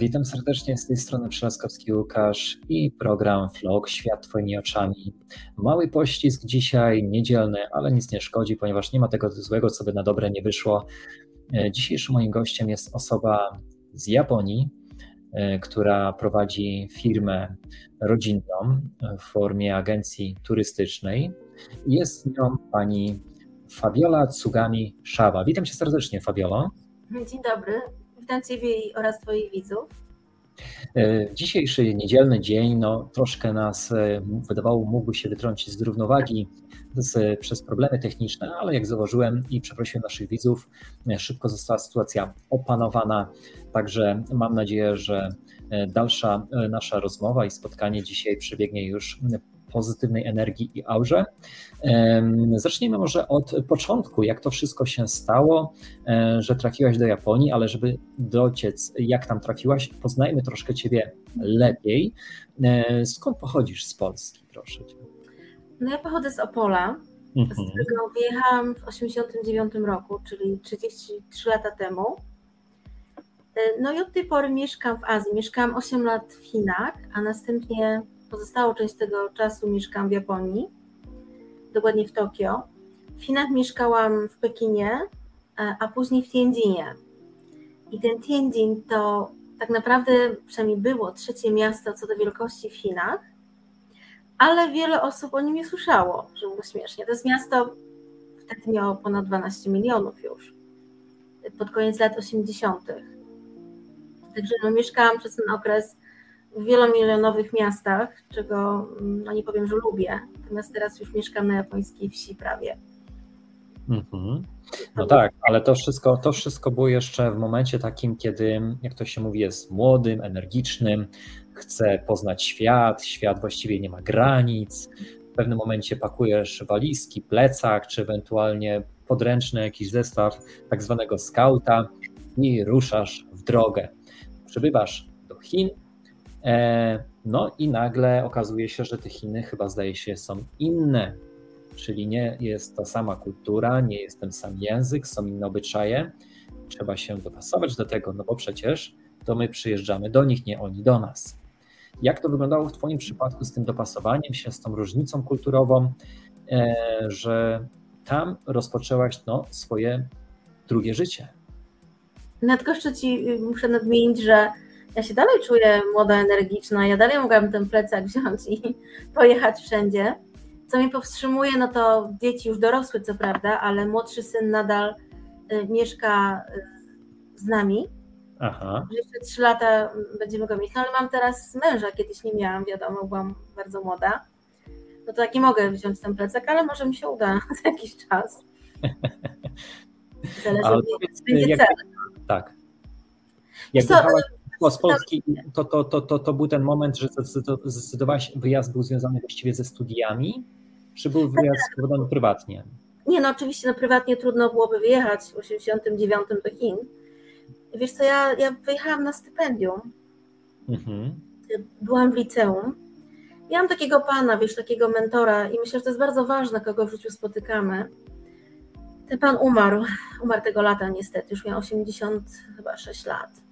Witam serdecznie z tej strony Przelaskowski Łukasz i program Vlog Świat Twoimi oczami. Mały pościsk dzisiaj, niedzielny, ale nic nie szkodzi, ponieważ nie ma tego złego, co by na dobre nie wyszło. E, dzisiejszym moim gościem jest osoba z Japonii, e, która prowadzi firmę rodzinną w formie agencji turystycznej. Jest nią pani Fabiola Tsugami Szawa. Witam cię serdecznie, Fabiolo. Dzień dobry. Witam Ciebie oraz Twoich widzów. E, dzisiejszy niedzielny dzień no, troszkę nas e, wydawało mógłby się wytrącić z równowagi z, przez problemy techniczne, ale jak zauważyłem i przeprosiłem naszych widzów, e, szybko została sytuacja opanowana. Także mam nadzieję, że dalsza nasza rozmowa i spotkanie dzisiaj przebiegnie już pozytywnej energii i aurze. Zacznijmy może od początku, jak to wszystko się stało, e, że trafiłaś do Japonii, ale żeby dociec, jak tam trafiłaś, poznajmy troszkę Ciebie lepiej. E, skąd pochodzisz z Polski, proszę Cię? No ja pochodzę z Opola, mhm. z którego wyjechałam w 1989 roku, czyli 33 lata temu. E, no i od tej pory mieszkam w Azji. Mieszkałam 8 lat w Chinach, a następnie pozostałą część tego czasu mieszkam w Japonii, dokładnie w Tokio. W Chinach mieszkałam w Pekinie, e, a później w Tianjinie. I ten Tianjin to tak naprawdę przynajmniej było trzecie miasto co do wielkości w Chinach, ale wiele osób o nim nie słyszało, że było śmiesznie. To jest miasto, wtedy miało ponad 12 milionów już, pod koniec lat 80. Także no, mieszkałam przez ten okres w wielomilionowych miastach, czego mm, no nie powiem, że lubię. Natomiast teraz już mieszkam na japońskiej wsi prawie. Mhm. No tak, ale to wszystko, to wszystko było jeszcze w momencie takim, kiedy, jak to się mówi, jest młodym, energicznym, chce poznać świat, świat właściwie nie ma granic. W pewnym momencie pakujesz walizki, plecak, czy ewentualnie podręczny jakiś zestaw tak zwanego skauta i ruszasz w drogę. Przybywasz do Chin, no i nagle okazuje się, że te Chiny chyba zdaje się są inne, czyli nie jest ta sama kultura, nie jest ten sam język, są inne obyczaje. Trzeba się dopasować do tego, no bo przecież to my przyjeżdżamy do nich, nie oni do nas. Jak to wyglądało w Twoim przypadku z tym dopasowaniem się, z tą różnicą kulturową, e, że tam rozpoczęłaś no, swoje drugie życie? Nadgoszczę Ci, muszę nadmienić, że ja się dalej czuję młoda, energiczna, ja dalej mogłabym ten plecak wziąć i pojechać wszędzie. Co mnie powstrzymuje, no to dzieci już dorosły, co prawda, ale młodszy syn nadal y, mieszka y, z nami. Aha. Jeszcze trzy lata będziemy go mieć. No ale mam teraz męża, kiedyś nie miałam, wiadomo, byłam bardzo młoda. No to tak nie mogę wziąć ten plecak, ale może mi się uda za jakiś czas. Zależy, ale będzie jak, cel. Tak. Jak co, z Polski, to, to, to, to, to był ten moment, że zdecydowałaś, wyjazd był związany właściwie ze studiami, czy był wyjazd spowodowany prywatnie? Nie, no oczywiście no, prywatnie trudno byłoby wyjechać w 89 do Chin. Wiesz co, ja, ja wyjechałam na stypendium. Mhm. Byłam w liceum. Ja mam takiego pana, wiesz, takiego mentora i myślę, że to jest bardzo ważne, kogo w życiu spotykamy. Ten pan umarł, umarł tego lata niestety, już miał 80 chyba 6 lat.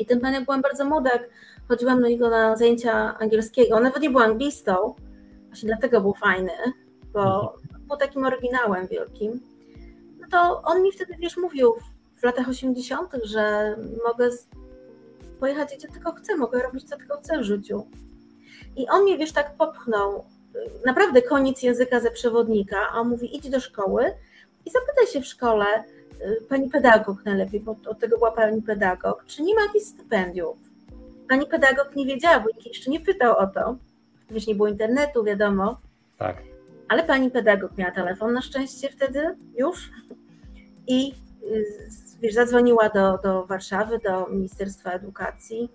I ten pan, jak byłam bardzo młoda, jak chodziłam do niego na zajęcia angielskiego, on nawet nie był anglistą, właśnie dlatego był fajny, bo mhm. był takim oryginałem wielkim. No to on mi wtedy, wiesz, mówił w latach 80., że mogę pojechać gdzie tylko chcę, mogę robić co tylko chcę w życiu. I on mnie, wiesz, tak popchnął, naprawdę koniec języka ze przewodnika, a on mówi idź do szkoły i zapytaj się w szkole, Y, pani pedagog najlepiej, bo od tego była pani pedagog, czy nie ma jakichś stypendiów? Pani pedagog nie wiedziała, bo nikt jeszcze nie pytał o to. Wiesz, nie było internetu, wiadomo. Tak. Ale pani pedagog miała telefon na szczęście wtedy już i y, wiesz, zadzwoniła do, do Warszawy, do Ministerstwa Edukacji.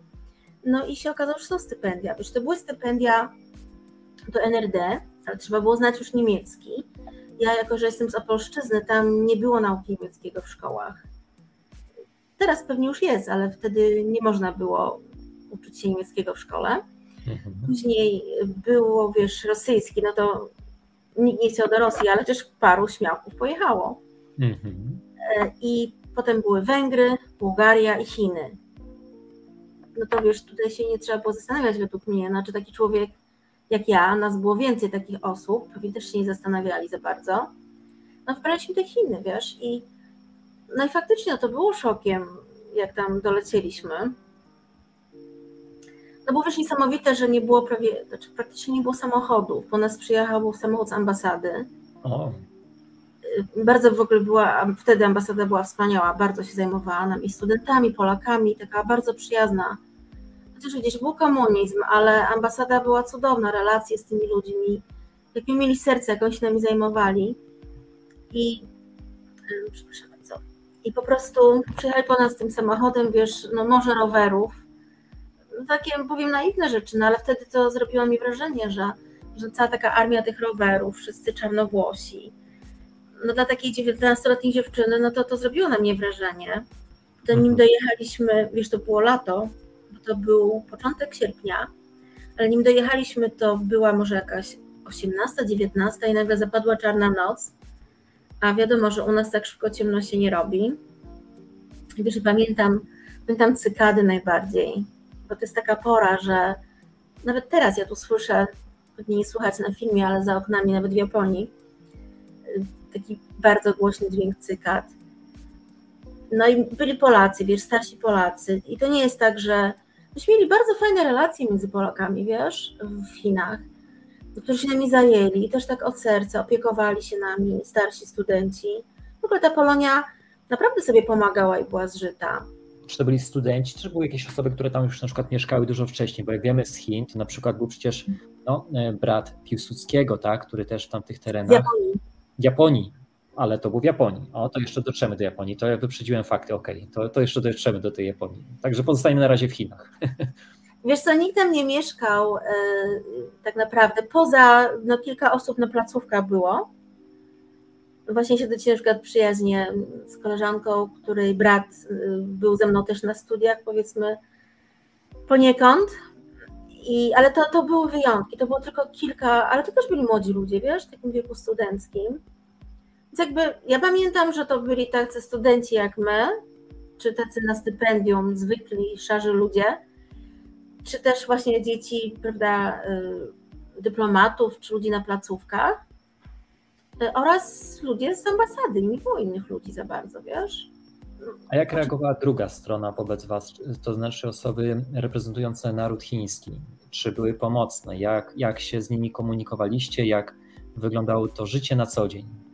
No i się okazało, że są stypendia. Wiesz, to były stypendia do NRD, ale trzeba było znać już niemiecki ja jako, że jestem z Opolszczyzny, tam nie było nauki niemieckiego w szkołach. Teraz pewnie już jest, ale wtedy nie można było uczyć się niemieckiego w szkole. Mhm. Później było, wiesz, rosyjski, no to nikt nie chciał do Rosji, ale też paru śmiałków pojechało. Mhm. E, I potem były Węgry, Bułgaria i Chiny. no to wiesz, tutaj się nie trzeba było zastanawiać według mnie, znaczy taki człowiek jak ja, nas było więcej takich osób, pewnie też się nie zastanawiali za bardzo, no wybraliśmy te Chiny, wiesz, i no i faktycznie no to było szokiem, jak tam dolecieliśmy. No było też niesamowite, że nie było prawie, znaczy praktycznie nie było samochodów. Po nas przyjechał samochód z ambasady. O. Bardzo w ogóle była, wtedy ambasada była wspaniała, bardzo się zajmowała nami, studentami, Polakami, taka bardzo przyjazna. Chociaż gdzieś był komunizm, ale ambasada była cudowna, relacje z tymi ludźmi, jakie mieli serce, jak oni się nami zajmowali. I przepraszam bardzo. I po prostu przyjechali po nas tym samochodem, wiesz, no może rowerów, no takie powiem naiwne rzeczy, no ale wtedy to zrobiło mi wrażenie, że, że cała taka armia tych rowerów, wszyscy czarnowłosi, no dla takiej 19-letniej dziewczyny, no to to zrobiło na mnie wrażenie. Potem nim mhm. dojechaliśmy, wiesz, to było lato, to był początek sierpnia, ale nim dojechaliśmy, to była może jakaś 18, 19 i nagle zapadła czarna noc, a wiadomo, że u nas tak szybko ciemno się nie robi. Wiesz, pamiętam, pamiętam cykady najbardziej bo to jest taka pora, że nawet teraz ja tu słyszę, pewnie nie słuchać na filmie, ale za oknami, nawet w Japonii, taki bardzo głośny dźwięk cykad. No i byli Polacy, wiesz, starsi Polacy. I to nie jest tak, że myśmy mieli bardzo fajne relacje między Polakami, wiesz, w Chinach, którzy się nami zajęli i też tak od serca opiekowali się nami, starsi studenci. W ogóle ta Polonia naprawdę sobie pomagała i była zżyta czy to byli studenci, czy były jakieś osoby, które tam już na przykład mieszkały dużo wcześniej, bo jak wiemy z Chin, to na przykład był przecież no, e, brat Piłsudskiego, tak, który też w tamtych terenach... Japonii. Japonii, ale to był w Japonii. O, to jeszcze dotrzemy do Japonii. To ja wyprzedziłem fakty, okej, okay. to, to jeszcze dotrzemy do tej Japonii. Także pozostajemy na razie w Chinach. Wiesz co, nikt tam nie mieszkał e, tak naprawdę, poza no, kilka osób na placówkach było, Właśnie się do ciężko przyjaźnie z koleżanką, której brat y, był ze mną też na studiach, powiedzmy poniekąd. I, ale to, to były wyjątki, to było tylko kilka, ale to też byli młodzi ludzie, wiesz, w takim wieku studenckim. Więc jakby ja pamiętam, że to byli tacy studenci jak my, czy tacy na stypendium, zwykli, szarzy ludzie, czy też właśnie dzieci, prawda, y, dyplomatów, czy ludzi na placówkach. E, oraz ludzie z ambasady, nie było innych ludzi za bardzo, wiesz? A jak reagowała druga strona wobec Was, to znaczy osoby reprezentujące naród chiński? Czy były pomocne? Jak, jak się z nimi komunikowaliście? Jak wyglądało to życie na co dzień?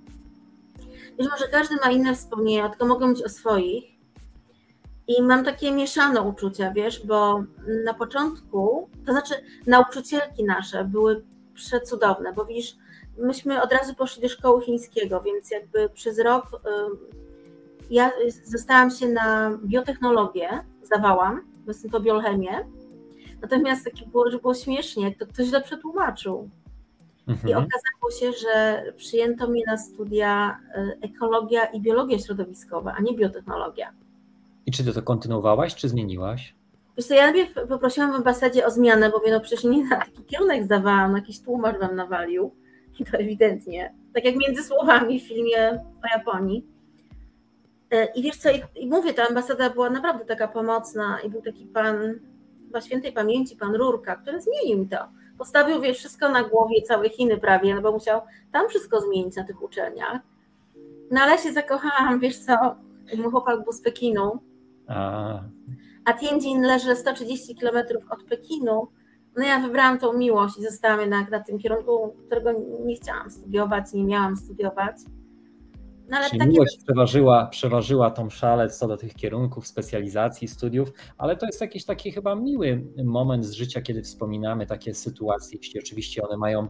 Wiesz, może każdy ma inne wspomnienia, tylko mogę mówić o swoich. I mam takie mieszane uczucia, wiesz, bo na początku, to znaczy nauczycielki nasze były przecudowne, bo widzisz, myśmy od razu poszli do szkoły chińskiego, więc jakby przez rok ja zostałam się na biotechnologię, zdawałam, bo jestem to biochemię, natomiast takie było, że było śmiesznie, to ktoś źle przetłumaczył. Mhm. I okazało się, że przyjęto mnie na studia y, ekologia i biologia środowiskowa, a nie biotechnologia. I czy ty to kontynuowałaś, czy zmieniłaś? Wiesz co, ja najpierw poprosiłam w ambasadzie o zmianę, bo no przecież nie na taki kierunek zdawałam, jakiś tłumacz wam nawalił. I to ewidentnie. Tak jak między słowami w filmie o Japonii. E, I wiesz co, i mówię, ta ambasada była naprawdę taka pomocna i był taki pan, chyba świętej pamięci, pan Rurka, który zmienił mi to. Postawił, wiesz, wszystko na głowie, całe Chiny prawie, no bo musiał tam wszystko zmienić na tych uczelniach. No ale się zakochałam, wiesz co, mój chłopak był z Pekinu, a, a Tianjin leży 130 kilometrów od Pekinu, no ja wybrałam tą miłość i zostałam jednak na tym kierunku, którego nie chciałam studiować, nie miałam studiować. No, Czyli takie... miłość przeważyła, przeważyła tą szalę co do tych kierunków, specjalizacji, studiów, ale to jest jakiś taki chyba miły moment z życia, kiedy wspominamy takie sytuacje, jeśli oczywiście one mają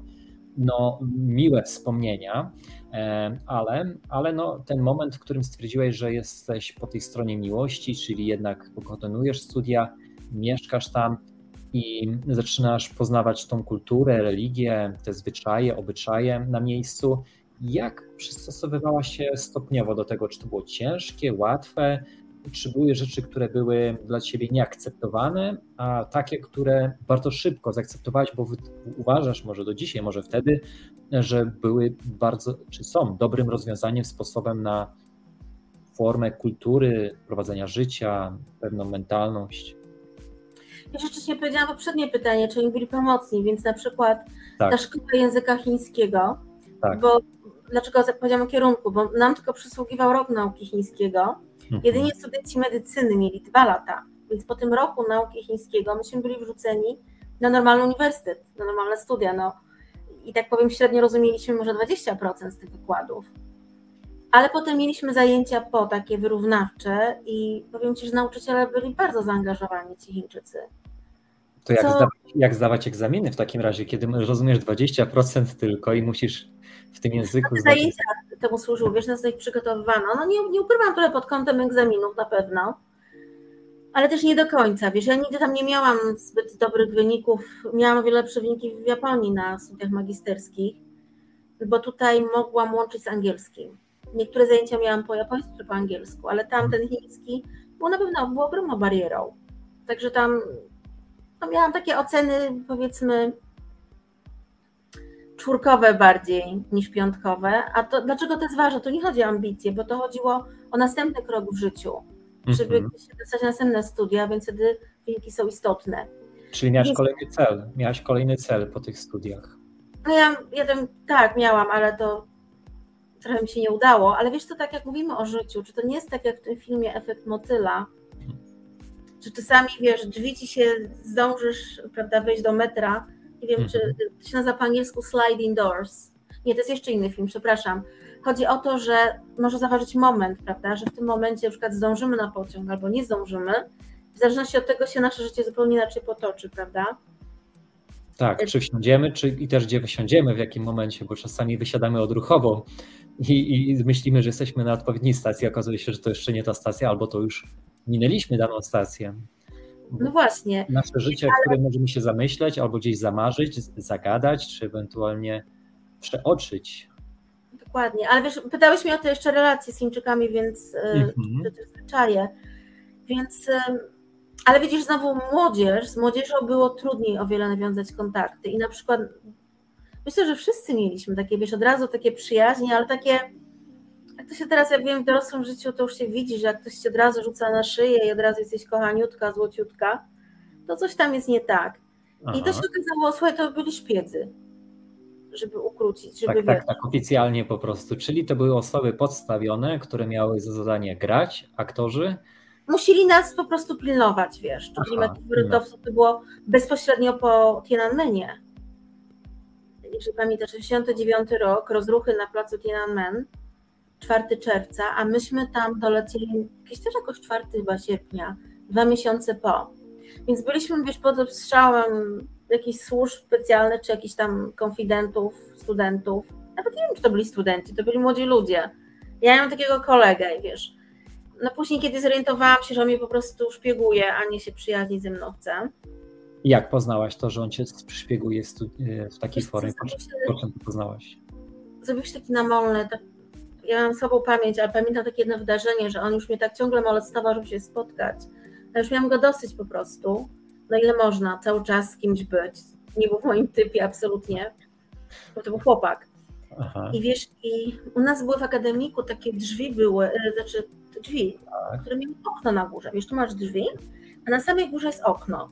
no, miłe wspomnienia, e, ale, ale no, ten moment, w którym stwierdziłeś, że jesteś po tej stronie miłości, czyli jednak kontynuujesz studia, mieszkasz tam, i zaczynasz poznawać tą kulturę, religię, te zwyczaje, obyczaje na miejscu. Jak przystosowywałaś się stopniowo do tego? Czy to było ciężkie, łatwe? Czy były rzeczy, które były dla ciebie nieakceptowane, a takie, które bardzo szybko zaakceptowałaś, bo uważasz, może do dzisiaj, może wtedy, że były bardzo, czy są dobrym rozwiązaniem, sposobem na formę kultury, prowadzenia życia, pewną mentalność? jeszcze wcześniej powiedziałam poprzednie pytanie, czy oni byli pomocni, więc na przykład tak. ta szkoła języka chińskiego, tak. bo dlaczego powiedziałam o kierunku, bo nam tylko przysługiwał rok nauki chińskiego, mhm. jedynie studenci medycyny mieli dwa lata, więc po tym roku nauki chińskiego myśmy byli wrzuceni na normalny uniwersytet, na normalne studia, no i tak powiem średnio rozumieliśmy może 20% z tych wykładów. Ale potem mieliśmy zajęcia po takie wyrównawcze i powiem Ci, że nauczyciele byli bardzo zaangażowani, ci Chińczycy. To jak, Co... zdawać, jak zdawać egzaminy w takim razie, kiedy rozumiesz 20% tylko i musisz w tym języku... Te zajęcia temu służyły, wiesz, nas ich przygotowywano. No nie, nie ukrywam trochę pod kątem egzaminów na pewno, ale też nie do końca, wiesz, ja nigdy tam nie miałam zbyt dobrych wyników, miałam o wiele lepsze wyniki w Japonii na studiach magisterskich, bo tutaj mogłam łączyć z angielskim. Niektóre zajęcia miałam po japońsku czy po angielsku, ale tamten chiński był na pewno był ogromną barierą. Także tam no miałam takie oceny, powiedzmy, czwórkowe bardziej niż piątkowe. A to dlaczego to jest ważne? To nie chodzi o ambicje, bo to chodziło o następny krok w życiu, żeby mm -hmm. się dostać na następne studia, więc wtedy wyniki są istotne. Czyli miałaś więc... kolejny cel, miałaś kolejny cel po tych studiach. No ja jeden, tak, miałam, ale to trochę mi się nie udało, ale wiesz co, tak jak mówimy o życiu, czy to nie jest tak jak w tym filmie Efekt Motyla, że czasami, wiesz, drzwi ci się, zdążysz, prawda, wejść do metra, nie wiem, czy mhm. to się nazywa po angielsku sliding doors. Nie, to jest jeszcze inny film, przepraszam. Chodzi o to, że może zaważyć moment, prawda, że w tym momencie na przykład zdążymy na pociąg albo nie zdążymy. W zależności od tego się nasze życie zupełnie inaczej potoczy, prawda? Tak, czy wsiądziemy, czy i też gdzie wysiądziemy, w jakim momencie, bo czasami wysiadamy odruchowo i, i myślimy, że jesteśmy na odpowiedniej stacji, okazuje się, że to jeszcze nie ta stacja, albo to już minęliśmy daną stację. No właśnie. Nasze życie, Ale... które możemy się zamyśleć, albo gdzieś zamarzyć, zagadać, czy ewentualnie przeoczyć. Dokładnie, ale wiesz, pytałeś mnie o te jeszcze relacje z Chińczykami, więc -hmm. te zwyczaje. Więc, ale widzisz, znowu młodzież, z młodzieżą było trudniej o wiele nawiązać kontakty i na przykład myślę, że wszyscy mieliśmy takie, wiesz, od razu takie przyjaźnie, ale takie, to się teraz, jak wiem, w dorosłym życiu, to już się widzi, że jak ktoś się od razu rzuca na szyję i od razu jesteś kochaniutka, złociutka, to coś tam jest nie tak. Aha. I to się okazało, słuchaj, to byli szpiedzy, żeby ukrócić, żeby tak, tak, tak, oficjalnie po prostu. Czyli to były osoby podstawione, które miały za zadanie grać, aktorzy, musieli nas po prostu pilnować, wiesz. Czyli metrów to było bezpośrednio po Tiananmenie jeżeli pamiętasz, 69 rok, rozruchy na placu Tiananmen, 4 czerwca, a myśmy tam dolecieli jakieś też jakoś 4 chyba sierpnia, dwa miesiące po. Więc byliśmy, wiesz, pod obstrzałem jakichś służb specjalnych, czy jakichś tam konfidentów, studentów. Nawet nie wiem, czy to byli studenci, to byli młodzi ludzie. Ja mam takiego kolegę i wiesz, no później, kiedy zorientowałam się, że on mnie po prostu szpieguje, a nie się przyjaźni ze mną chce, jak poznałaś to, że on cię szpieguje w takiej formie? Po czym to poznałaś? Zrobiłeś taki namolny, tak, ja mam słabą pamięć, ale pamiętam takie jedno wydarzenie, że on już mnie tak ciągle molestował, żeby się spotkać. Ja już miałam go dosyć po prostu, na ile można cały czas z kimś być. Nie był w moim typie absolutnie, bo to był chłopak. Aha. I wiesz, i u nas były w akademiku takie drzwi były, e, znaczy drzwi, tak. które miały okno na górze. Wiesz, tu masz drzwi, a na samej górze jest okno.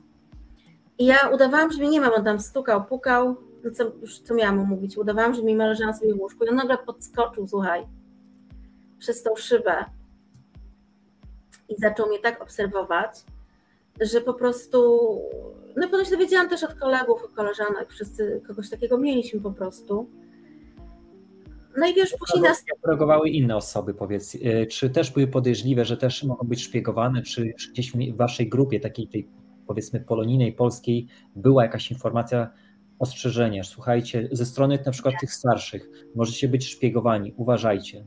I ja udawałam, że mnie nie ma, on tam stukał, pukał, no co, już co miałam mu mówić, udawałam, że mi ma leżałam sobie w łóżku i on nagle podskoczył, słuchaj, przez tą szybę i zaczął mnie tak obserwować, że po prostu, no się dowiedziałam też od kolegów, od koleżanek, wszyscy kogoś takiego mieliśmy po prostu. No i wiesz, później nas... Reagowały inne osoby, powiedz, y, czy też były podejrzliwe, że też mogą być szpiegowane, czy gdzieś w waszej grupie, takiej tej powiedzmy polonijnej polskiej była jakaś informacja, ostrzeżenie, słuchajcie, ze strony na przykład tych starszych, możecie być szpiegowani, uważajcie.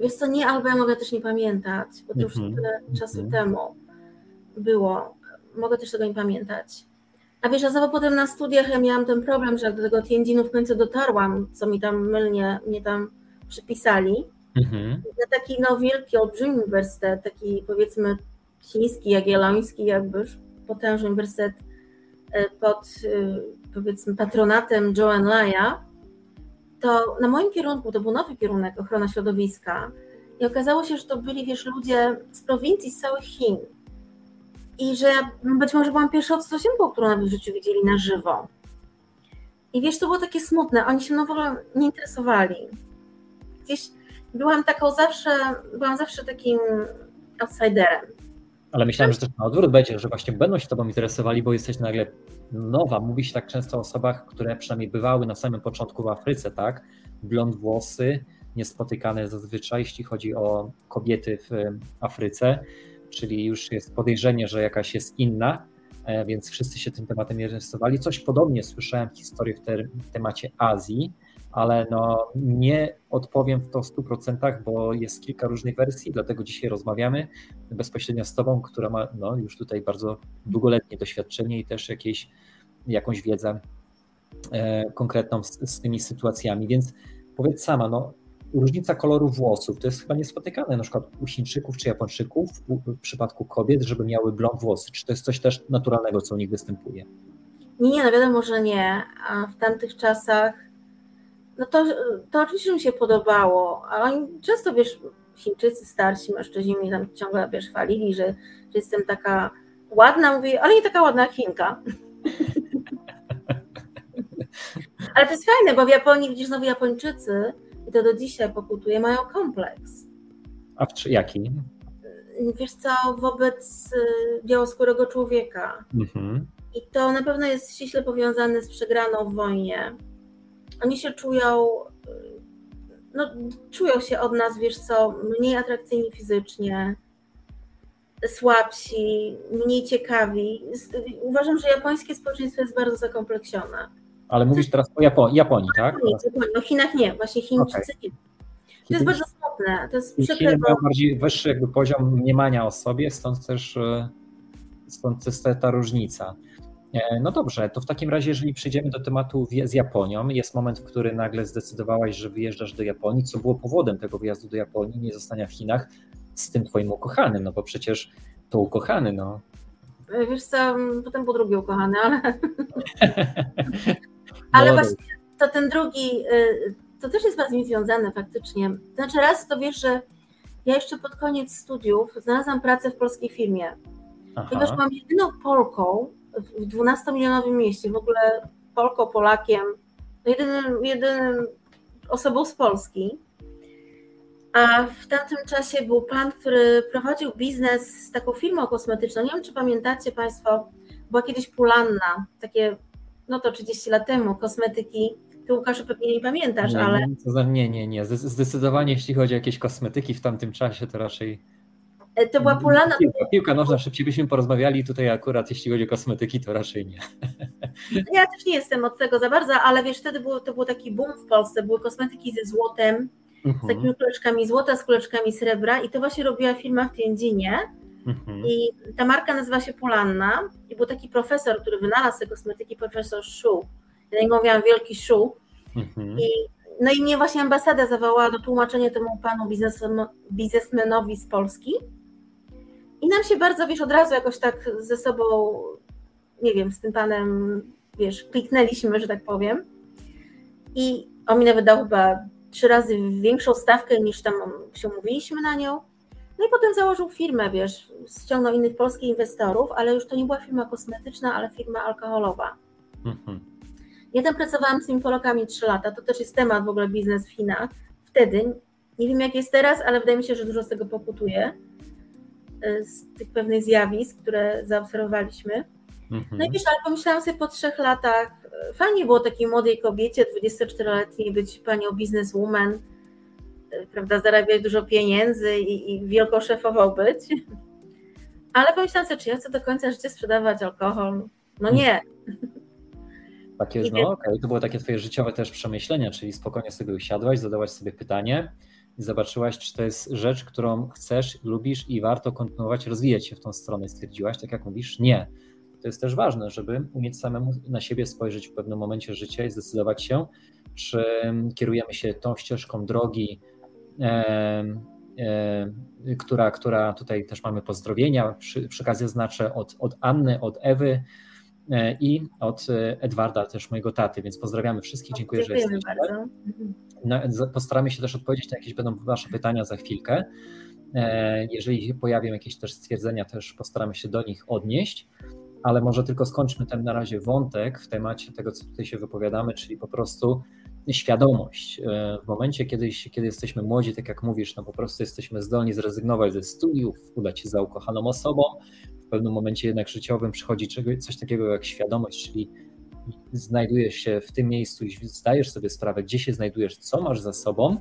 Wiesz co, nie, albo ja mogę też nie pamiętać, bo to już mm -hmm. tyle czasu mm -hmm. temu było. Mogę też tego nie pamiętać. A wiesz, a znowu potem na studiach ja miałam ten problem, że jak do tego Tianjinu w końcu dotarłam, co mi tam mylnie mnie tam przypisali, na taki no wielki, olbrzymi uniwersytet, taki powiedzmy chiński, jagielloński jakby, potężny uniwersytet e, pod e, powiedzmy patronatem Joan Laja, to na moim kierunku, to był nowy kierunek ochrona środowiska i okazało się, że to byli, wiesz, ludzie z prowincji z całych Chin. I że być może byłam pierwszą cudzoziemką, którą nawet w życiu widzieli na żywo. I wiesz, to było takie smutne. Oni się no w ogóle nie interesowali. Gdzieś byłam taką zawsze, byłam zawsze takim outsiderem. Ale myślałem, że też na odwrót będzie, że właśnie będą się tobą interesowali, bo jesteś nagle nowa. Mówi się tak często o osobach, które przynajmniej bywały na samym początku w Afryce, tak? Blond włosy, niespotykane zazwyczaj, jeśli chodzi o kobiety w Afryce, czyli już jest podejrzenie, że jakaś jest inna, e, więc wszyscy się tym tematem interesowali. Coś podobnie słyszałem historię w, te, w temacie Azji, ale no nie odpowiem w to w 100%, bo jest kilka różnych wersji, dlatego dzisiaj rozmawiamy bezpośrednio z Tobą, która ma no, już tutaj bardzo długoletnie doświadczenie i też jakieś, jakąś wiedzę e, konkretną z, z, tymi sytuacjami. Więc powiedz sama, no, różnica koloru włosów to jest chyba niespotykane na przykład u Chińczyków czy Japończyków w przypadku kobiet, żeby miały blond włosy. Czy to jest coś też naturalnego, co u nich występuje? Nie, nie, no wiadomo, że nie. A w tamtych czasach no to, to oczywiście mi się podobało, a oni często, wiesz, Chińczycy, starsi mężczyźni mi tam ciągle, wiesz, chwalili, że, że jestem taka ładna, mówię, ale nie taka ładna jak Chinka. ale to jest fajne, bo w Japonii, widzisz, znowu Japończycy, i to do dzisiaj pokutuje, mają kompleks. A w jaki? Wiesz co, wobec y, białoskórego człowieka. Mhm. I to na pewno jest ściśle powiązane z przegraną w wojnie oni się czują, no, czują się od nas, wiesz co, mniej atrakcyjni fizycznie, słabsi, mniej ciekawi. Uważam, że japońskie społeczeństwo jest bardzo zakompleksione. Ale mówisz teraz o Japonii, Japonii tak? Japonii, Japonii. No Chinach nie, właśnie Chińczycy okay. nie. To jest bardzo smutne. To jest Chiny mają bardziej wyższy jakby poziom mniemania o sobie, stąd też e, stąd jest ta różnica. E, no dobrze, to w takim razie, jeżeli przejdziemy do tematu z Japonią, jest moment, w który nagle zdecydowałaś, że wyjeżdżasz do Japonii. Co było powodem tego wyjazdu do Japonii, nie zostania w Chinach z tym twoim ukochanym? No bo przecież to ukochany, no. E, wiesz co, potem był drugi ukochany, ale. ale no, właśnie to ten drugi, y, to też jest z nim związane faktycznie. Znaczy, raz to wiesz, że ja jeszcze pod koniec studiów znalazłam pracę w polskiej firmie. Aha. Ponieważ byłam jedyną Polką, w 12-milionowym mieście, w ogóle Polką, Polakiem, jedynym, jedynym osobą z Polski. A w tamtym czasie był pan, który prowadził biznes z taką firmą kosmetyczną. Nie wiem, czy pamiętacie Państwo, była kiedyś Pulanna, takie, no to 30 lat temu, kosmetyki. Ty Łukaszu pewnie nie pamiętasz, nie, ale. Nie, nie, nie. Zdecydowanie, jeśli chodzi o jakieś kosmetyki w tamtym czasie, to raczej to była Polana. Piłka, piłka nożna, szybciej byśmy porozmawiali. Tutaj akurat, jeśli chodzi o kosmetyki, to raczej nie. Ja też nie jestem od tego za bardzo, ale wiesz, wtedy było, to był taki boom w Polsce. Były kosmetyki ze złotem, mhm. z takimi kuleczkami złota, z kuleczkami srebra i to właśnie robiła firma w Tianjinie. Mhm. I ta marka nazywa się Polanna i był taki profesor, który wynalazł te kosmetyki, profesor Shu. Ja nie mówiłam wielki Shu. Mhm. I, no i mnie właśnie ambasada zawołała do tłumaczenia temu panu biznesmenowi z Polski. I nam się bardzo, wiesz, od razu jakoś tak ze sobą, nie wiem, z tym panem, wiesz, kliknęliśmy, że tak powiem. I on mi nawet dał chyba trzy razy większą stawkę niż tam się umówiliśmy na nią. No i potem założył firmę, wiesz, ściągnął innych polskich inwestorów, ale już to nie była firma kosmetyczna, ale firma alkoholowa. Mhm. Ja tam pracowałam z tymi Polakami trzy lata, to też jest temat w ogóle biznes w Chinach. Wtedy, nie wiem jak jest teraz, ale wydaje mi się, że dużo z tego pokutuje. Y, z tych pewnych zjawisk, które zaobserwowaliśmy. Mhm. No i wiesz, ale pomyślałam sobie po trzech latach, y, fajnie było takiej młodej kobiecie, 24-letniej, być panią bizneswoman, y, prawda, zarabiać dużo pieniędzy i, i wielką szefową być. Ale pomyślałam sobie, czy ja chcę do końca życia sprzedawać alkohol? No nie. Takie, no okej, okay. to było takie twoje życiowe też przemyślenia, czyli spokojnie sobie usiadłaś, zadałaś sobie pytanie, i zobaczyłaś, czy to jest rzecz, którą chcesz, lubisz i warto kontynuować, rozwijać się w tą stronę. Stwierdziłaś, tak jak mówisz, nie. To jest też ważne, żeby umieć samemu na siebie spojrzeć w pewnym momencie życia i zdecydować się, czy kierujemy się tą ścieżką drogi, e, e, która, która tutaj też mamy pozdrowienia. Przy, przy okazji znaczę od, od Anny, od Ewy, E, i od e, Edwarda, też mojego taty, więc pozdrawiamy wszystkich, dziękuję, Dziękujemy że jesteście. bardzo. No, postaramy się też odpowiedzieć na jakieś będą Wasze pytania za chwilkę. E, jeżeli pojawią jakieś też stwierdzenia, też postaramy się do nich odnieść, ale może tylko skończmy ten na razie wątek w temacie tego, co tutaj się wypowiadamy, czyli po prostu świadomość. E, w momencie, kiedy, kiedy jesteśmy młodzi, tak jak mówisz, no po prostu jesteśmy zdolni zrezygnować ze studiów, udać się za ukochaną osobą. W pewnym momencie jednak życiowym przychodzi coś takiego jak świadomość, czyli znajdujesz się w tym miejscu i zdajesz sobie sprawę, gdzie się znajdujesz, co masz za sobą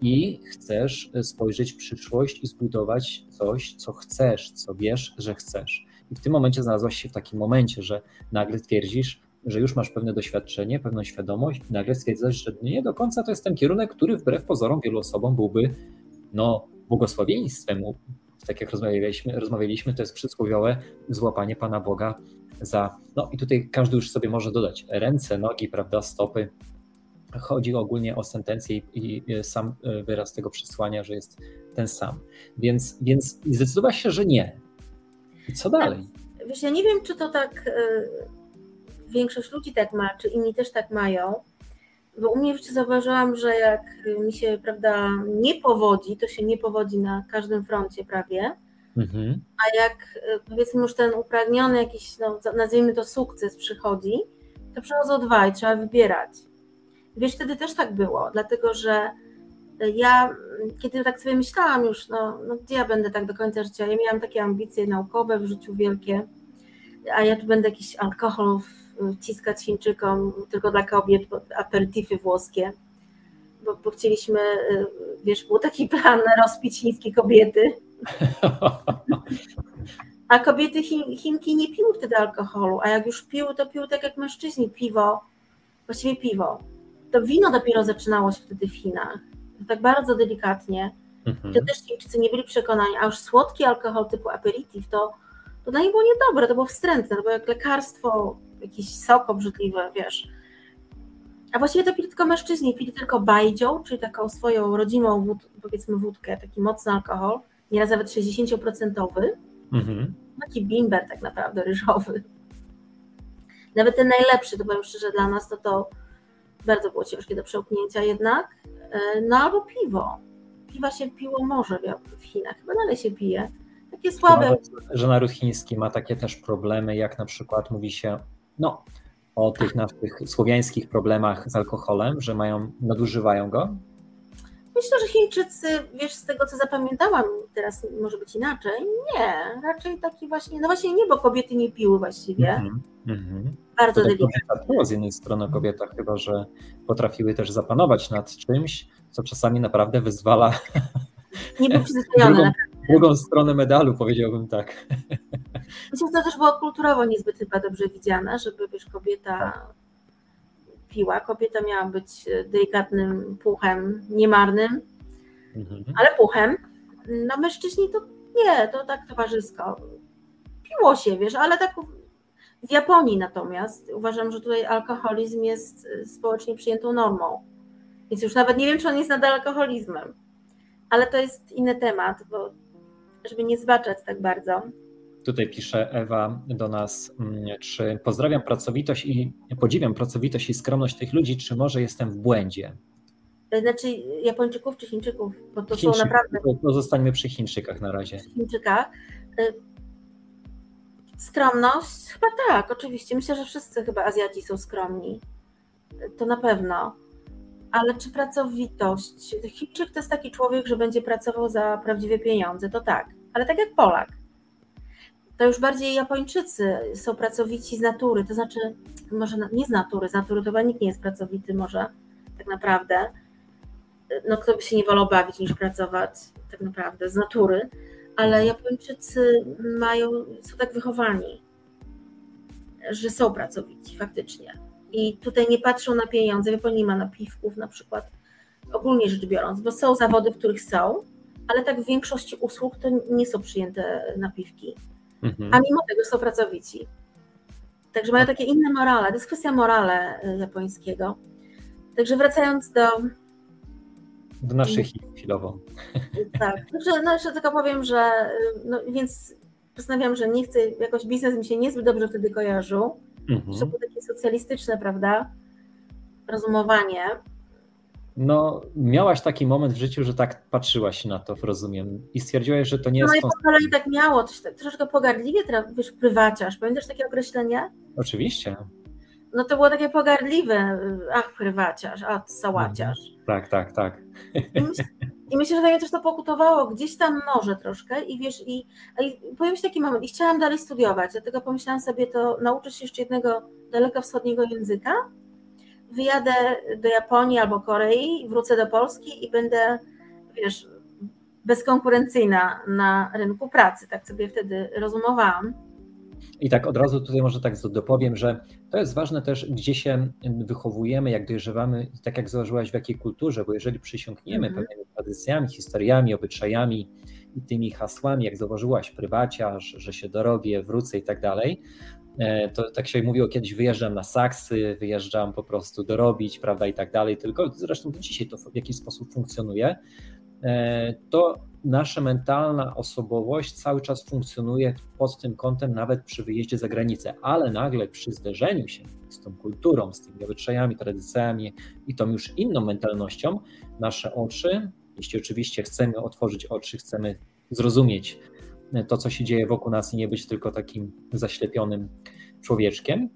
i chcesz spojrzeć w przyszłość i zbudować coś, co chcesz, co wiesz, że chcesz. I w tym momencie znalazłaś się w takim momencie, że nagle twierdzisz, że już masz pewne doświadczenie, pewną świadomość i nagle stwierdzasz, że nie do końca to jest ten kierunek, który wbrew pozorom wielu osobom byłby no, błogosławieństwem. Tak jak rozmawialiśmy, rozmawialiśmy, to jest przysłowiowe złapanie Pana Boga za, no i tutaj każdy już sobie może dodać ręce, nogi, prawda, stopy. Chodzi ogólnie o sentencję i, i sam wyraz tego przesłania, że jest ten sam. Więc, więc zdecydowałaś się, że nie. I co dalej? Wiesz, ja nie wiem, czy to tak y, większość ludzi tak ma, czy inni też tak mają, bo u mnie jeszcze zauważyłam, że jak mi się, prawda, nie powodzi, to się nie powodzi na każdym froncie prawie, mhm. a jak y, powiedzmy już ten upragniony jakiś, no, nazwijmy to sukces przychodzi, to przychodzą dwa i trzeba wybierać. Wiesz, wtedy też tak było, dlatego że ja, kiedy tak sobie myślałam już, no, no gdzie ja będę tak do końca życia, ja miałam takie ambicje naukowe w życiu wielkie, a ja tu będę jakiś alkohol wciskać Chińczykom tylko dla kobiet, aperitify włoskie, bo, bo chcieliśmy, y, wiesz, był taki plan rozpić chińskie kobiety. A kobiety Chin, Chinki nie piły wtedy alkoholu, a jak już piły, to piły tak jak mężczyźni, piwo, właściwie piwo. To wino dopiero zaczynało się wtedy w Chinach tak bardzo delikatnie. Mhm. To też Chińczycy nie byli przekonani, a już słodki alkohol typu aperitif to, to dla nich było niedobre, to było wstrętne, to było jak lekarstwo, jakiś sok obrzydliwy, wiesz. A właściwie to pili tylko mężczyźni, pili tylko bajdzią, czyli taką swoją rodzimą, wód, powiedzmy wódkę, taki mocny alkohol, nieraz nawet 60%. Mhm. Taki bimber tak naprawdę, ryżowy. Nawet ten najlepszy, to powiem szczerze, dla nas to to bardzo było ciężkie do przełknięcia jednak. E, no albo piwo. Piwa się piło może w Chinach, chyba dalej się pije. Takie słabe. Że naród chiński ma takie też problemy, jak na przykład mówi się, no, o tych naszych słowiańskich problemach z alkoholem, że mają, nadużywają go? Myślę, że Chińczycy, wiesz, z tego co zapamiętałam, teraz może być inaczej. Nie, raczej taki właśnie, no właśnie nie, bo kobiety nie piły właściwie. Mm -hmm. Bardzo tak delikatnie. Było z jednej strony kobieta chyba, że potrafiły też zapanować nad czymś, co czasami naprawdę wyzwala. Nie był przyzwyczajony. Drugą, drugą stronę medalu, powiedziałbym tak. Myślę, że to też było kulturowo niezbyt chyba dobrze widziane, żeby wiesz, kobieta tak piła. Kobieta miała być e, delikatnym puchem, niemarnym, mhm. ale puchem. No mężczyźni to nie, to tak towarzysko. Piło się, wiesz, ale tak w Japonii natomiast uważam, że tutaj alkoholizm jest e, społecznie przyjętą normą. Więc już nawet nie wiem, czy on jest nadal alkoholizmem. Ale to jest inny temat, bo żeby nie zbaczać tak bardzo. Tutaj pisze Ewa do nas, mm, czy pozdrawiam pracowitość i podziwiam pracowitość i skromność tych ludzi, czy może jestem w błędzie? Znaczy Japończyków czy Chińczyków? Bo to są naprawdę. No zostańmy przy Chińczykach na razie. Chińczykach. Y, skromność? Chyba tak, oczywiście. Myślę, że wszyscy chyba Azjaci są skromni. To na pewno. Ale czy pracowitość? Chińczyk to jest taki człowiek, że będzie pracował za prawdziwe pieniądze, to tak. Ale tak jak Polak to już bardziej Japończycy są pracowici z natury, to znaczy, może nie z natury, z natury to chyba nikt nie jest pracowity, może tak naprawdę. No, kto by się nie wolał bawić niż pracować, tak naprawdę, z natury, ale Japończycy mają, są tak wychowani, że są pracowici faktycznie. I tutaj nie patrzą na pieniądze, w Japonii nie ma napiwków na przykład, ogólnie rzecz biorąc, bo są zawody, w których są, ale tak w większości usług to nie są przyjęte napiwki mhm. a mimo tego są pracowici. Także mają takie inne morale. To jest kwestia morale y, japońskiego. Także wracając do. Do naszych chwilowo. Tak. Także, no jeszcze tylko powiem, że y, no, więc postanawiam, że nie chcę, jakoś biznes mi się niezbyt dobrze wtedy kojarzył. Mhm. To było takie socjalistyczne, prawda? Rozumowanie. No, miałaś taki moment w życiu, że tak patrzyłaś na to, rozumiem, i stwierdziłaś, że to nie jest. No i po kolei tak miało, tak, troszkę pogardliwie, wiesz, prywaciarz. Pamiętasz takie określenie? Oczywiście. No to było takie pogardliwe, ach, prywaciarz, a sałaciarz. Mhm. Tak, tak, tak. I myślę, I myślę, że mnie też to pokutowało gdzieś tam może troszkę i wiesz, i, i pojawił się taki moment i chciałam dalej studiować, dlatego pomyślałam sobie, to nauczę się jeszcze jednego dalekowschodniego języka, wyjadę do Japonii albo Korei, wrócę do Polski i będę, wiesz, bezkonkurencyjna na rynku pracy. Tak sobie wtedy rozumowałam. I tak od razu tutaj może tak dopowiem, że to jest ważne też, gdzie się wychowujemy, jak dojrzewamy, tak jak zauważyłaś, w jakiej kulturze, bo jeżeli przysiągniemy mm -hmm. pewnymi tradycjami, historiami, obyczajami i tymi hasłami, jak zauważyłaś, prywaciarz, że się dorobię, wrócę i tak dalej, to tak się mówiło kiedyś, wyjeżdżam na saksy, wyjeżdżam po prostu dorobić, prawda, i tak dalej, tylko zresztą do dzisiaj to w jakiś sposób funkcjonuje, e, to nasza mentalna osobowość cały czas funkcjonuje pod tym kątem nawet przy wyjeździe za granicę, ale nagle przy zderzeniu się z tą kulturą, z tymi obyczajami, tradycjami i tą już inną mentalnością, nasze oczy, jeśli oczywiście chcemy otworzyć oczy, chcemy zrozumieć to, co się dzieje wokół nas i nie być tylko takim zaślepionym człowieczkiem,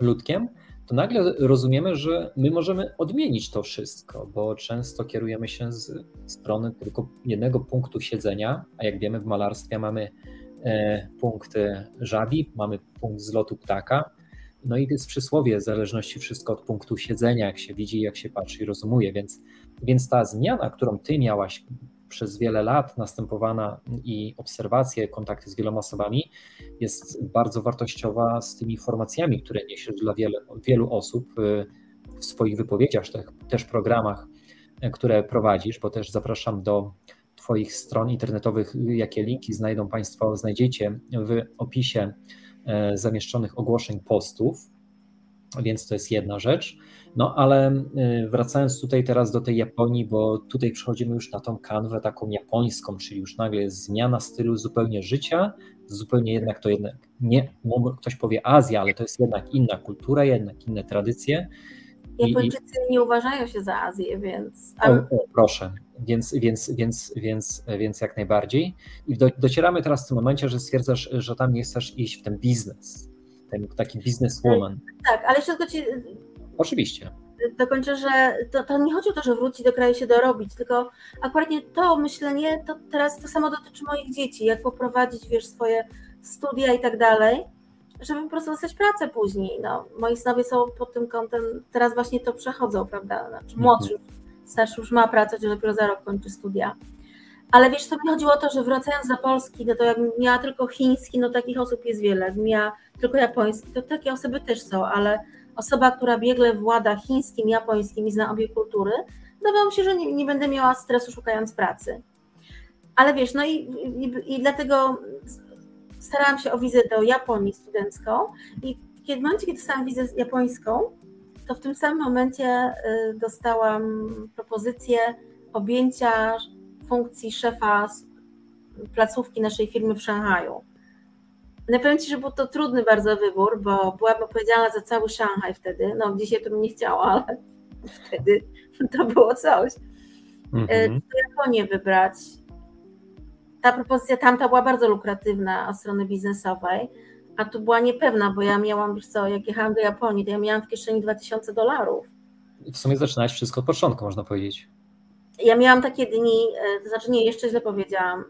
ludkiem, to nagle rozumiemy, że my możemy odmienić to wszystko, bo często kierujemy się z strony tylko jednego punktu siedzenia, a jak wiemy, w malarstwie mamy e, punkt żabi, mamy punkt zlotu ptaka. No i jest przysłowie, w zależności wszystko od punktu siedzenia, jak się widzi, jak się patrzy i rozumuje. Więc, więc ta zmiana, którą ty miałaś przez wiele lat następowana i obserwacje, kontakty z wieloma osobami jest bardzo wartościowa z tymi informacjami, które niesiesz dla wiele, wielu osób y, w swoich wypowiedziach, też programach, y, które prowadzisz, bo też zapraszam do Twoich stron internetowych, jakie linki znajdą Państwo, znajdziecie w opisie y, zamieszczonych ogłoszeń postów, więc to jest jedna rzecz. No ale y, wracając tutaj teraz do tej Japonii, bo tutaj przechodzimy już na tą kanwę taką japońską, czyli już nagle jest zmiana stylu zupełnie życia, zupełnie jednak to jednak nie, ktoś powie Azja, ale to jest jednak inna kultura, jednak inne tradycje. Japończycy I, nie uważają się za Azję, więc. O, o, proszę, więc, więc, więc, więc, więc jak najbardziej. I do, docieramy teraz w tym momencie, że stwierdzasz, że tam nie chcesz iść w ten biznes, ten taki bizneswoman. Tak, ale jeszcze tylko ci Oczywiście. Dokończę, że to, to, nie chodzi o to, że wróci do kraju się dorobić, tylko akurat to myślenie, to teraz to samo dotyczy moich dzieci, jak poprowadzić, wiesz, swoje studia i tak dalej, żeby po prostu dostać pracę później. No, moi synowie są pod tym kątem, teraz właśnie to przechodzą, prawda? Znaczy mhm. młodszy, mhm. starszy już ma pracę, że dopiero za rok kończy studia. Ale wiesz, to mi chodziło o to, że wracając do Polski, no to jak miała tylko chiński, no takich osób jest wiele. Jak miała tylko japoński, to takie osoby też są, ale osoba, która biegle włada chińskim, japońskim i zna obie kultury, wydawało mi się, że nie, nie będę miała stresu szukając pracy. Ale wiesz, no i, i, i dlatego starałam się o wizę do Japonii studencką i kiedy, w momencie, kiedy dostałam wizę japońską, to w tym samym momencie y, dostałam propozycję objęcia funkcji szefa placówki naszej firmy w Szanghaju. No powiem Ci, że był to trudny bardzo wybór, bo byłam odpowiedzialna za cały Szanghaj wtedy. No dzisiaj to bym nie chciała, ale wtedy to było coś. Mhm. To Japonię wybrać. Ta propozycja tamta była bardzo lukratywna od strony biznesowej, a tu była niepewna, bo ja miałam, wiesz co, jak jechałam do Japonii, to ja miałam w kieszeni 2000 dolarów. W sumie zaczynałeś wszystko od początku, można powiedzieć. Ja miałam takie dni, e, to znaczy nie, jeszcze źle powiedziałam,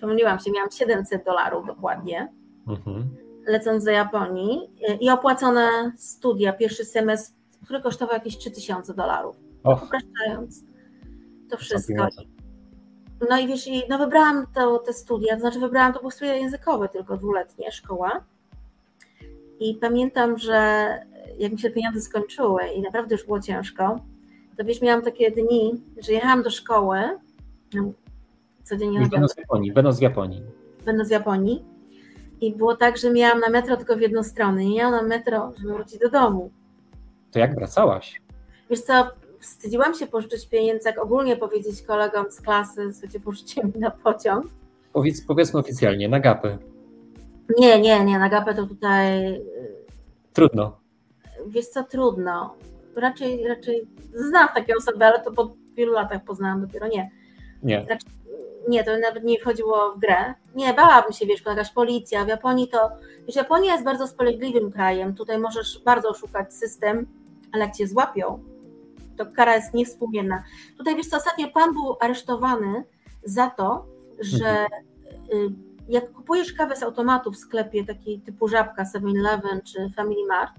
pomyliłam się, miałam 700 dolarów dokładnie, mhm. lecąc do Japonii i opłacone studia, pierwszy semestr, który kosztował jakieś 3000 dolarów. Upraszczając to wszystko. No i wiesz, no wybrałam to, te studia, to znaczy wybrałam to było studia językowe, tylko dwuletnie, szkoła. I pamiętam, że jak mi się pieniądze skończyły i naprawdę już było ciężko, to wiesz, miałam takie dni, że jechałam do szkoły, codziennie na Będąc w Japonii, będąc w Japonii. Będąc w Japonii. I było tak, że miałam na metro tylko w jedną stronę. Nie miałam na metro, żeby wrócić do domu. To jak wracałaś? Wiesz co, wstydziłam się pożyczyć pieniędzy, jak ogólnie powiedzieć kolegom z klasy, słuchajcie, pożyczcie mi na pociąg. Powiedz, powiedzmy oficjalnie, na gapę. Nie, nie, nie, na gapę to tutaj... Trudno. Wiesz co, trudno. raczej, raczej znam takie osoby, ale to po wielu latach poznałam dopiero nie. Nie. Raczej, nie, to nawet nie wchodziło w grę. Nie, bałabym się, wiesz, jakaś policja. W Japonii to, wiesz, Japonia jest bardzo sprawiedliwym krajem. Tutaj możesz bardzo oszukać system, ale jak cię złapią, to kara jest niewspółmierna. Tutaj, wiesz co, ostatnio pan był aresztowany za to, że mhm. y, jak kupujesz kawę z automatu w sklepie takiej typu Żabka, 7-Eleven czy Family Mart,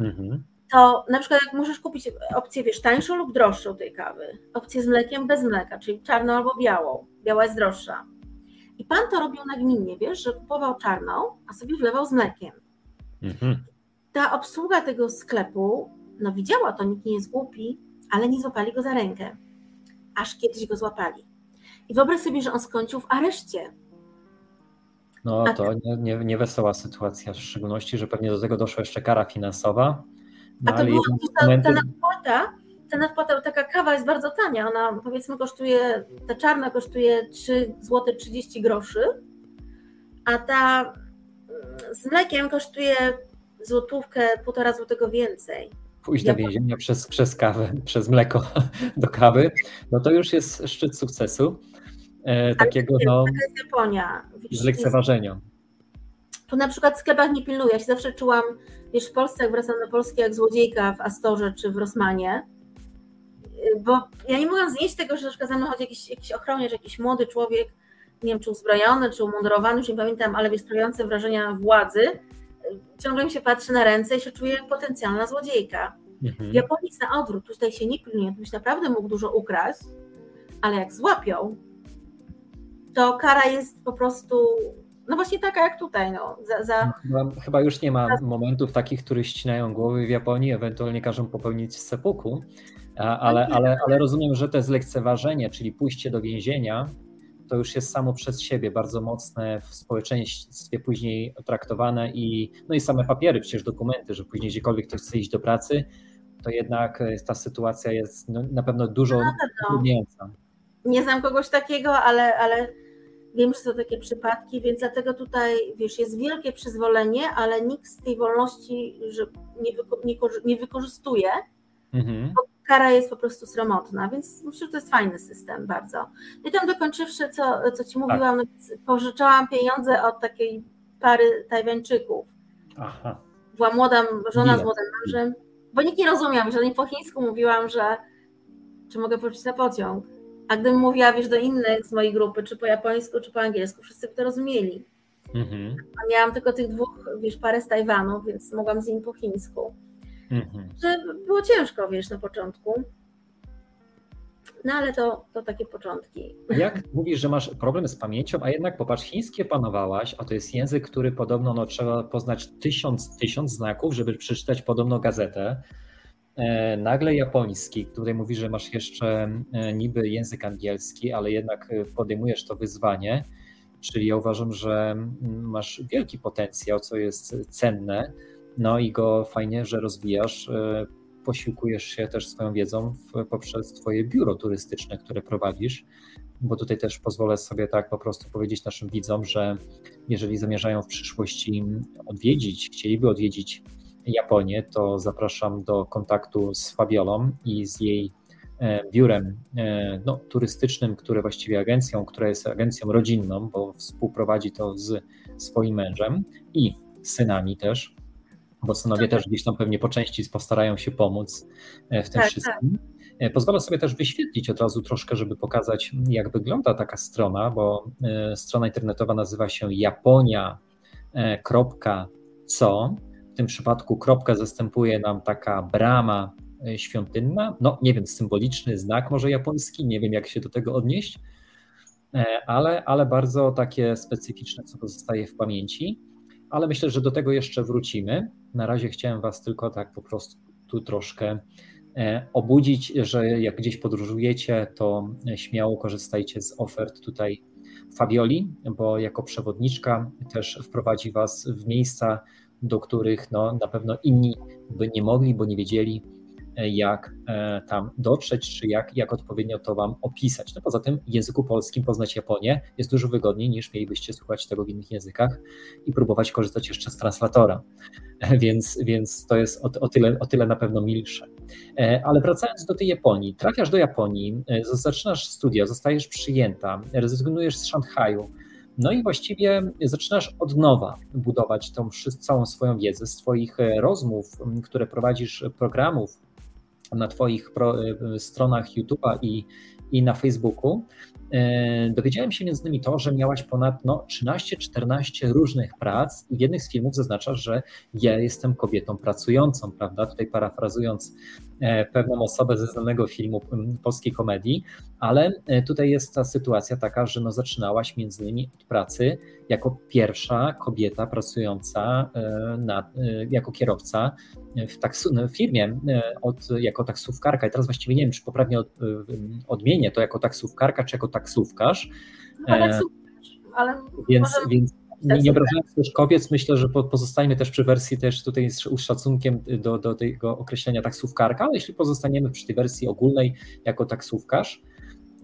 mhm. To na przykład jak możesz kupić opcję, wiesz, tańszą lub droższą tej kawy, opcję z mlekiem bez mleka, czyli czarną albo białą, biała jest droższa. I pan to robił nagminnie, wiesz, że kupował czarną, a sobie wlewał z mlekiem. Mhm. Ta obsługa tego sklepu, no widziała to, nikt nie jest głupi, ale nie złapali go za rękę. Aż kiedyś go złapali. I wyobraź sobie, że on skończył w areszcie no to nie, nie, nie wesoła sytuacja, w szczególności, że pewnie do tego doszła jeszcze kara finansowa. No, A to była ta, momenty... ta nadpłata, ta nadpłata, taka kawa jest bardzo tania, ona powiedzmy kosztuje, ta czarna kosztuje 3 zł 30 groszy, a ta mm, z mlekiem kosztuje złotówkę, półtora złotego więcej. Pójść do więzienia przez, przez kawę, przez mleko do kawy, no to już jest szczyt sukcesu e, takiego no, jest Tu na przykład w sklepach nie pilnuję. Ja się zawsze czułam, wiesz, w Polsce, jak wracam do Polski, jak złodziejka w Astorze czy w Rosmanie, bo ja nie mogłam znieść tego, że na przykład za mną chodzi jakiś, jakiś ochroniarz, jakiś młody człowiek, nie wiem, czy uzbrojony, czy umundurowany, już nie pamiętam, ale wystrający wrażenia władzy, ciągle mi się patrzy na ręce i się czuje jak potencjalna złodziejka. Mhm. W Japonii jest na odwrót, tutaj się nie pilnuje, byś naprawdę mógł dużo ukraść, ale jak złapią, to kara jest po prostu no właśnie taka jak tutaj. No, za, za... Chyba, chyba, już nie ma momentów takich, które ścinają głowy w Japonii, ewentualnie każą popełnić sepuku, ale, ale, ale rozumiem, że to jest lekceważenie, czyli pójście do więzienia, to już jest samo przez siebie bardzo mocne w społeczeństwie później traktowane i, no i same papiery, przecież dokumenty, że później gdziekolwiek ktoś chce iść do pracy, to jednak ta sytuacja jest no, na pewno dużo no, trudniejsza. Nie znam kogoś takiego, ale, ale wiem, że są takie przypadki, więc dlatego tutaj, wiesz, jest wielkie przyzwolenie, ale nikt z tej wolności że nie, wyko nie, wykorzystuje, mhm. bo kara jest po prostu sromotna, więc myślę, że to jest fajny system bardzo. I tam dokończywszy, co, co Ci mówiłam, tak. no, pożyczałam pieniądze od takiej pary Tajwańczyków. Aha. Była młoda żona z młodym mężem, bo nikt nie rozumiał, że nie po chińsku mówiłam, że czy mogę wrócić na pociąg a gdybym mówiła, wiesz, do innych z mojej grupy, czy po japońsku, czy po angielsku, wszyscy by to rozumieli. Mhm. A miałam tylko tych dwóch, wiesz, parę z Tajwanu, więc mogłam z nimi po chińsku. Mhm. Że było ciężko, wiesz, na początku. No ale to, to takie początki. Jak mówisz, że masz problem z pamięcią, a jednak popatrz, chińskie panowałaś, a to jest język, który podobno no, trzeba poznać tysiąc, tysiąc znaków, żeby przeczytać podobno gazetę. E, nagle japoński, tutaj mówi, że masz jeszcze e, niby język angielski, ale jednak e, podejmujesz to wyzwanie, czyli ja uważam, że masz wielki potencjał, co jest cenne, no i go fajnie, że rozwijasz, posiłkujesz się też swoją wiedzą poprzez twoje biuro turystyczne, które prowadzisz, bo tutaj też pozwolę sobie tak po prostu powiedzieć naszym widzom, że jeżeli zamierzają w przyszłości odwiedzić, chcieliby odwiedzić Japonię, to zapraszam do kontaktu z Fabiolą i z jej e, biurem e, no, turystycznym, które właściwie agencją, która jest agencją rodzinną, bo współprowadzi to z swoim mężem i synami też, bo synowie też gdzieś tam pewnie po części postarają się pomóc e, w tym tak, wszystkim. Tak. Pozwolę sobie też wyświetlić od razu troszkę, żeby pokazać, jak wygląda taka strona, bo strona internetowa nazywa się japonia.co tym przypadku kropkę zastępuje nam taka brama e, świątynna, no nie wiem, symboliczny znak może japoński, nie wiem jak się do tego odnieść, e, ale, ale bardzo takie specyficzne, co pozostaje w pamięci, ale myślę, że do tego jeszcze wrócimy. Na razie chciałem Was tylko tak po prostu tu troszkę e, obudzić, że jak gdzieś podróżujecie, to śmiało korzystajcie z ofert tutaj Fabioli, bo jako przewodniczka też wprowadzi Was w miejsca, do których no, na pewno inni by nie mogli, bo nie wiedzieli, jak tam dotrzeć, czy jak, jak odpowiednio to Wam opisać. No poza tym w języku polskim poznać Japonię jest dużo wygodniej niż mielibyście słuchać tego w innych językach i próbować korzystać jeszcze z translatora. Więc, więc to jest o, o, tyle, o tyle na pewno milsze. Ale wracając do tej Japonii, trafiasz do Japonii, zaczynasz studia, zostajesz przyjęta, rezygnujesz z Szanghaju, no i właściwie zaczynasz od nowa budować tą całą swoją wiedzę z Twoich e, rozmów, które prowadzisz, programów na Twoich e, stronach YouTube'a i, i na Facebooku. E, dowiedziałem się między innymi to, że miałaś ponad no, 13-14 różnych prac i w jednych z filmów zaznaczasz, że ja jestem kobietą pracującą, prawda? Tutaj parafrazując E, pewną osobę ze znanego filmu polskiej komedii, ale e, tutaj jest ta sytuacja taka, że no zaczynałaś między innymi od pracy jako pierwsza kobieta pracująca e, na, jako kierowca w, taksu, w firmie od, jako taksówkarka i teraz właściwie nie wiem, czy poprawnie od, odmienię to jako taksówkarka, czy jako taksówkarz. No, taksówkarz ale więc, więc nie, nie obrażając też kobiet, myślę, że pozostajemy też przy wersji też tutaj z szacunkiem do, do tego określenia taksówkarka, ale jeśli pozostaniemy przy tej wersji ogólnej jako taksówkarz,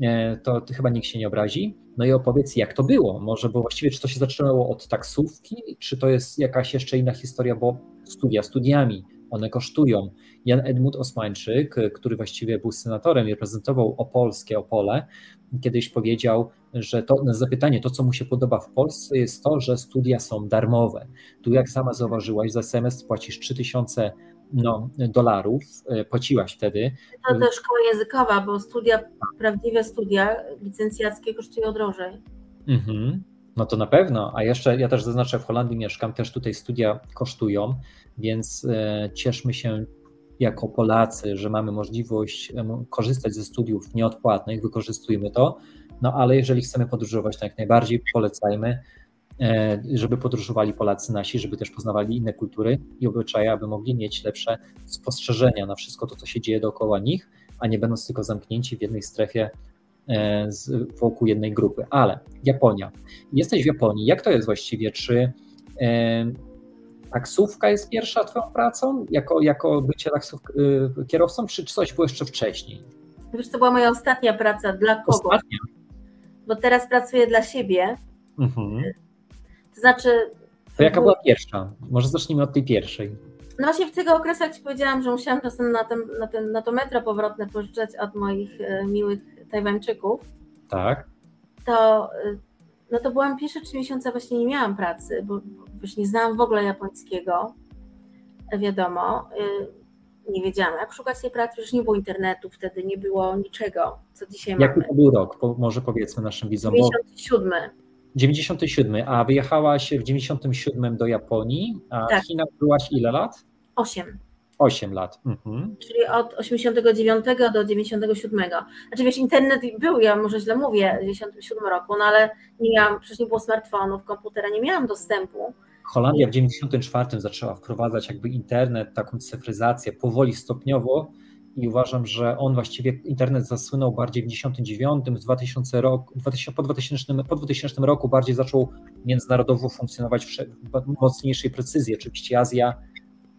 e, to, to chyba nikt się nie obrazi. No i opowiedz, jak to było. Może, bo właściwie czy to się zaczynało od taksówki, czy to jest jakaś jeszcze inna historia, bo studia studiami, one kosztują. Jan Edmund Osmańczyk, który właściwie był senatorem i reprezentował Opolskie, Opole, kiedyś powiedział, że to na zapytanie, to co mu się podoba w Polsce jest to, że studia są darmowe. Tu jak sama zauważyłaś, za semestr płacisz 3000 no, dolarów, e, płaciłaś wtedy. To też szkoła językowa, bo studia, prawdziwe studia licencjackie kosztują drożej. Mhm. No to na pewno, a jeszcze ja też zaznaczę, w Holandii mieszkam, też tutaj studia kosztują, więc e, cieszmy się jako Polacy, że mamy możliwość korzystać ze studiów nieodpłatnych, wykorzystujmy to, no ale jeżeli chcemy podróżować, to jak najbardziej polecajmy, e, żeby podróżowali Polacy nasi, żeby też poznawali inne kultury i obyczaje, aby mogli mieć lepsze spostrzeżenia na wszystko to, co się dzieje dookoła nich, a nie będąc tylko zamknięci w jednej strefie e, wokół jednej grupy. Ale Japonia. Jesteś w Japonii. Jak to jest właściwie? Czy taksówka jest pierwsza twoją pracą, jako, jako bycie taksów, kierowcą, czy coś było jeszcze wcześniej? Wiesz, to była moja ostatnia praca. Dla kogo? Ostatnia? Bo teraz pracuję dla siebie. Mhm. To znaczy... To jaka była pierwsza? Może zacznijmy od tej pierwszej. No właśnie w tego okresu, jak Ci powiedziałam, że musiałam czasem na, ten, na, ten, na to metro powrotne pożyczać od moich e, miłych Tajwańczyków. Tak. To, e, no to byłam pierwsze trzy miesiące właśnie nie miałam pracy, bo już nie znałam w ogóle japońskiego, wiadomo. E, nie wiedziałam, jak szukać tej pracy, już nie było internetu wtedy, nie było niczego, co dzisiaj Jaki mamy. Jaki to był rok? może powiedzmy naszym widzom. 97. 97, a wyjechałaś w 97 do Japonii, a tak. w Chinach byłaś ile lat? 8. 8 lat. Mhm. Czyli od 89 do 97. Znaczy wiesz, internet był, ja może źle mówię, w 97 roku, no ale nie miałam, przecież nie było smartfonów, komputera, nie miałam dostępu Holandia w 1994 zaczęła wprowadzać jakby internet, taką cyfryzację powoli, stopniowo i uważam, że on właściwie internet zasłynął bardziej w 1999, w 2000 roku, 2000, po, 2000, po 2000 roku bardziej zaczął międzynarodowo funkcjonować w mocniejszej precyzji. Oczywiście Azja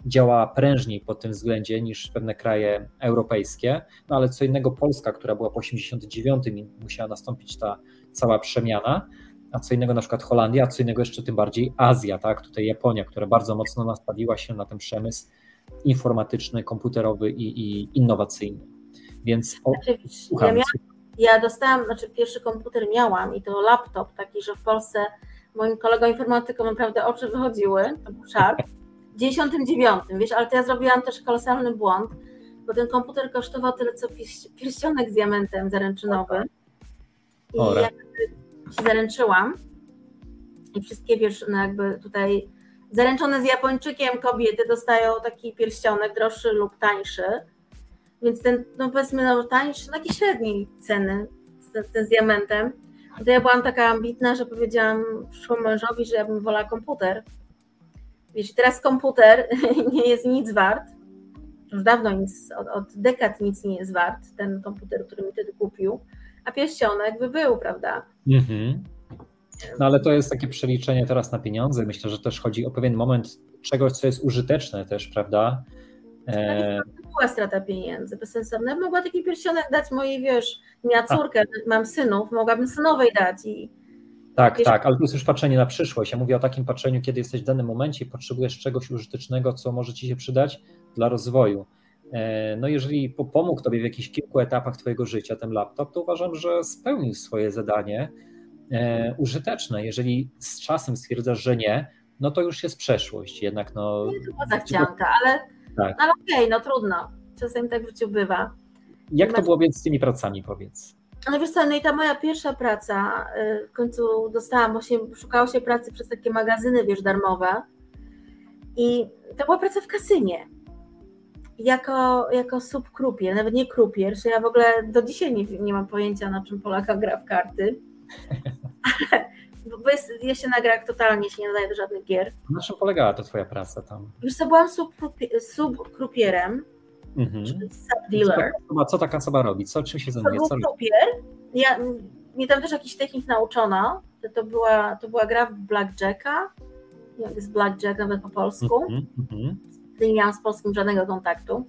działa prężniej pod tym względzie niż pewne kraje europejskie, no ale co innego Polska, która była po 89 i musiała nastąpić ta cała przemiana, a co innego na przykład Holandia, a co innego jeszcze tym bardziej Azja, tak? Tutaj Japonia, która bardzo mocno nastawiła się na ten przemysł informatyczny, komputerowy i, i innowacyjny. Więc o, znaczy, ja, miałam, ja dostałam, znaczy pierwszy komputer miałam i to laptop taki, że w Polsce moim kolegom informatykom naprawdę oczy wychodziły, to był szarp. W 99, wiesz, ale to ja zrobiłam też kolosalny błąd, bo ten komputer kosztował tyle co pierścionek z diamentem zaręczynowym. I się zaręczyłam i wszystkie, wiesz, no jakby tutaj zaręczone z Japończykiem kobiety dostają taki pierścionek droższy lub tańszy, więc ten, no powiedzmy, no tańszy, taki średniej ceny, ten, ten z diamentem. To ja byłam taka ambitna, że powiedziałam przyszłemu mężowi, że ja bym wolała komputer. Wiesz, teraz komputer nie jest nic wart, już dawno nic, od, od dekad nic nie jest wart, ten komputer, który mi wtedy kupił, a pierścionek by był, prawda? Mhm. No ale to jest takie przeliczenie teraz na pieniądze. Myślę, że też chodzi o pewien moment czegoś, co jest użyteczne też, prawda? E... była strata pieniędzy, bezsensowna. Mogła taki pierścionek dać mojej, wiesz, miała córkę, A. mam synów, mogłabym synowej dać i tak, wiesz, tak, ale to jest już patrzenie na przyszłość. Ja mówię o takim patrzeniu, kiedy jesteś w danym momencie i potrzebujesz czegoś użytecznego, co może ci się przydać dla rozwoju. E, no jeżeli pomógł Tobie w jakichś kilku etapach Twojego życia ten laptop, to uważam, że spełnił swoje zadanie e, użyteczne. Jeżeli z czasem stwierdzasz, że nie, no to już jest przeszłość. Jednak no... Nie tylko zachcianka, ale, tak. ale okej, okay, no trudno. Czasem tak w życiu bywa. Jak to było więc z tymi pracami, powiedz? No wiesz co, no i ta moja pierwsza praca, y, w końcu dostałam, właśnie szukało się pracy przez takie magazyny, wiesz, darmowe i to była praca w kasynie jako, jako subkrupier, nawet nie krupier, że ja w ogóle do dzisiaj nie, nie mam pojęcia, na czym Polaka gra w karty. bo jest, ja się na grach totalnie się nie nadaję do żadnych gier. Na czym polegała to twoja praca tam? Wiesz co, byłam subkrupierem, mhm. czyli subdealer. Co, co taka osoba robi? Co, czym się zajmuje? Subkrupier. Ja, mnie tam też jakiś technik nauczono. To była, to była gra w Blackjacka. Jak jest Blackjack nawet po polsku. Mhm, nie miałam z polskim żadnego kontaktu.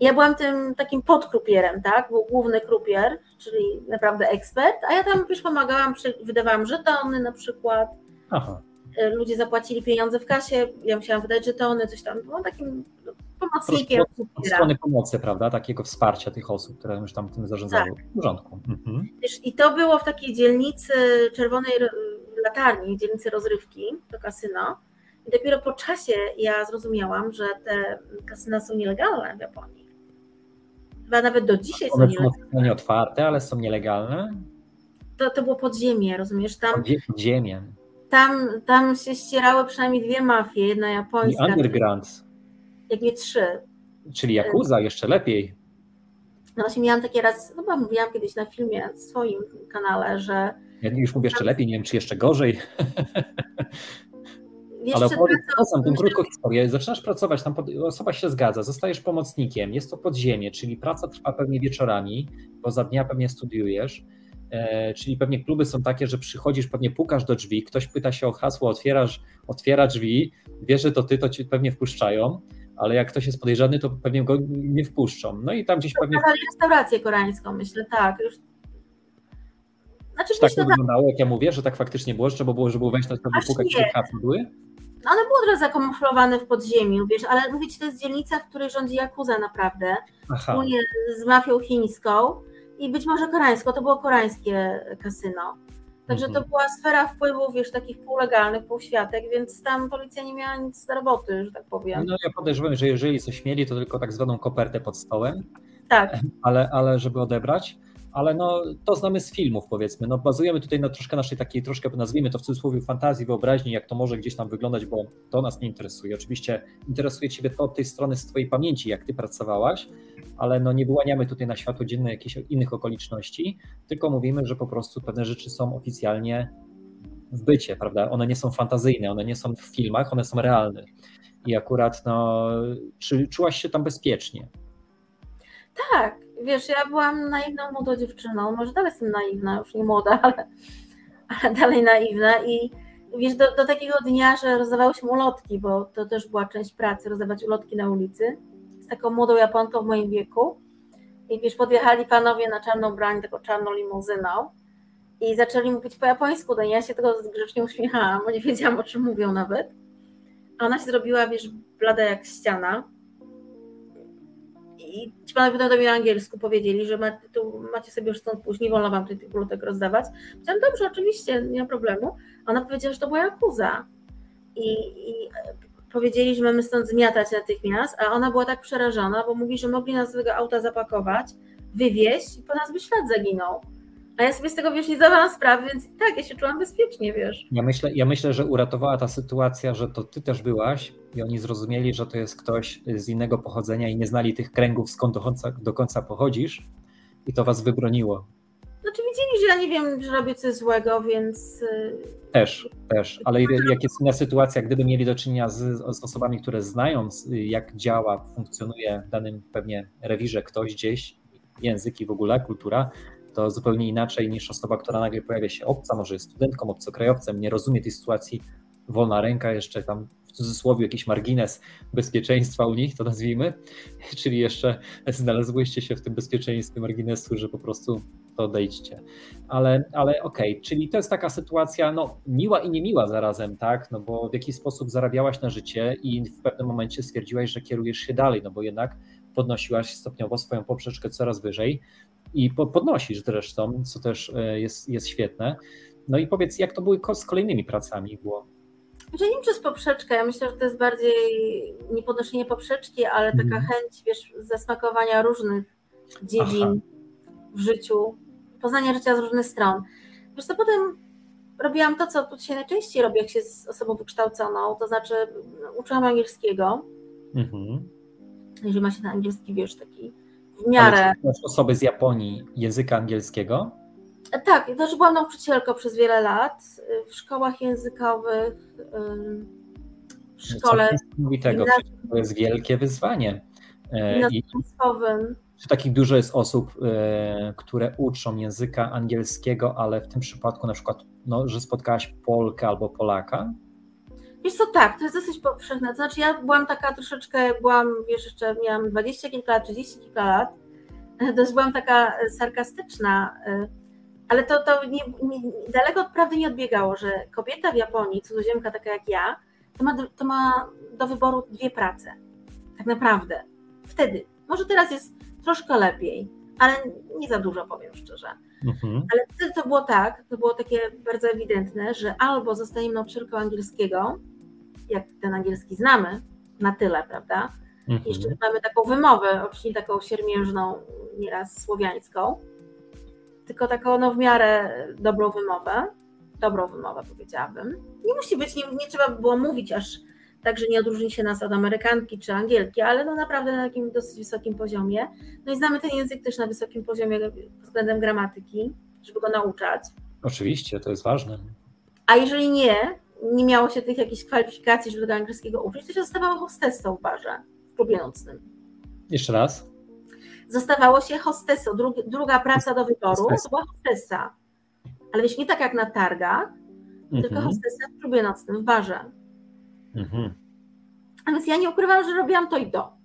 Ja byłam tym takim podkrupierem, tak? Był główny krupier, czyli naprawdę ekspert, a ja tam już pomagałam, wydawałam żetony na przykład. Aha. E, ludzie zapłacili pieniądze w kasie, ja musiałam wydać żetony, coś tam. Byłam takim pomocnikiem. Od strony pomocy, prawda? Takiego wsparcia tych osób, które już tam tym zarządzały. Tak. W porządku. Mhm. I to było w takiej dzielnicy Czerwonej Latarni, dzielnicy rozrywki, to kasyno. I dopiero po czasie ja zrozumiałam, że te kasyna są nielegalne w Japonii. Chyba nawet do dzisiaj One są nielegalne. One nie otwarte, ale są nielegalne? To, to było podziemie, rozumiesz? Tam, podziemie. Tam, tam się ścierały przynajmniej dwie mafie, jedna japońska. I underground. Jak nie trzy. Czyli Yakuza, jeszcze lepiej. No właśnie miałam takie raz, chyba mówiłam kiedyś na filmie w swoim kanale, że... Ja już mówię jeszcze lepiej, nie wiem czy jeszcze gorzej. Ale czasem tą krótką historię. Zaczynasz pracować, tam osoba się zgadza, zostajesz pomocnikiem, jest to podziemie, czyli praca trwa pewnie wieczorami, bo za dnia pewnie studiujesz. E, czyli pewnie kluby są takie, że przychodzisz, pewnie pukasz do drzwi, ktoś pyta się o hasło, otwierasz, otwiera drzwi, wie, że to ty, to ci pewnie wpuszczają, ale jak ktoś jest podejrzany, to pewnie go nie wpuszczą. No i tam gdzieś to pewnie. restaurację koreańską, myślę, tak. Już znaczy, Czy tak to wyglądało, jak ja mówię, że tak faktycznie było, że trzeba było, żeby wejść na to, pukać, czy były? No one były trochę zakamuflowane w podziemiu, wiesz, ale mówię ci, to jest dzielnica, w której rządzi Jakuza naprawdę, wspólnie z mafią chińską i być może koreańską, to było koreańskie kasyno. Także mhm. to była sfera wpływów, wiesz, takich półlegalnych, półświatek, więc tam policja nie miała nic do roboty, że tak powiem. No ja podejrzewam, że jeżeli coś mieli, to tylko tak zwaną kopertę pod stołem. Tak. Ale, ale żeby odebrać ale no, to znamy z filmów powiedzmy. No, bazujemy tutaj na troszkę naszej takiej, troszkę nazwijmy to w cudzysłowie fantazji, wyobraźni, jak to może gdzieś tam wyglądać, bo to nas nie interesuje. Oczywiście interesuje Ciebie to od tej strony z Twojej pamięci, jak Ty pracowałaś, ale no nie wyłaniamy tutaj na światło dzienne jakichś innych okoliczności, tylko mówimy, że po prostu pewne rzeczy są oficjalnie w bycie, prawda? One nie są fantazyjne, one nie są w filmach, one są realne. I akurat, no, czy czułaś się tam bezpiecznie? Tak, wiesz, ja byłam naiwną młodą dziewczyną, może dalej jestem naiwna, już nie młoda, ale, ale dalej naiwna i wiesz, do, do takiego dnia, że rozdawałyśmy ulotki, bo to też była część pracy, rozdawać ulotki na ulicy z taką młodą Japonką w moim wieku i wiesz, podjechali panowie na czarną brań, taką czarną limuzyną i zaczęli mówić po japońsku, no ja się tego grzecznie uśmiechałam, bo nie wiedziałam o czym mówią nawet. A ona się zrobiła, wiesz, blada jak ściana i ci panowie do mnie angielsku powiedzieli, że ma, tu macie sobie już stąd pójść, nie wolno wam tych plotek rozdawać. Powiedziałam, dobrze, oczywiście, nie ma problemu. Ona powiedziała, że to była Jakuza. I, I, powiedzieli, że mamy stąd zmiatać natychmiast, a ona była tak przerażona, bo mówi, że mogli nas z tego auta zapakować, wywieźć i po nas by ślad zaginął. A ja sobie z tego wiesz, nie zdawałam sprawy, więc tak, ja się czułam bezpiecznie, wiesz. Ja myślę, ja myślę, że uratowała ta sytuacja, że to ty też byłaś i oni zrozumieli, że to jest ktoś z innego pochodzenia i nie znali tych kręgów, skąd do końca, do końca pochodzisz i to was wybroniło. Znaczy widzieli, że ja nie wiem, że robię coś złego, więc... Y, też, też, ale jak jest inna sytuacja, gdyby mieli do czynienia z, z osobami, które znają, jak działa, funkcjonuje w danym pewnie rewirze ktoś gdzieś, język i w ogóle kultura, to zupełnie inaczej niż osoba, która nagle pojawia się obca, może jest studentką, obcokrajowcem, nie rozumie tej sytuacji, wolna ręka, jeszcze tam w cudzysłowie jakiś margines bezpieczeństwa u nich, to nazwijmy, czyli jeszcze znalazłyście się w tym bezpieczeństwie marginesu, że po prostu to odejdźcie. Ale, ale okej, okay. czyli to jest taka sytuacja, no miła i niemiła zarazem, tak, no bo w jakiś sposób zarabiałaś na życie i w pewnym momencie stwierdziłaś, że kierujesz się dalej, no bo jednak podnosiłaś stopniowo swoją poprzeczkę coraz wyżej i podnosisz zresztą, co też e, jest, jest świetne. No i powiedz, jak to były z kolejnymi pracami było? Że nie przez poprzeczkę, ja myślę, że to jest bardziej nie podnoszenie poprzeczki, ale taka mm. chęć, wiesz, zasmakowania różnych dziedzin Aha. w życiu, poznania życia z różnych stron. Wiesz to potem robiłam to, co się najczęściej robi, jak się z osobą wykształconą, to znaczy uczyłam angielskiego. Mhm. Jeżeli ma się ten angielski, wiesz, taki w miarę... Ale osoby z Japonii języka angielskiego? Tak, to znaczy byłam nauczycielką przez wiele lat w szkołach językowych, w szkole. Mówi tego, to jest wielkie wyzwanie. E, I czy takich dużo jest osób, e, które uczą języka angielskiego, ale w tym przypadku na przykład, no, że spotkałaś Polkę albo Polaka? Wiesz co, tak, to jest dosyć powszechne. To znaczy ja byłam taka troszeczkę, byłam, wiesz, jeszcze miałam 20 kilka lat, 30 kilka lat, dość byłam taka sarkastyczna, e, ale to, to nie, nie, daleko od prawdy nie odbiegało, że kobieta w Japonii, cudzoziemka taka jak ja, to ma, to ma do wyboru dwie prace. Tak naprawdę. Wtedy. Może teraz jest troszkę lepiej, ale nie za dużo, powiem szczerze. Mhm. Ale wtedy to było tak, to było takie bardzo ewidentne, że albo zostaniemy nauczycielką angielskiego, jak ten angielski znamy, na tyle, prawda? Mhm. Jeszcze mamy taką wymowę, oczywiście taką siermiężną, nieraz słowiańską, tylko taką no, w miarę dobrą wymowę, dobrą wymowę powiedziałabym. Nie musi być, nie, nie trzeba by było mówić aż tak, że nie odróżni się nas od Amerykanki czy Angielki, ale no naprawdę na takim dosyć wysokim poziomie. No i znamy ten język też na wysokim poziomie względem gramatyki, żeby go nauczać. Oczywiście, to jest ważne. A jeżeli nie, nie miało się tych jakichś kwalifikacji, żeby tego angielskiego uczyć, to się zostawało hostessą w barze w klubie nocnym. Jeszcze raz? Zostawało się hostessą. Druga praca do wyboru to była hostessa. Ale wiesz, nie tak jak na targach, mhm. tylko hostessa w klubie nocnym, w barze. Mhm. A więc ja nie ukrywam, że robiłam to i to.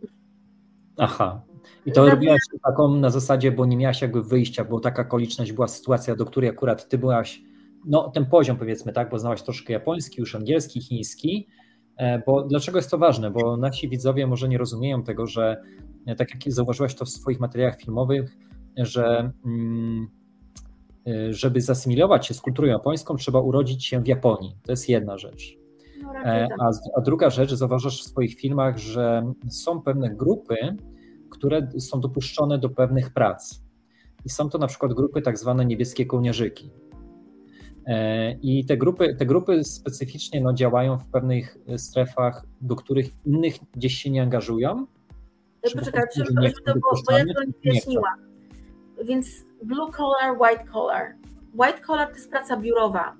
Aha. I to robiłaś taką na zasadzie, bo nie miałaś jakby wyjścia, bo taka okoliczność była sytuacja, do której akurat ty byłaś, no ten poziom powiedzmy, tak, bo znałaś troszkę japoński, już angielski, chiński, e, bo dlaczego jest to ważne? Bo nasi widzowie może nie rozumieją tego, że e, tak jak zauważyłaś to w swoich materiałach filmowych, że mm, e, żeby zasymilować się z kulturą japońską, trzeba urodzić się w Japonii. To jest jedna rzecz. No, e, tak. A, a druga rzecz, zauważasz w swoich filmach, że są pewne grupy, które są dopuszczone do pewnych prac. I są to na przykład grupy tak zwane niebieskie kołnierzyki. E, I te grupy, te grupy specyficznie no, działają w pewnych strefach, do których innych gdzieś się nie angażują. Poczekaj, czy, to, bo, bo ja to nie wyjaśniłam. Więc blue collar, white collar. White collar to jest praca biurowa,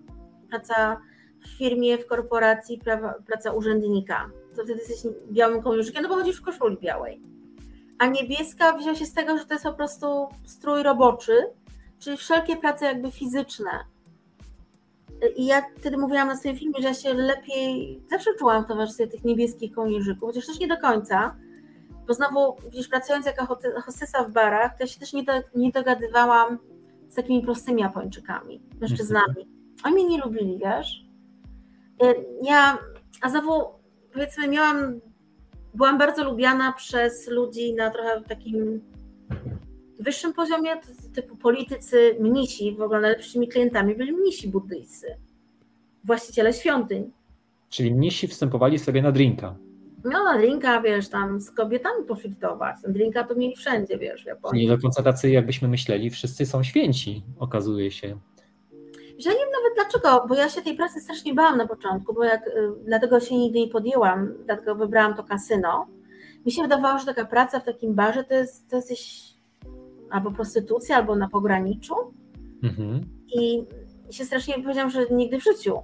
praca w firmie, w korporacji prawa, praca urzędnika. To wtedy jesteś białym kołnierzykiem, no bo chodzisz w koszuli białej. A niebieska wzięła się z tego, że to jest po prostu strój roboczy, czyli wszelkie prace jakby fizyczne. I ja wtedy mówiłam na swoim filmie, że ja się lepiej, zawsze czułam w towarzystwie tych niebieskich kołnierzyków, chociaż też nie do końca, bo znowu, widzisz, pracując jako hostesa w barach, to ja się też nie, do, nie dogadywałam z takimi prostymi Japończykami, mężczyznami. Oni mnie nie lubili, wiesz? Y, ja, a znowu powiedzmy, miałam, byłam bardzo lubiana przez ludzi na trochę takim wyższym poziomie, typu politycy, mnisi, w ogóle najlepszymi klientami byli mnisi buddyjscy, właściciele świątyń. Czyli mnisi wstępowali sobie na drinka. No na drinka, wiesz, tam z kobietami poflirtować. Drinka to mieli wszędzie, wiesz, w Japonii. Nie do końca tacy, jakbyśmy myśleli, wszyscy są święci, okazuje się. Że nie wiem nawet dlaczego, bo ja się tej pracy strasznie bałam na początku, bo jak, y, dlatego się nigdy nie podjęłam, dlatego wybrałam to kasyno. Mi się wydawało, że taka praca w takim barze to jest, to albo prostytucja, albo na pograniczu. Mhm. I się strasznie powiedziałam, że nigdy w życiu.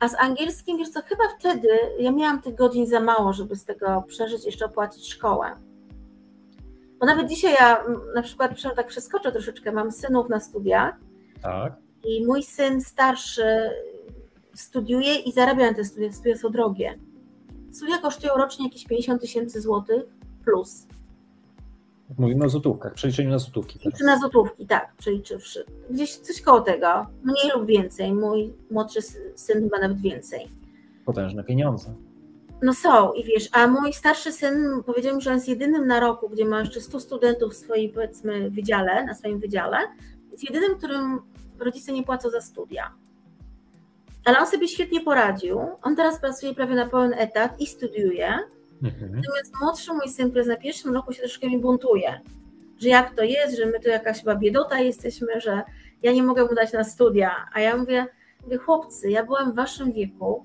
A z angielskim, wiesz co, chyba wtedy ja miałam tych godzin za mało, żeby z tego przeżyć, jeszcze opłacić szkołę. Bo nawet dzisiaj ja na przykład, tak przeskoczę troszeczkę, mam synów na studiach. Tak. I mój syn starszy studiuje i zarabia na te studia. Studia są drogie. Studia kosztują rocznie jakieś 50 tysięcy złotych plus. Mówimy o złotówkach, przeliczeniu na złotówki. Teraz. Na złotówki, tak, przeliczywszy. Gdzieś coś koło tego, mniej lub więcej. Mój młodszy syn chyba nawet więcej. Potężne pieniądze. No są i wiesz, a mój starszy syn powiedział mi, że on jest jedynym na roku, gdzie ma jeszcze 100 studentów w swoim powiedzmy wydziale, na swoim wydziale, jest jedynym, którym rodzice nie płacą za studia. Ale on sobie świetnie poradził. On teraz pracuje prawie na pełen etat i studiuje. Mhm. Natomiast młodszy mój syn, który jest na pierwszym roku, się troszkę mi buntuje. Że jak to jest, że my tu jakaś chyba biedota jesteśmy, że ja nie mogę mu dać na studia. A ja mówię, mówię chłopcy, ja byłam w waszym wieku,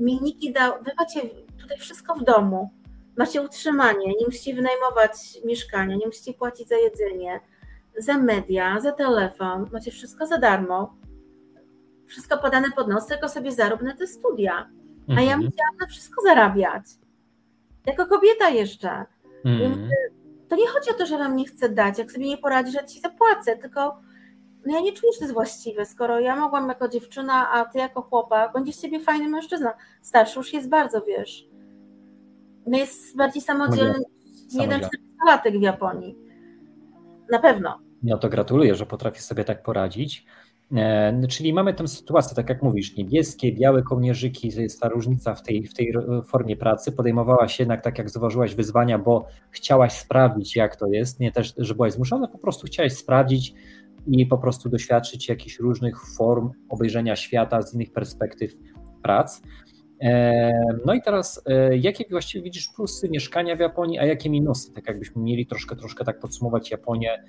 mi nikt nie dał, wy macie tutaj wszystko w domu, macie utrzymanie, nie musicie wynajmować mieszkania, nie musicie płacić za jedzenie, za media, za telefon, macie wszystko za darmo. Wszystko podane pod nos, tylko sobie zarób na te studia. A ja mhm. musiałam na wszystko zarabiać. Jako kobieta jeszcze. Mhm. To nie chodzi o to, że wam nie chcę dać. Jak sobie nie poradzi, że ci zapłacę, tylko no ja nie czuję, że to jest właściwe, skoro ja mogłam jako dziewczyna, a ty jako chłopak, będziesz ciebie fajny mężczyzna. Starszy już jest bardzo, wiesz, no jest bardziej samodzielny niż jeden 40-latek w Japonii. Na pewno. No to gratuluję, że potrafisz sobie tak poradzić. E, czyli mamy tę sytuację, tak jak mówisz, niebieskie, białe kołnierzyki, to jest ta różnica w tej, w tej formie pracy. Podejmowałaś jednak, tak jak zauważyłaś, wyzwania, bo chciałaś sprawdzić, jak to jest. Nie też, że byłaś zmuszona, po prostu chciałaś sprawdzić i po prostu doświadczyć jakichś różnych form obejrzenia świata z innych perspektyw prac. E, no i teraz, e, jakie właściwie widzisz plusy mieszkania w Japonii, a jakie minusy? Tak jakbyśmy mieli troszkę, troszkę tak podsumować Japonię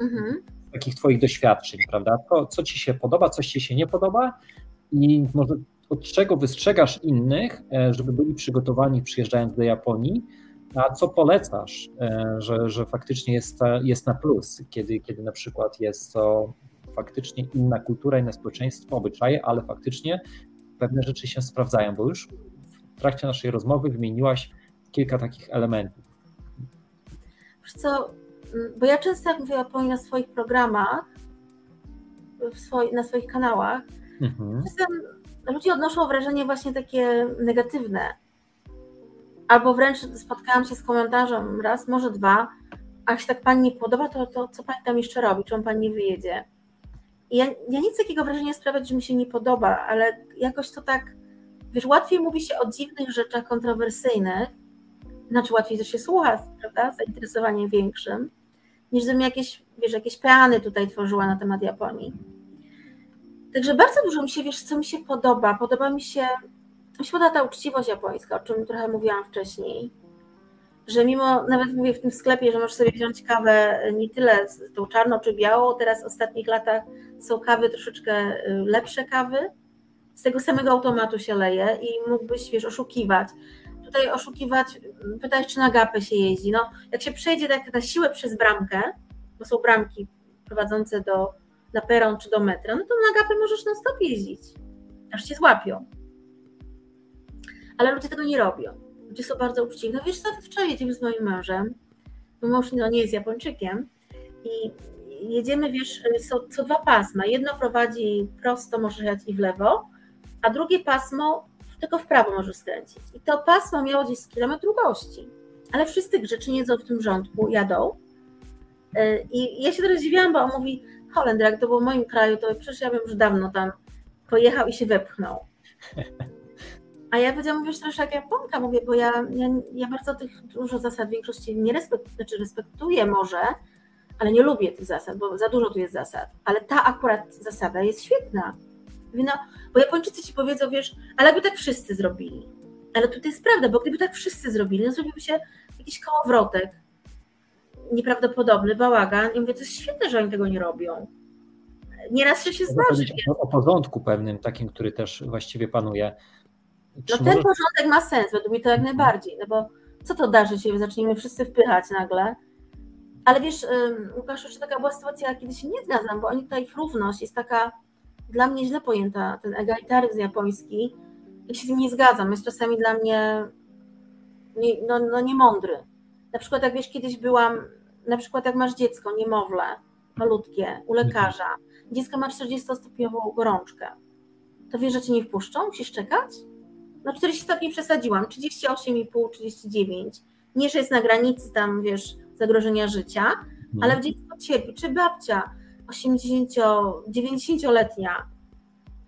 mhm. takich Twoich doświadczeń, prawda? To, co Ci się podoba, coś Ci się nie podoba i może od czego wystrzegasz innych, e, żeby byli przygotowani przyjeżdżając do Japonii, a co polecasz, że, że faktycznie jest, jest na plus, kiedy, kiedy na przykład jest to faktycznie inna kultura, inne społeczeństwo, obyczaje, ale faktycznie pewne rzeczy się sprawdzają, bo już w trakcie naszej rozmowy wymieniłaś kilka takich elementów. Wiesz co, bo ja często jak mówię o Japonii na swoich programach, na swoich kanałach, mhm. czasem ludzie odnoszą wrażenie właśnie takie negatywne. Albo wręcz spotkałam się z komentarzem raz, może dwa, a się tak pani nie podoba, to, to co pani tam jeszcze robi? Czemu pani nie wyjedzie? ja, ja nic takiego wrażenia sprawiać, że mi się nie podoba, ale jakoś to tak, wiesz, łatwiej mówi się o dziwnych rzeczach kontrowersyjnych, znaczy łatwiej też się słucha, prawda, zainteresowaniem większym, niż gdybym jakieś, wiesz, jakieś peany tutaj tworzyła na temat Japonii. Także bardzo dużo mi się, wiesz, co mi się podoba. Podoba mi się, mi się podoba ta uczciwość japońska, o czym trochę mówiłam wcześniej że mimo, nawet mówię w tym sklepie, że możesz sobie wziąć kawę nie tyle tą czarną czy białą, teraz w ostatnich latach są kawy troszeczkę y, lepsze kawy, z tego samego automatu się leje i mógłbyś, wiesz, oszukiwać. Tutaj oszukiwać, pytać, czy na gapę się jeździ. No, jak się przejdzie tak na siłę przez bramkę, bo są bramki prowadzące do, na peron czy do metra, no to na gapę możesz na stop jeździć, aż cię złapią. Ale ludzie tego nie robią ludzie są bardzo uczciwi. No wiesz co, wczoraj jedziemy z moim mężem, bo mąż no, nie jest Japończykiem i jedziemy, wiesz, są co dwa pasma. Jedno prowadzi prosto, możesz jechać i w lewo, a drugie pasmo tylko w prawo możesz skręcić. I to pasmo miało gdzieś z kilometr długości. Ale wszyscy grzecznie jedzą w tym rządku, jadą. Y, I ja się teraz dziwiłam, bo on mówi, Holender, jak to było w moim kraju, to przecież ja bym już dawno tam pojechał i się wepchnął. A ja powiedziałam, wiesz, troszkę jak Japonka, mówię, bo ja, ja, ja bardzo tych dużo zasad w większości nie respektuję, znaczy respektuję może, ale nie lubię tych zasad, bo za dużo tu jest zasad. Ale ta akurat zasada jest świetna. Mówię, no, bo Japończycy ci powiedzą, wiesz, ale jakby tak wszyscy zrobili. Ale tutaj jest prawda, bo gdyby tak wszyscy zrobili, no zrobiłby się jakiś kołowrotek nieprawdopodobny, bałagan. I mówię, to jest świetne, że oni tego nie robią. Nieraz się się zdarzy. O, o porządku pewnym, takim, który też właściwie panuje no ten porządek ma sens, według mnie to jak mhm. najbardziej, no bo co to da, że się zaczniemy wszyscy wpychać nagle? Ale wiesz, Łukasz, jeszcze taka była sytuacja, kiedy się nie zgadzam, bo oni tutaj ich równość jest taka dla mnie źle pojęta, ten egalitaryzm japoński. Ja się z nim nie zgadzam, jest czasami dla mnie nie, no, no niemądry. Na przykład jak wiesz, kiedyś byłam, na przykład jak masz dziecko, niemowlę, malutkie, u lekarza, dziecko ma 40-stopniową gorączkę to wiesz, że cię nie wpuszczą? Musisz czekać? No 40 stopni przesadziłam, 38,5, 39. Nie, że jest na granicy tam, wiesz, zagrożenia życia, hmm. ale dziecko cierpi. Czy babcia 80, 90-letnia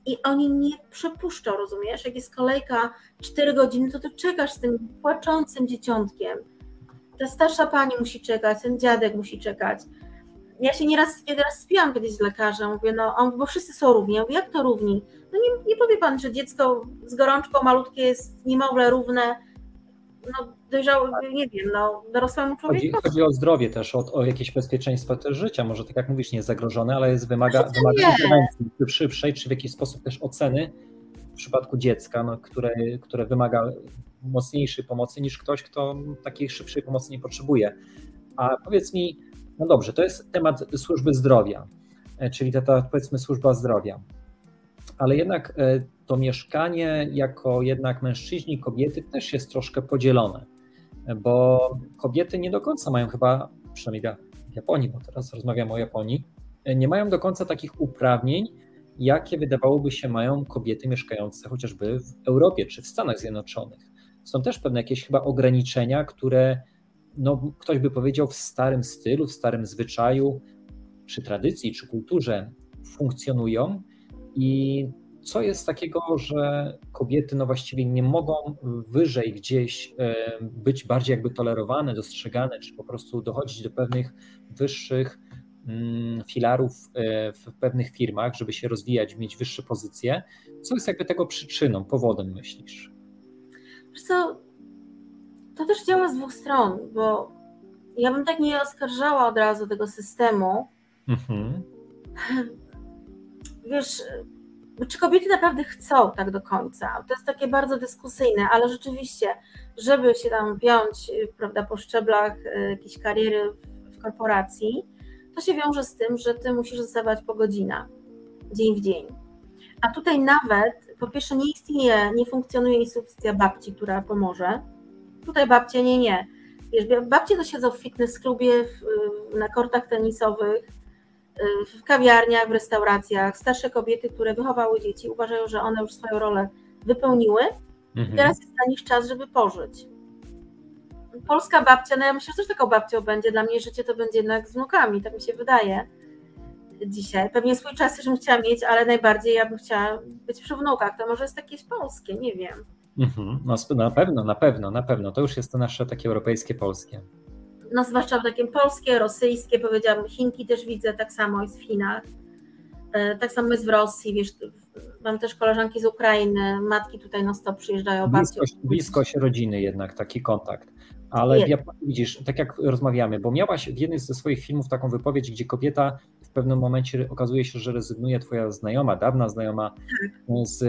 i oni nie przepuszczą, rozumiesz? Jak jest kolejka 4 godziny, to ty czekasz z tym płaczącym dzieciątkiem. Ta starsza pani musi czekać, ten dziadek musi czekać. Ja się nieraz, nieraz spiłam kiedyś z lekarzem, mówię, no, on, bo wszyscy są równi. Ja mówię, jak to równi? No nie, nie powie pan, że dziecko z gorączką malutkie jest niemowlę równe, no nie wiem, no dorosłemu człowiekowi. Chodzi, chodzi o zdrowie też, o, o jakieś bezpieczeństwo też życia. Może tak jak mówisz, nie jest zagrożone, ale jest wymaga, wymaga interwencji szybszej, czy w jakiś sposób też oceny w przypadku dziecka, no, które, które wymaga mocniejszej pomocy niż ktoś, kto takiej szybszej pomocy nie potrzebuje. A powiedz mi, no dobrze, to jest temat służby zdrowia, e, czyli ta, ta powiedzmy służba zdrowia. Ale jednak e, to mieszkanie jako jednak mężczyźni, kobiety też jest troszkę podzielone, bo kobiety nie do końca mają chyba, przynajmniej w Japonii, bo teraz rozmawiam o Japonii, e, nie mają do końca takich uprawnień, jakie wydawałoby się mają kobiety mieszkające chociażby w Europie czy w Stanach Zjednoczonych. Są też pewne jakieś chyba ograniczenia, które no, ktoś by powiedział w starym stylu, w starym zwyczaju, czy tradycji, czy kulturze funkcjonują. I co jest takiego, że kobiety no właściwie nie mogą wyżej gdzieś e, być bardziej jakby tolerowane, dostrzegane, czy po prostu dochodzić do pewnych wyższych mm, filarów e, w pewnych firmach, żeby się rozwijać, mieć wyższe pozycje. Co jest jakby tego przyczyną, powodem myślisz? Wiesz co, to też działa z dwóch stron, bo ja bym tak nie oskarżała od razu tego systemu. Mhm. Wiesz, czy kobiety naprawdę chcą tak do końca? To jest takie bardzo dyskusyjne, ale rzeczywiście, żeby się tam piąć prawda, po szczeblach e, jakiejś kariery w korporacji, to się wiąże z tym, że ty musisz zostawać po godzinach, dzień w dzień. A tutaj nawet, po pierwsze, nie istnieje, nie funkcjonuje instrukcja babci, która pomoże, Tutaj babcie nie, nie. Wiesz, babcie to siedzą w fitness klubie, w, na kortach tenisowych, w kawiarniach, w restauracjach. Starsze kobiety, które wychowały dzieci, uważają, że one już swoją rolę wypełniły. Mhm. Teraz jest dla nich czas, żeby pożyć. Polska babcia, no ja myślę, że też taką babcią będzie. Dla mnie życie to będzie jednak z wnukami, tak mi się wydaje dzisiaj. Pewnie swój czas już bym chciała mieć, ale najbardziej ja bym chciała być przy wnukach. To może jest jakieś polskie, nie wiem. Mhm. No, na pewno, na pewno, na pewno. To już jest to nasze takie europejskie, polskie. No zwłaszcza takie polskie, rosyjskie, powiedziałabym, Chinki też widzę, tak samo jest w Chinach. E, tak samo jest w Rosji, wiesz, mam też koleżanki z Ukrainy, matki tutaj no stop przyjeżdżają. Bliskość, bliskość rodziny jednak, taki kontakt. Ale w Japonii widzisz, tak jak rozmawiamy, bo miałaś w jednym ze swoich filmów taką wypowiedź, gdzie kobieta w pewnym momencie okazuje się, że rezygnuje, twoja znajoma, dawna znajoma, tak. z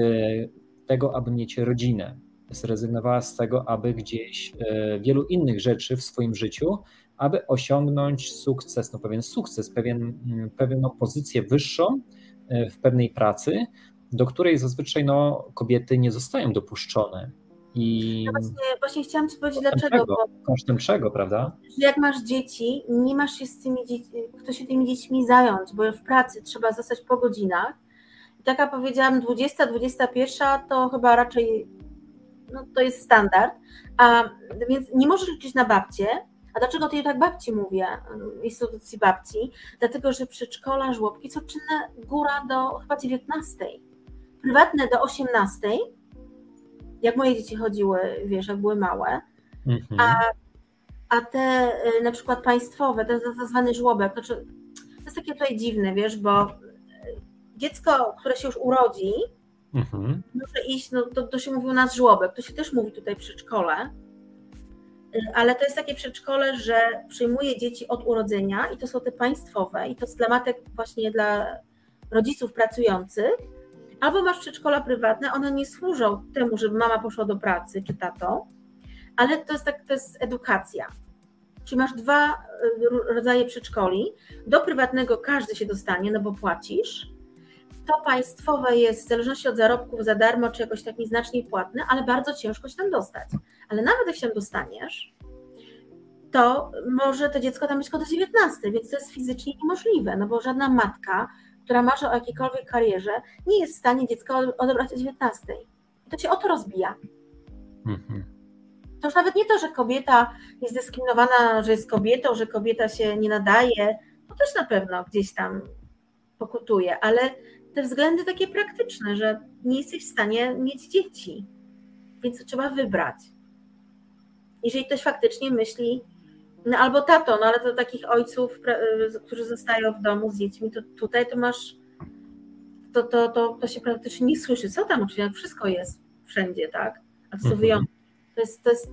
tego, aby mieć rodzinę. Zrezygnowała z tego, aby gdzieś e, wielu innych rzeczy w swoim życiu, aby osiągnąć sukces, no pewien sukces, pewien, mm, pewną pozycję wyższą e, w pewnej pracy, do której zazwyczaj no, kobiety nie zostają dopuszczone. I no właśnie, właśnie chciałam Ci powiedzieć dlaczego. Czego? Bo, kosztem czego, prawda? Jak masz dzieci, nie masz się z tymi dziećmi, kto się tymi dziećmi zająć, bo w pracy trzeba zostać po godzinach taka powiedziałam 20, 21 to chyba raczej no, to jest standard, a więc nie możesz liczyć na babcie, a dlaczego to tak babci mówię, instytucji babci? Dlatego, że przedszkola, żłobki są czynne góra do chyba 19, prywatne do 18, jak moje dzieci chodziły, wiesz, jak były małe, mhm. a, a te y, na przykład państwowe, ten tak zwany żłobek, to, to jest takie tutaj dziwne, wiesz, bo dziecko, które się już urodzi, mhm. może iść, no to, to się mówi u nas żłobek, to się też mówi tutaj przedszkole, y, ale to jest takie przedszkole, że przyjmuje dzieci od urodzenia i to są te państwowe i to jest dla matek właśnie dla rodziców pracujących, albo masz przedszkola prywatne, one nie służą temu, żeby mama poszła do pracy czy tato, ale to jest, tak, to jest edukacja. Czyli masz dwa y, rodzaje przedszkoli. Do prywatnego każdy się dostanie, no bo płacisz, to państwowe jest w zależności od zarobków za darmo, czy jakoś tak nieznacznie płatne, ale bardzo ciężko się tam dostać. Ale nawet jak się tam dostaniesz, to może to dziecko tam być tylko do 19, więc to jest fizycznie niemożliwe, no bo żadna matka która marzy o jakiejkolwiek karierze, nie jest w stanie dziecka odebrać o 19. I to się o to rozbija. Mhm. To już nawet nie to, że kobieta jest dyskryminowana, że jest kobietą, że kobieta się nie nadaje, to też na pewno gdzieś tam pokutuje, ale te względy takie praktyczne, że nie jesteś w stanie mieć dzieci, więc to trzeba wybrać. Jeżeli ktoś faktycznie myśli, no albo tato, no ale to takich ojców, którzy zostają w domu z dziećmi, to tutaj to masz, to, to, to, to się praktycznie nie słyszy. Co tam oczywiście, wszystko jest wszędzie, tak? A to są mhm. wyjątki. To jest, to jest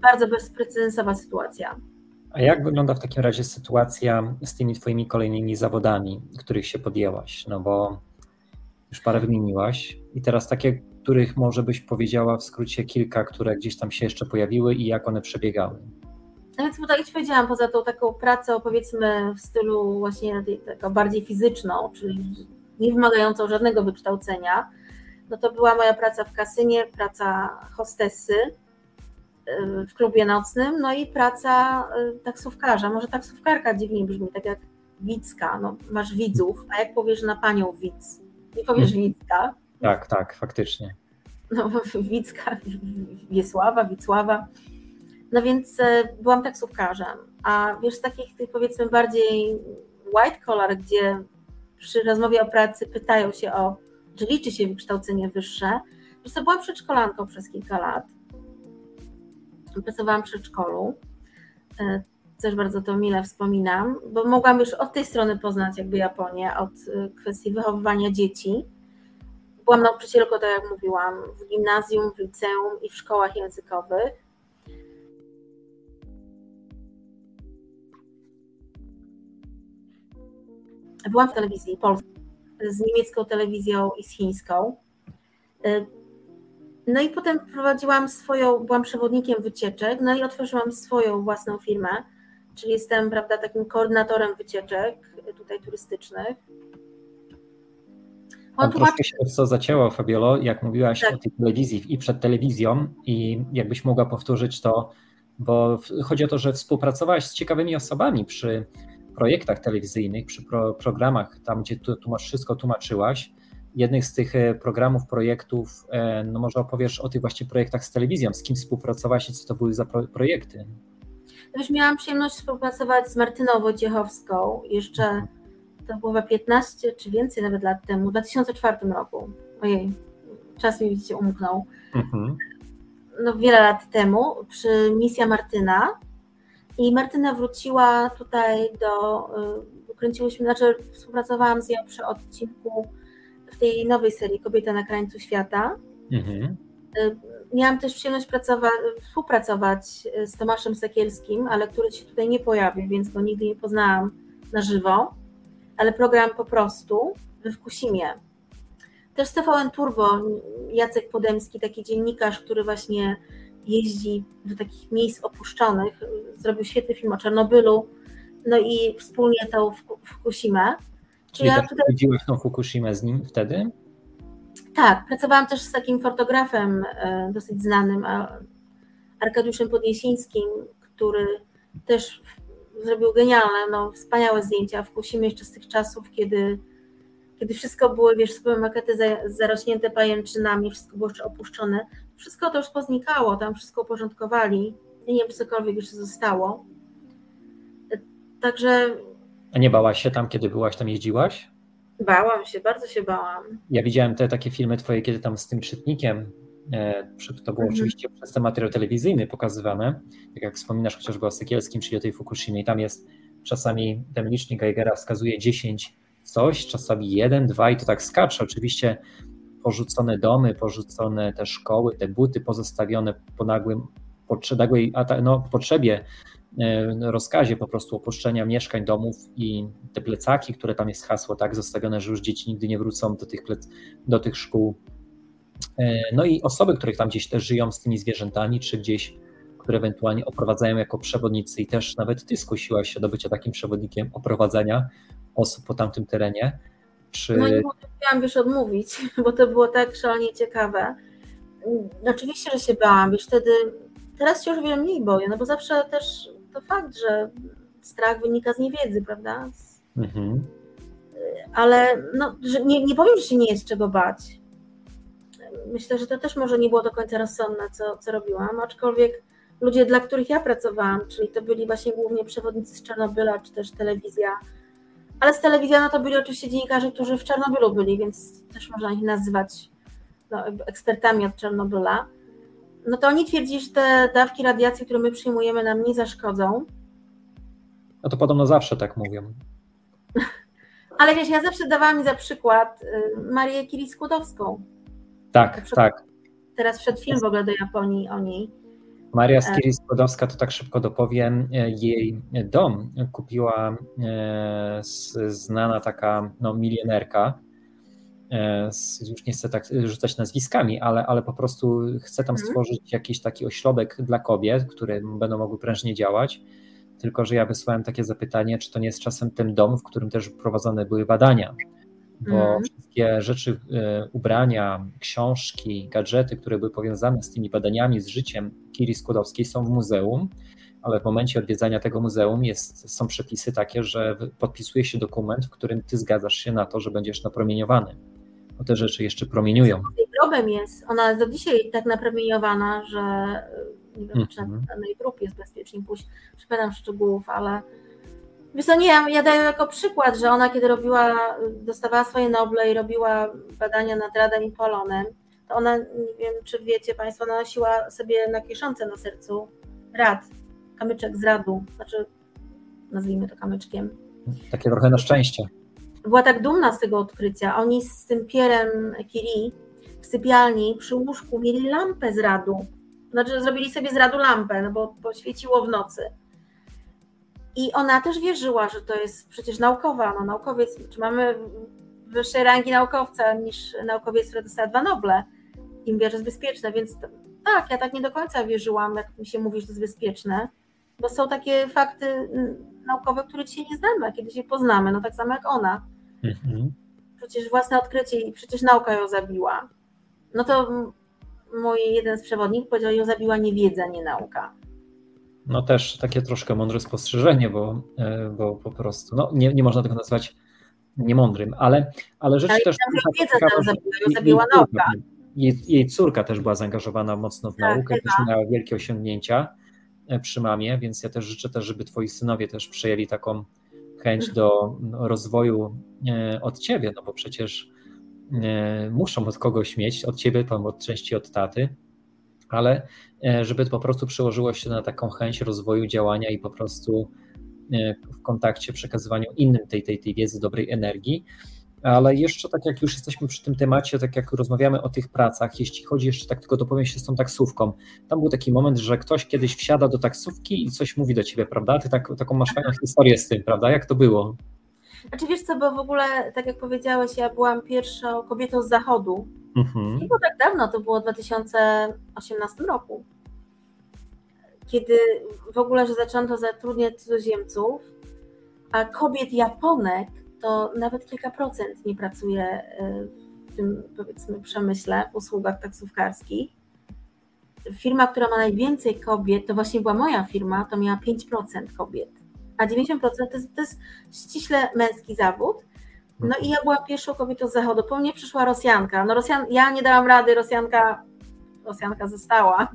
bardzo bezprecedensowa sytuacja. A jak wygląda w takim razie sytuacja z tymi twoimi kolejnymi zawodami, których się podjęłaś? No bo już parę wymieniłaś i teraz takie, których może byś powiedziała w skrócie kilka, które gdzieś tam się jeszcze pojawiły i jak one przebiegały? No więc, tak jak powiedziałam, poza tą taką pracą powiedzmy w stylu właśnie taką bardziej fizyczną, czyli nie wymagającą żadnego wykształcenia, no to była moja praca w kasynie, praca hostessy, w klubie nocnym, no i praca y, taksówkarza. Może taksówkarka dziwnie brzmi, tak jak widzka, no masz widzów, a jak powiesz na panią widz? Nie powiesz hmm. widzka. Tak, tak, faktycznie. No widzka, Wiesława, Wicława. No więc y, byłam taksówkarzem, a wiesz, takich tych powiedzmy bardziej white collar, gdzie przy rozmowie o pracy pytają się o, czy liczy się wykształcenie wyższe, wiesz co, byłam przedszkolanką przez kilka lat pracowałam w przedszkolu. E, też bardzo to mile wspominam, bo mogłam już od tej strony poznać jakby Japonię, od e, kwestii wychowywania dzieci. Byłam nauczycielką, tak jak mówiłam, w gimnazjum, w liceum i w szkołach językowych. Byłam w telewizji polskiej, z niemiecką telewizją i z chińską. No i potem prowadziłam swoją, byłam przewodnikiem wycieczek, no i otworzyłam swoją własną firmę, czyli jestem, prawda, takim koordynatorem wycieczek tutaj turystycznych. Tam troszkę się co zacięło, Fabiolo, jak mówiłaś tak. o tej telewizji i przed telewizją i jakbyś mogła powtórzyć to, bo chodzi o to, że współpracowałaś z ciekawymi osobami przy projektach telewizyjnych, przy pro, programach, tam gdzie tu, tu masz wszystko tłumaczyłaś jednych z tych e, programów, projektów, e, no może opowiesz o tych właśnie projektach z telewizją, z kim współpracowałaś i co to były za projekty? Już miałam przyjemność współpracować z Martyną Wojciechowską jeszcze to było 15 czy więcej nawet lat temu, w 2004 roku. Ojej, czas mi widzicie umknął. Mhm. No wiele lat temu przy Misja Martyna i Martyna wróciła tutaj do, e, znaczy współpracowałam z nią przy odcinku w tej nowej serii Kobieta na krańcu świata. Mhm. Y, miałam też przyjemność pracować, współpracować y, z Tomaszem Sekielskim, ale który się tutaj nie pojawił, więc go nigdy nie poznałam na żywo. Ale program po prostu w Kusimie. Też z TVN Turbo Jacek Podemski, taki dziennikarz, który właśnie jeździ do takich miejsc opuszczonych, zrobił świetny film o Czarnobylu, no i wspólnie to w Fukushimę. Czyli ja tak tutaj... widziałeś tą Fukushimę z nim wtedy? Tak, pracowałam też z takim fotografem e, dosyć znanym, Arkadiuszem Podniesińskim, który też zrobił genialne, no, wspaniałe zdjęcia w Kusimy jeszcze z tych czasów, kiedy, kiedy wszystko było, wiesz, supermarkety zarośnięte pajęczynami, wszystko było jeszcze opuszczone. Wszystko to już poznikało, tam wszystko uporządkowali. Nie wiem, czy cokolwiek jeszcze zostało. E, także a nie bałaś się tam, kiedy byłaś tam, jeździłaś? Bałam się, bardzo się bałam. Ja widziałem te takie filmy twoje, kiedy tam z tym czytnikiem, e, to było mhm. oczywiście przez ten materiał telewizyjny pokazywane, tak jak wspominasz chociażby o Sykielskim, czyli o tej Fukushimie i tam jest czasami ten licznik Geigera wskazuje 10 coś, czasami 1, 2 i to tak skacze. Oczywiście porzucone domy, porzucone te szkoły, te buty pozostawione po nagłym, nagłej no, potrzebie rozkazie po prostu opuszczenia mieszkań, domów i te plecaki, które tam jest hasło, tak, zostawione, że już dzieci nigdy nie wrócą do tych, plec, do tych szkół. E, no i osoby, które tam gdzieś też żyją z tymi zwierzętami, czy gdzieś, które ewentualnie oprowadzają jako przewodnicy i też nawet ty skusiłaś się do bycia takim przewodnikiem oprowadzania osób po tamtym terenie. Czy... No nie mogłam wiesz odmówić, bo to było tak szalenie ciekawe. Oczywiście, że się bałam, wiesz, wtedy teraz się już wiele mniej boję, no bo zawsze też to fakt, że strach wynika z niewiedzy, prawda? Z, mhm. ale no, że nie, nie powiem, że się nie jest czego bać. Myślę, że to też może nie było do końca rozsądne, co, co robiłam, aczkolwiek ludzie, dla których ja pracowałam, czyli to byli właśnie głównie przewodnicy z Czarnobyla, czy też telewizja, ale z telewizji no to byli oczywiście dziennikarze, którzy w Czarnobylu byli, więc też można ich nazywać no, ekspertami od Czarnobyla. No to oni twierdzili, że te dawki radiacji, które my przyjmujemy, nam nie zaszkodzą. No to podobno zawsze tak mówią. Ale wiesz, ja zawsze dawałam mi za przykład y, Marię Curie-Skłodowską. Tak, tak. Teraz wszedł film w ogóle do Japonii o niej. Maria Skiri-Skłodowska, to tak szybko dopowiem, e, jej dom kupiła e, znana taka no, milionerka, e, już nie chcę tak rzucać nazwiskami, ale, ale po prostu chce tam mhm. stworzyć jakiś taki ośrodek dla kobiet, które będą mogły prężnie działać. Tylko, że ja wysłałem takie zapytanie, czy to nie jest czasem ten dom, w którym też prowadzone były badania bo mm. wszystkie rzeczy, e, ubrania, książki, gadżety, które były powiązane z tymi badaniami, z życiem Kiri Skłodowskiej są w muzeum, ale w momencie odwiedzania tego muzeum jest, są przepisy takie, że podpisuje się dokument, w którym ty zgadzasz się na to, że będziesz napromieniowany. Bo te rzeczy jeszcze promieniują. Problem jest, ona jest do dzisiaj tak napromieniowana, że nie wiem, mm -hmm. czy mhm. na jej grupie jest bezpiecznie pójść, przypadam szczegółów, ale Wiesz co, nie, ja, ja daję jako przykład, że ona kiedy robiła, dostawała swoje Noble i robiła badania nad radem i polonem, to ona, nie wiem czy wiecie Państwo, nosiła sobie na kieszące na sercu rad, kamyczek z radu, znaczy nazwijmy to kamyczkiem. Takie trochę na szczęście. Była tak dumna z tego odkrycia. Oni z tym Pierem Curie w sypialni przy łóżku mieli lampę z radu. Znaczy zrobili sobie z radu lampę, no bo, bo świeciło w nocy i ona też wierzyła, że to jest przecież naukowa, no naukowiec, czy mamy wyższej rangi naukowca niż naukowiec, który dostała dwa Noble. Im wie, że jest bezpieczne, więc to, tak, ja tak nie do końca wierzyłam, jak mi się mówi, że to jest bezpieczne, bo są takie fakty naukowe, które dzisiaj nie znamy, a kiedy się poznamy, no tak samo jak ona. Mhm. Przecież własne odkrycie i przecież nauka ją zabiła. No to mój jeden z przewodników powiedział, ją zabiła nie wiedza, nie nauka no też takie troszkę mądre spostrzeżenie, bo, e, bo po prostu no, nie, nie można tego nazwać niemądrym, ale, ale rzecz ale też... Wiedza zabiła, nauka. Jej, jej, córka też była zaangażowana mocno w tak, naukę, też miała wielkie osiągnięcia e, przy mamie, więc ja też życzę też, żeby twoi synowie też przejęli taką chęć do no, rozwoju e, od ciebie, no bo przecież muszą od kogoś mieć, od ciebie, tam od części od taty, ale e, żeby po prostu przełożyło się na taką chęć rozwoju działania i po prostu e, w kontakcie przekazywaniu innym tej, tej, tej wiedzy, dobrej energii. Ale jeszcze tak jak już jesteśmy przy tym temacie, tak jak rozmawiamy o tych pracach, jeśli chodzi jeszcze tak tylko dopowiem się z tą taksówką, tam był taki moment, że ktoś kiedyś wsiada do taksówki i coś mówi do ciebie, prawda? Ty tak, taką masz fajną historię z tym, prawda? Jak to było? Znaczy wiesz co, bo w ogóle, tak jak powiedziałeś, ja byłam pierwszą kobietą z zachodu, Mhm. Nie było tak dawno, to było w 2018 roku, kiedy w ogóle, że zaczęto zatrudniać cudzoziemców, a kobiet Japonek to nawet kilka procent nie pracuje e, w tym powiedzmy przemyśle, w usługach taksówkarskich. Firma, która ma najwięcej kobiet, to właśnie była moja firma, to miała 5% kobiet, a 90% to jest, to jest ściśle męski zawód. No i ja byłam pierwszą kobietą z zachodu. Po mnie przyszła Rosjanka. No Rosjan, ja nie dałam rady, Rosjanka, Rosjanka została.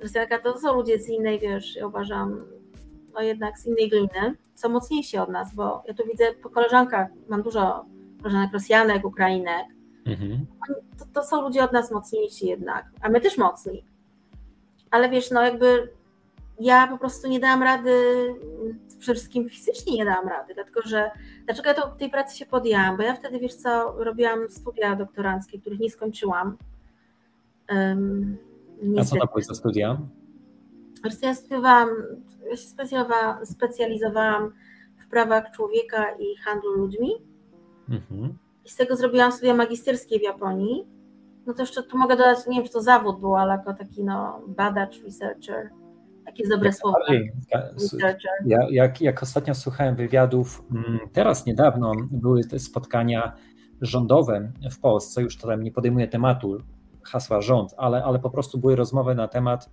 Rosjanka to są ludzie z innej, wiesz, ja uważam, no jednak z innej gliny, są mocniejsi od nas, bo ja tu widzę po koleżankach, mam dużo koleżanek Rosjanek, Ukrainek. Mhm. To, to są ludzie od nas mocniejsi jednak, a my też mocni. Ale wiesz, no jakby ja po prostu nie dałam rady, przede wszystkim fizycznie nie dałam rady, dlatego że dlaczego ja to, tej pracy się podjęłam? Bo ja wtedy, wiesz co, robiłam studia doktoranckie, których nie skończyłam. Um, A co to były za studia? Ja studiowałam, ja się specjalizowałam, specjalizowałam w prawach człowieka i handlu ludźmi. Mhm. I z tego zrobiłam studia magisterskie w Japonii. No to jeszcze tu mogę dodać, nie wiem, czy to zawód był, ale jako taki no, badacz, researcher takie dobre słowo. Ja, jak, jak ostatnio słuchałem wywiadów, mm, teraz niedawno były te spotkania rządowe w Polsce, już to tam nie podejmuję tematu hasła rząd, ale, ale po prostu były rozmowy na temat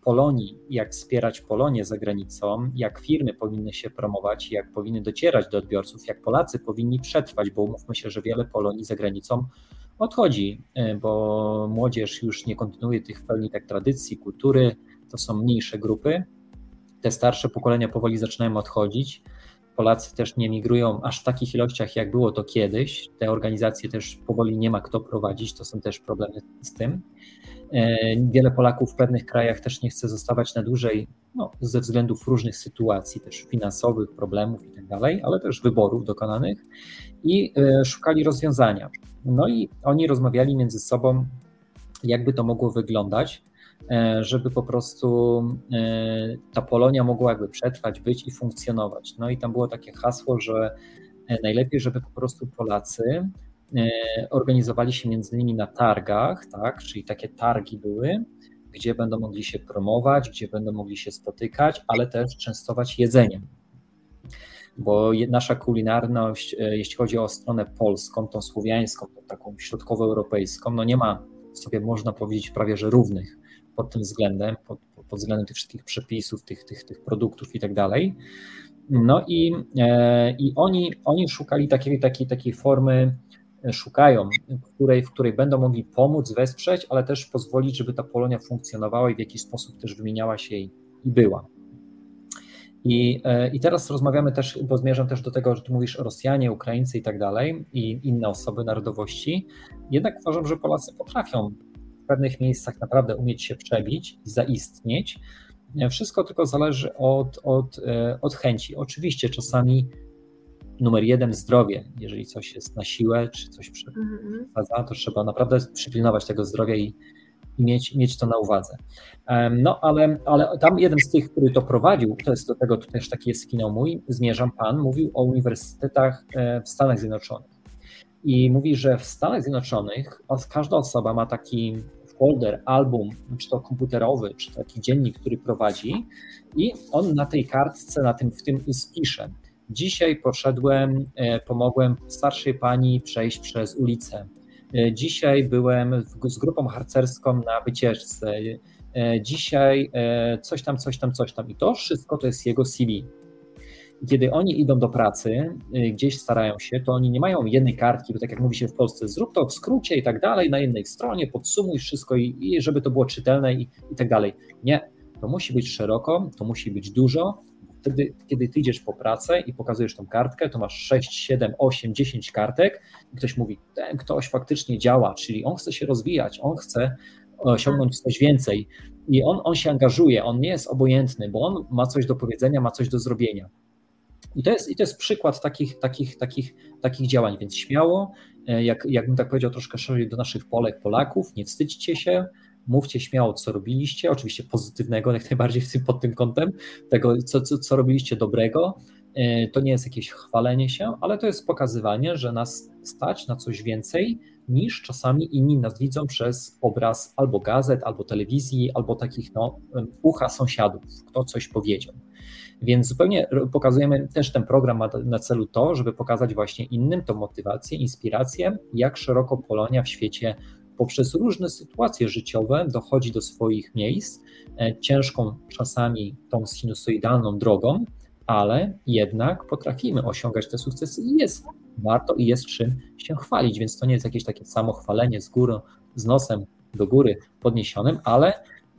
Polonii, jak wspierać Polonię za granicą, jak firmy powinny się promować, jak powinny docierać do odbiorców, jak Polacy powinni przetrwać, bo umówmy się, że wiele Polonii za granicą odchodzi, e, bo młodzież już nie kontynuuje tych w pełni tak tradycji, kultury, to są mniejsze grupy. Te starsze pokolenia powoli zaczynają odchodzić. Polacy też nie migrują aż w takich ilościach, jak było to kiedyś. Te organizacje też powoli nie ma kto prowadzić, to są też problemy z tym. E, wiele Polaków w pewnych krajach też nie chce zostawać na dłużej no, ze względów różnych sytuacji, też finansowych, problemów i tak dalej, ale też wyborów dokonanych i e, szukali rozwiązania. No i oni rozmawiali między sobą, jakby to mogło wyglądać, e, żeby po prostu ta Polonia mogła jakby przetrwać, być i funkcjonować. No i tam było takie hasło, że najlepiej, żeby po prostu Polacy organizowali się między innymi na targach, tak, czyli takie targi były, gdzie będą mogli się promować, gdzie będą mogli się spotykać, ale też częstować jedzeniem. Bo nasza kulinarność, e, jeśli chodzi o stronę polską, tą słowiańską, tą taką środkowoeuropejską, no nie ma sobie, można powiedzieć, prawie że równych pod tym względem, pod, pod względem tych wszystkich przepisów, tych, tych, tych produktów i tak dalej. No i, e, i oni, oni szukali takiej, takiej, takiej formy szukają, której, w której będą mogli pomóc, wesprzeć, ale też pozwolić, żeby ta Polonia funkcjonowała i w jakiś sposób też wymieniała się i, i była. I, e, I teraz rozmawiamy też, bo zmierzam też do tego, że tu mówisz Rosjanie, Ukraińcy i tak dalej, i inne osoby narodowości. Jednak uważam, że Polacy potrafią w pewnych miejscach naprawdę umieć się przebić i zaistnieć. Wszystko tylko zależy od, od, e, od chęci. Oczywiście czasami numer jeden zdrowie. Jeżeli coś jest na siłę, czy coś przesadza, to trzeba naprawdę przypilnować tego zdrowia i, i mieć, mieć to na uwadze. No ale, ale tam jeden z tych, który to prowadził, to jest do tego też taki jest finał mój, zmierzam pan, mówił o uniwersytetach e, w Stanach Zjednoczonych. I mówi, że w Stanach Zjednoczonych każda osoba ma taki folder, album, czy to komputerowy, czy taki dziennik, który prowadzi i on na tej kartce, na tym, w tym spisze Dzisiaj poszedłem, e, pomogłem starszej pani przejść przez ulicę. E, dzisiaj byłem z grupą harcerską na wycieczce. E, dzisiaj coś tam, coś tam, coś tam. I to wszystko to jest jego CV. Kiedy oni idą do pracy, gdzieś starają się, to oni nie mają jednej kartki, bo tak jak mówi się w Polsce, zrób to w skrócie i tak dalej, na jednej stronie, podsumuj wszystko i, i żeby to było czytelne i, i tak dalej. Nie, to musi być szeroko, to musi być dużo, wtedy, kiedy ty idziesz po pracę i pokazujesz tą kartkę, to masz 6, 7, 8, 10 kartek i ktoś mówi, ten ktoś faktycznie działa, czyli on chce się rozwijać, on chce osiągnąć coś więcej. I on, on się angażuje, on nie jest obojętny, bo on ma coś do powiedzenia, ma coś do zrobienia. I to jest, i to jest przykład takich, takich, takich, takich działań, więc śmiało, e, jak, jakbym tak powiedział troszkę szerzej do naszych Polek, Polaków, nie wstydźcie się, mówcie śmiało, co robiliście, oczywiście pozytywnego, jak najbardziej w tym, pod tym kątem, tego, co, co, co robiliście dobrego. E, to nie jest jakieś chwalenie się, ale to jest pokazywanie, że nas stać na coś więcej niż czasami inni nas widzą przez obraz albo gazet, albo telewizji, albo takich no, ucha sąsiadów, kto coś powiedział. Więc zupełnie pokazujemy, też ten program ma na celu to, żeby pokazać właśnie innym tą motywację, inspirację, jak szeroko Polonia w świecie poprzez różne sytuacje życiowe dochodzi do swoich miejsc, e, ciężką czasami tą sinusoidalną drogą, ale jednak potrafimy osiągać te sukcesy i jest warto i jest czym się chwalić, więc to nie jest jakieś takie samochwalenie z góry, z nosem do góry podniesionym, ale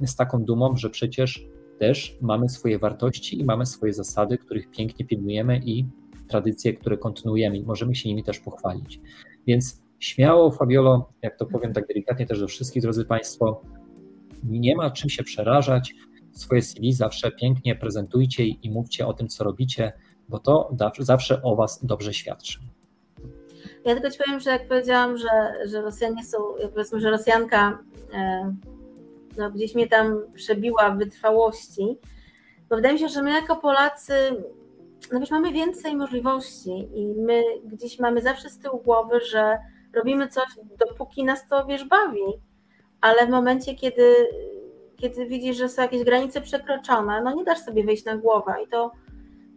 z taką dumą, że przecież też mamy swoje wartości i mamy swoje zasady, których pięknie pilnujemy i tradycje, które kontynuujemy i możemy się nimi też pochwalić. Więc Śmiało, Fabiolo, jak to powiem tak delikatnie też do wszystkich, drodzy Państwo, nie ma czym się przerażać. Swoje CV zawsze pięknie prezentujcie i mówcie o tym, co robicie, bo to zawsze o Was dobrze świadczy. Ja tylko Ci powiem, że jak powiedziałam, że, że Rosjanie są, powiedzmy, że Rosjanka e, no, gdzieś mnie tam przebiła w wytrwałości, bo wydaje mi się, że my jako Polacy no wiesz, mamy więcej możliwości i my gdzieś mamy zawsze z tyłu głowy, że robimy coś, dopóki nas to, wiesz, bawi, ale w momencie, kiedy, kiedy widzisz, że są jakieś granice przekroczone, no nie dasz sobie wyjść na głowę i to,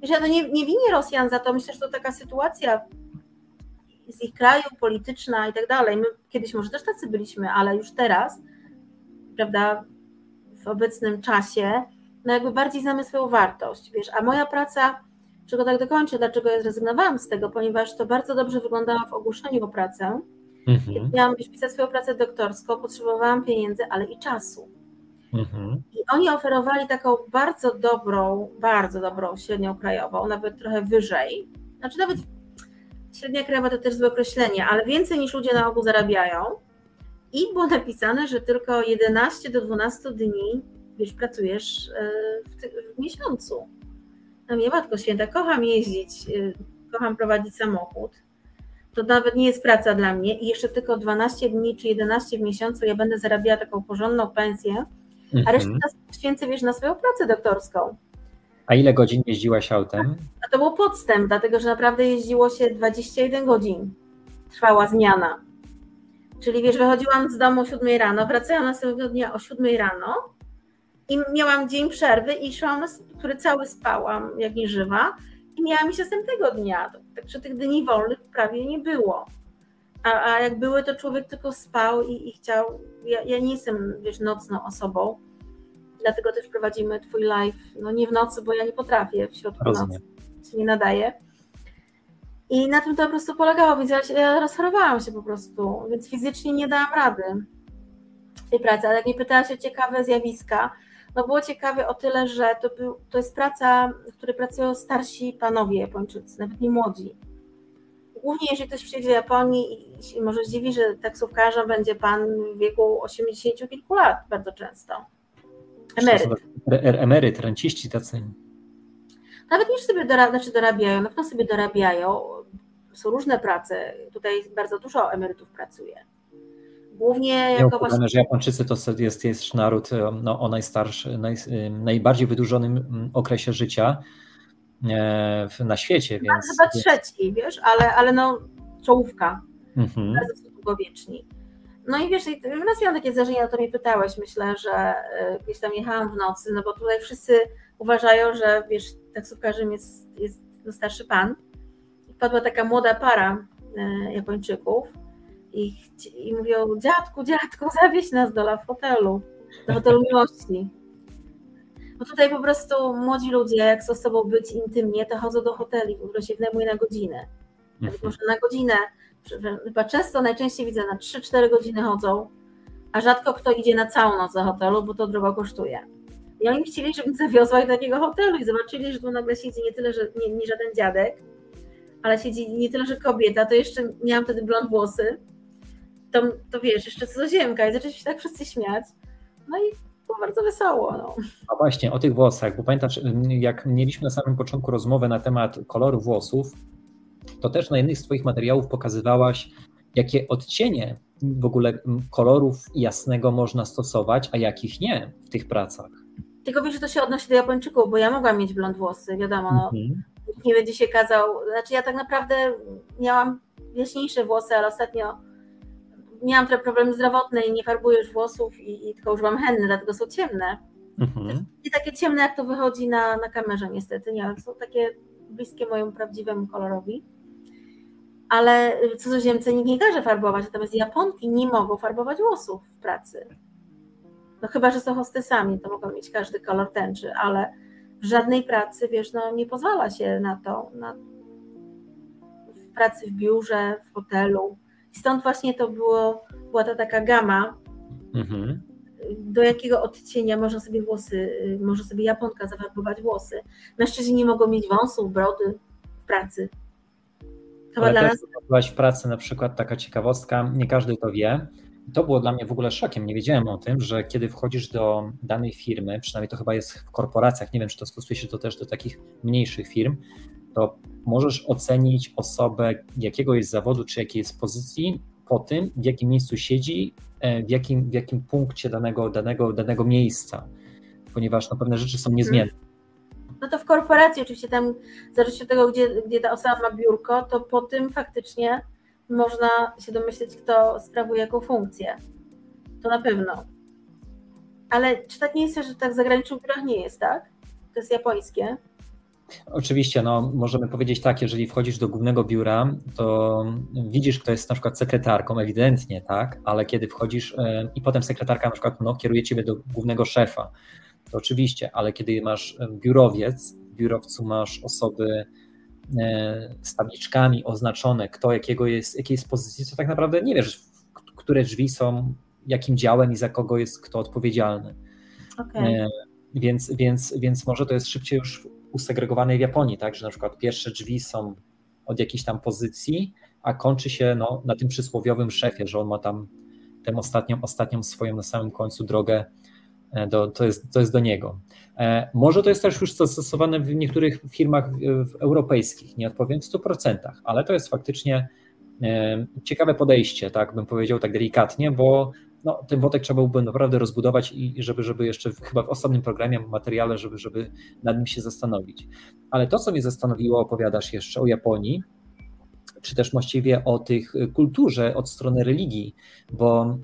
wiesz, ja to nie, nie winię Rosjan za to, myślę, że to taka sytuacja z ich kraju, polityczna i tak dalej. My kiedyś może też tacy byliśmy, ale już teraz, prawda, w obecnym czasie, no jakby bardziej znamy swoją wartość, wiesz, a moja praca, czego tak dokończę, dlaczego ja zrezygnowałam z tego, ponieważ to bardzo dobrze wyglądało w ogłoszeniu o pracę. Mhm. Kiedy miałam pisać swoją pracę doktorską, potrzebowałam pieniędzy, ale i czasu. Mhm. I oni oferowali taką bardzo dobrą, bardzo dobrą średnią krajową, nawet trochę wyżej. Znaczy nawet średnia krajowa to też złe określenie, ale więcej niż ludzie na ogół zarabiają. I było napisane, że tylko 11 do 12 dni wiesz, pracujesz e, w, ty, w miesiącu. No mnie Matko Święta, kocham jeździć, e, kocham prowadzić samochód. To nawet nie jest praca dla mnie i jeszcze tylko 12 dni czy 11 w miesiącu ja będę zarabiała taką porządną pensję, a resztę mhm. święcę, wiesz, na swoją pracę doktorską. A ile godzin jeździłaś autem? A to był podstęp, dlatego że naprawdę jeździło się 21 godzin. Trwała zmiana. Czyli wiesz, wychodziłam z domu o 7 rano, wracałam następnego dnia o 7 rano i miałam dzień przerwy i szłam, na, który cały spałam jak nieżywa i miałam się tego dnia. Także tych dni wolnych prawie nie było. A, a jak były, to człowiek tylko spał i, i chciał. Ja, ja, nie jestem, wiesz, nocną osobą, dlatego też prowadzimy Twój live, no nie w nocy, bo ja nie potrafię w środku Rozumiem. nocy, się nie nadaje. I na tym to po prostu polegało, więc ja, ja rozchorowałam się po prostu, więc fizycznie nie dałam rady w tej pracy. Ale jak mnie pytałaś o ciekawe zjawiska, no było ciekawe o tyle, że to, był, to jest praca, w której pracują starsi panowie Japończycy, nawet nie młodzi. Głównie jeżeli ktoś przyjedzie do Japonii i może zdziwi, że taksówkarzem będzie pan w wieku 80 kilku lat bardzo często. Emeryt. Emeryt, renciści tacy. Nawet niż sobie dorabiają, znaczy dorabiają, na pewno sobie dorabiają. Są różne prace. Tutaj bardzo dużo emerytów pracuje. Głównie jako właśnie... że Japończycy to jest, jest naród no, o najstarszym, naj, najbardziej wydłużonym okresie życia e, na świecie. Więc... Chyba trzeci, wiesz, ale, ale no czołówka. Mhm. Bardzo długowieczni. No i wiesz, raz miałam takie zdarzenie, o to mnie pytałeś, myślę, że e, gdzieś tam jechałam w nocy, no bo tutaj wszyscy uważają, że wiesz, taksówkarzem jest, jest no, starszy pan. I wpadła taka młoda para e, Japończyków i, i mówią, dziadku, dziadku, zawieź nas do hotelu, do hotelu miłości. Bo tutaj po prostu młodzi ludzie, jak chcą z sobą być intymnie, to chodzą do hoteli, po prostu się wynajmuje na godzinę. Mhm. Może na godzinę, chyba często, najczęściej widzę, na 3-4 godziny chodzą, a rzadko kto idzie na całą noc do hotelu, bo to drogo kosztuje. I oni chcieli, żebym zawiozła ich do takiego hotelu i zobaczyli, że tu nagle siedzi nie tyle, że nie, nie żaden dziadek, ale siedzi nie tyle, że kobieta, to jeszcze miałam wtedy blond włosy, to, to wiesz, jeszcze cudzoziemka i zaczęli się tak wszyscy śmiać. No i było bardzo wesoło. No. A właśnie, o tych włosach, bo pamiętasz, jak mieliśmy na samym początku rozmowę na temat koloru włosów, to też na jednych z Twoich materiałów pokazywałaś, jakie odcienie w ogóle kolorów jasnego można stosować, a jakich nie w tych pracach. Tylko wiesz, że to się odnosi do Japończyków, bo ja mogłam mieć blond włosy, wiadomo, no, mhm. nie będzie się kazał, znaczy ja tak naprawdę miałam jaśniejsze włosy, ale ostatnio miałam trochę problemy zdrowotne i nie farbuję już włosów i, i tylko używam henny, dlatego są ciemne. Mhm. Nie takie ciemne, jak to wychodzi na, na kamerze niestety, nie, są takie bliskie mojemu prawdziwemu kolorowi. Ale cudzoziemcy nikt nie każe farbować, natomiast Japonki nie mogą farbować włosów w pracy. No chyba, że są hostesami, to mogą mieć każdy kolor tęczy, ale w żadnej pracy, wiesz, no nie pozwala się na to, na, w pracy w biurze, w hotelu, i stąd właśnie to było, była ta taka gama, mhm. do jakiego odcienia można sobie włosy, może sobie Japonka zafarbować włosy. Mężczyźni nie mogą mieć wąsów, brody w pracy. To Ale dla nas... byłaś w pracy na przykład taka ciekawostka, nie każdy to wie. To było dla mnie w ogóle szokiem. Nie wiedziałem o tym, że kiedy wchodzisz do danej firmy, przynajmniej to chyba jest w korporacjach, nie wiem, czy to stosuje się to też do takich mniejszych firm, to możesz ocenić osobę jakiegoś zawodu czy jakiej jest pozycji po tym, w jakim miejscu siedzi, e, w jakim, w jakim punkcie danego, danego, danego miejsca, ponieważ no, pewne rzeczy są mhm. niezmienne. No to w korporacji oczywiście tam, zależy od tego, gdzie, gdzie ta osoba ma biurko, to po tym faktycznie można się domyśleć, kto sprawuje jaką funkcję. To na pewno. Ale czy tak nie jest, że tak w zagranicznych biurach nie jest, tak? To jest japońskie Oczywiście, no, możemy powiedzieć tak, jeżeli wchodzisz do głównego biura, to widzisz, kto jest na przykład sekretarką, ewidentnie, tak, ale kiedy wchodzisz e, i potem sekretarka na przykład no, kieruje ciebie do głównego szefa, to oczywiście, ale kiedy masz biurowiec, w biurowcu masz osoby e, z tabliczkami oznaczone, kto jakiego jest, jakiej jest pozycji, to tak naprawdę nie wiesz, które drzwi są, jakim działem i za kogo jest kto odpowiedzialny. Okay. Więc, więc, więc może to jest szybciej już usegregowane w Japonii, tak, że na przykład pierwsze drzwi są od jakiejś tam pozycji, a kończy się no, na tym przysłowiowym szefie, że on ma tam tę ostatnią, ostatnią swoją na samym końcu drogę, e, do, to, jest, to jest do niego. E, może to jest też już zastosowane w niektórych firmach europejskich, nie odpowiem w 100%, ale to jest faktycznie e, ciekawe podejście, tak bym powiedział tak delikatnie, bo no, ten wątek trzeba byłoby naprawdę rozbudować i żeby, żeby jeszcze chyba w osobnym programie, materiale, żeby, żeby nad nim się zastanowić. Ale to, co mnie zastanowiło, opowiadasz jeszcze o Japonii, czy też właściwie o tych kulturze od strony religii, bo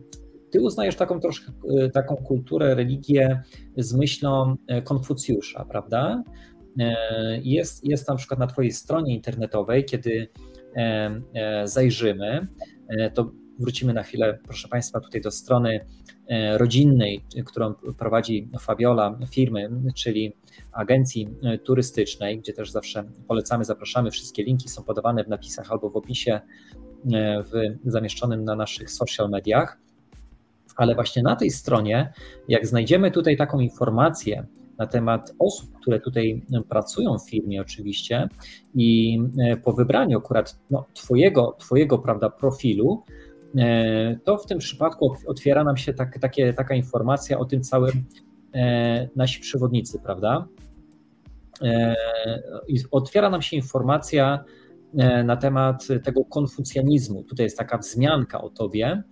ty uznajesz taką troszkę taką kulturę, religię z myślą Konfucjusza, prawda? Jest, jest na przykład na Twojej stronie internetowej, kiedy e, zajrzymy, e, to wrócimy na chwilę, proszę Państwa, tutaj do strony e, rodzinnej, którą prowadzi Fabiola firmy, czyli agencji e, turystycznej, gdzie też zawsze polecamy, zapraszamy. Wszystkie linki są podawane w napisach albo w opisie e, w, zamieszczonym na naszych social mediach. Ale właśnie na tej stronie, jak znajdziemy tutaj taką informację na temat osób, które tutaj pracują w firmie, oczywiście, i po wybraniu akurat no, twojego, twojego prawda, profilu, to w tym przypadku otwiera nam się tak, takie, taka informacja o tym całym e, nasi przewodnicy, prawda? E, otwiera nam się informacja na temat tego konfucjanizmu. Tutaj jest taka wzmianka o tobie.